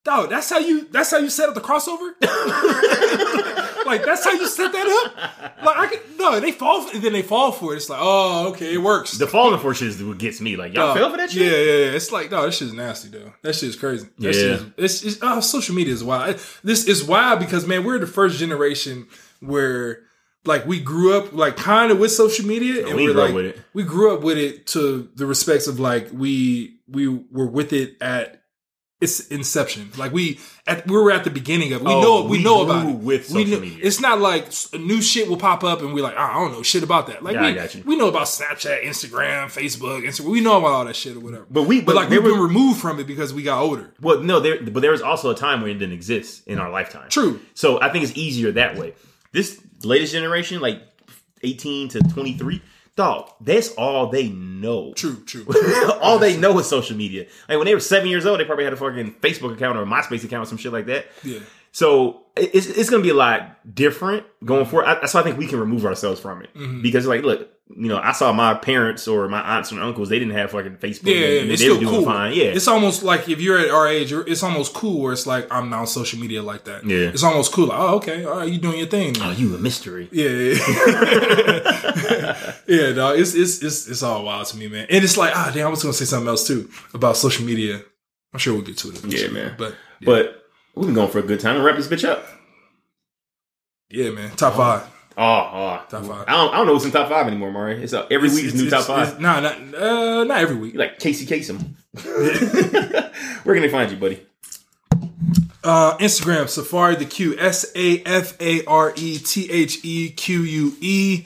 dog, that's how you that's how you set up the crossover. [LAUGHS] like that's how you set that up. Like I could no, they fall for, then they fall for it. It's like oh okay, it works. the falling for shit is what gets me. Like y'all Dog, fell for that shit. Yeah, yeah, yeah. It's like no, that shit's nasty though. That shit's crazy. That Yeah. shit is, it's, it's oh, social media is wild. This is wild because man, we're the first generation where like we grew up like kind of with social media and we we're grew up like with it. we grew up with it to the respects of like we we were with it at its inception. Like we at we were at the beginning of it. We Oh, know we, we know grew about it. with we social kn- media. It's not like new shit will pop up and we're like, "Ah, I don't know shit about that. Like Yeah, we, we know about Snapchat, Instagram, Facebook, Instagram. We know about all that shit or whatever. But we- but, but like we've been were- removed from it because we got older. Well, no, there, but there was also a time when it didn't exist in our lifetime. True. So I think it's easier that way. This latest generation, like 18 to 23, dog, that's all they know. True, true. [LAUGHS] all they know is social media. Like when they were seven years old, they probably had a fucking Facebook account or a MySpace account or some shit like that. Yeah. So it's, it's going to be a lot different going forward. I, that's why I think we can remove ourselves from it Mm-hmm. because, like, look, you know, I saw my parents or my aunts and uncles; they didn't have fucking Facebook. Yeah, yeah, and it's they were still doing cool. fine. Yeah, it's almost like if you're at our age, you're- it's almost cool where it's like I'm not on social media like that. Yeah. it's almost cool. Like, oh, okay, all right, you doing your thing. oh, you a mystery. Yeah, yeah, yeah. [LAUGHS] dog. It's it's it's it's all wild to me, man. And it's like, ah, damn, I was gonna say something else too about social media. I'm sure we'll get to it. Yeah, man. But yeah, But we've been going for a good time. and wrap this bitch up. yeah, man. Top five. Oh, oh. Top five. I don't, I don't know what's in top five anymore, Murray. It's uh, every week is new top five. Nah, not uh, not every week. You like Casey Kasem. [LAUGHS] Where can they find you, buddy? Uh, Instagram Safari the Q S A F A R E T H E Q U E.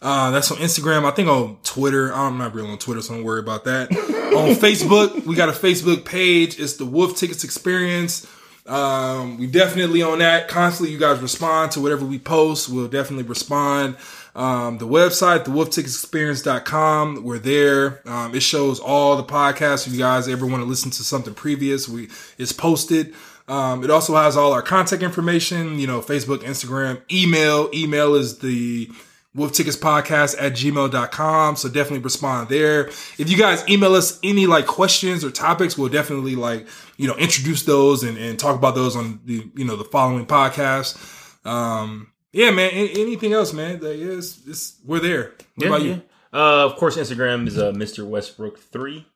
Uh, that's on Instagram. I think on Twitter. I'm not real on Twitter, so don't worry about that. on [LAUGHS] Facebook, we got a Facebook page. It's the Wolf Tickets Experience. Um, we definitely on that constantly. You guys respond to whatever we post. We'll definitely respond. Um, the website, thewolfticketsexperience.com. We're there. Um, it shows all the podcasts. If you guys ever want to listen to something previous, we it's posted. Um, it also has all our contact information, you know, Facebook, Instagram, email. Email is the Wolf Tickets Podcast at gmail.com. So definitely respond there. If you guys email us any like questions or topics, we'll definitely like, you know, introduce those and, and talk about those on the, you know, the following podcast. Um, yeah, man. anything else, man? That is, yeah, it's, we're there. What about you? Uh, of course, Instagram is uh, Mr. Westbrook three,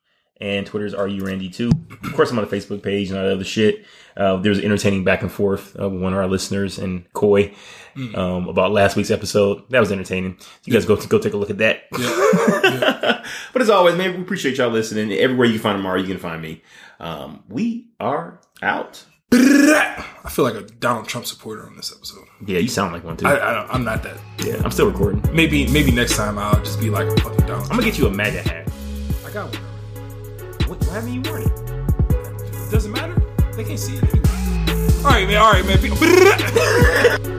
and Twitter's Are You Randy too. Of course, I'm on the Facebook page and all that other shit. Uh, there was entertaining back and forth uh, with one of our listeners and Coy Hmm. um, about last week's episode. That was entertaining. You guys go go take a look at that. [LAUGHS] but as always, man, we appreciate y'all listening. Everywhere you can find Amari, you can find me. Um, we are out. I feel like a Donald Trump supporter on this episode. Yeah, you sound like one too. I, I, I'm not that. yeah, I'm still recording. Maybe, maybe next time I'll just be like a fucking Donald. I'm gonna get you a MAGA hat. I got one. Haven't you worn it? Doesn't matter. They can't see it anyway. All right, man. All right, man. [LAUGHS]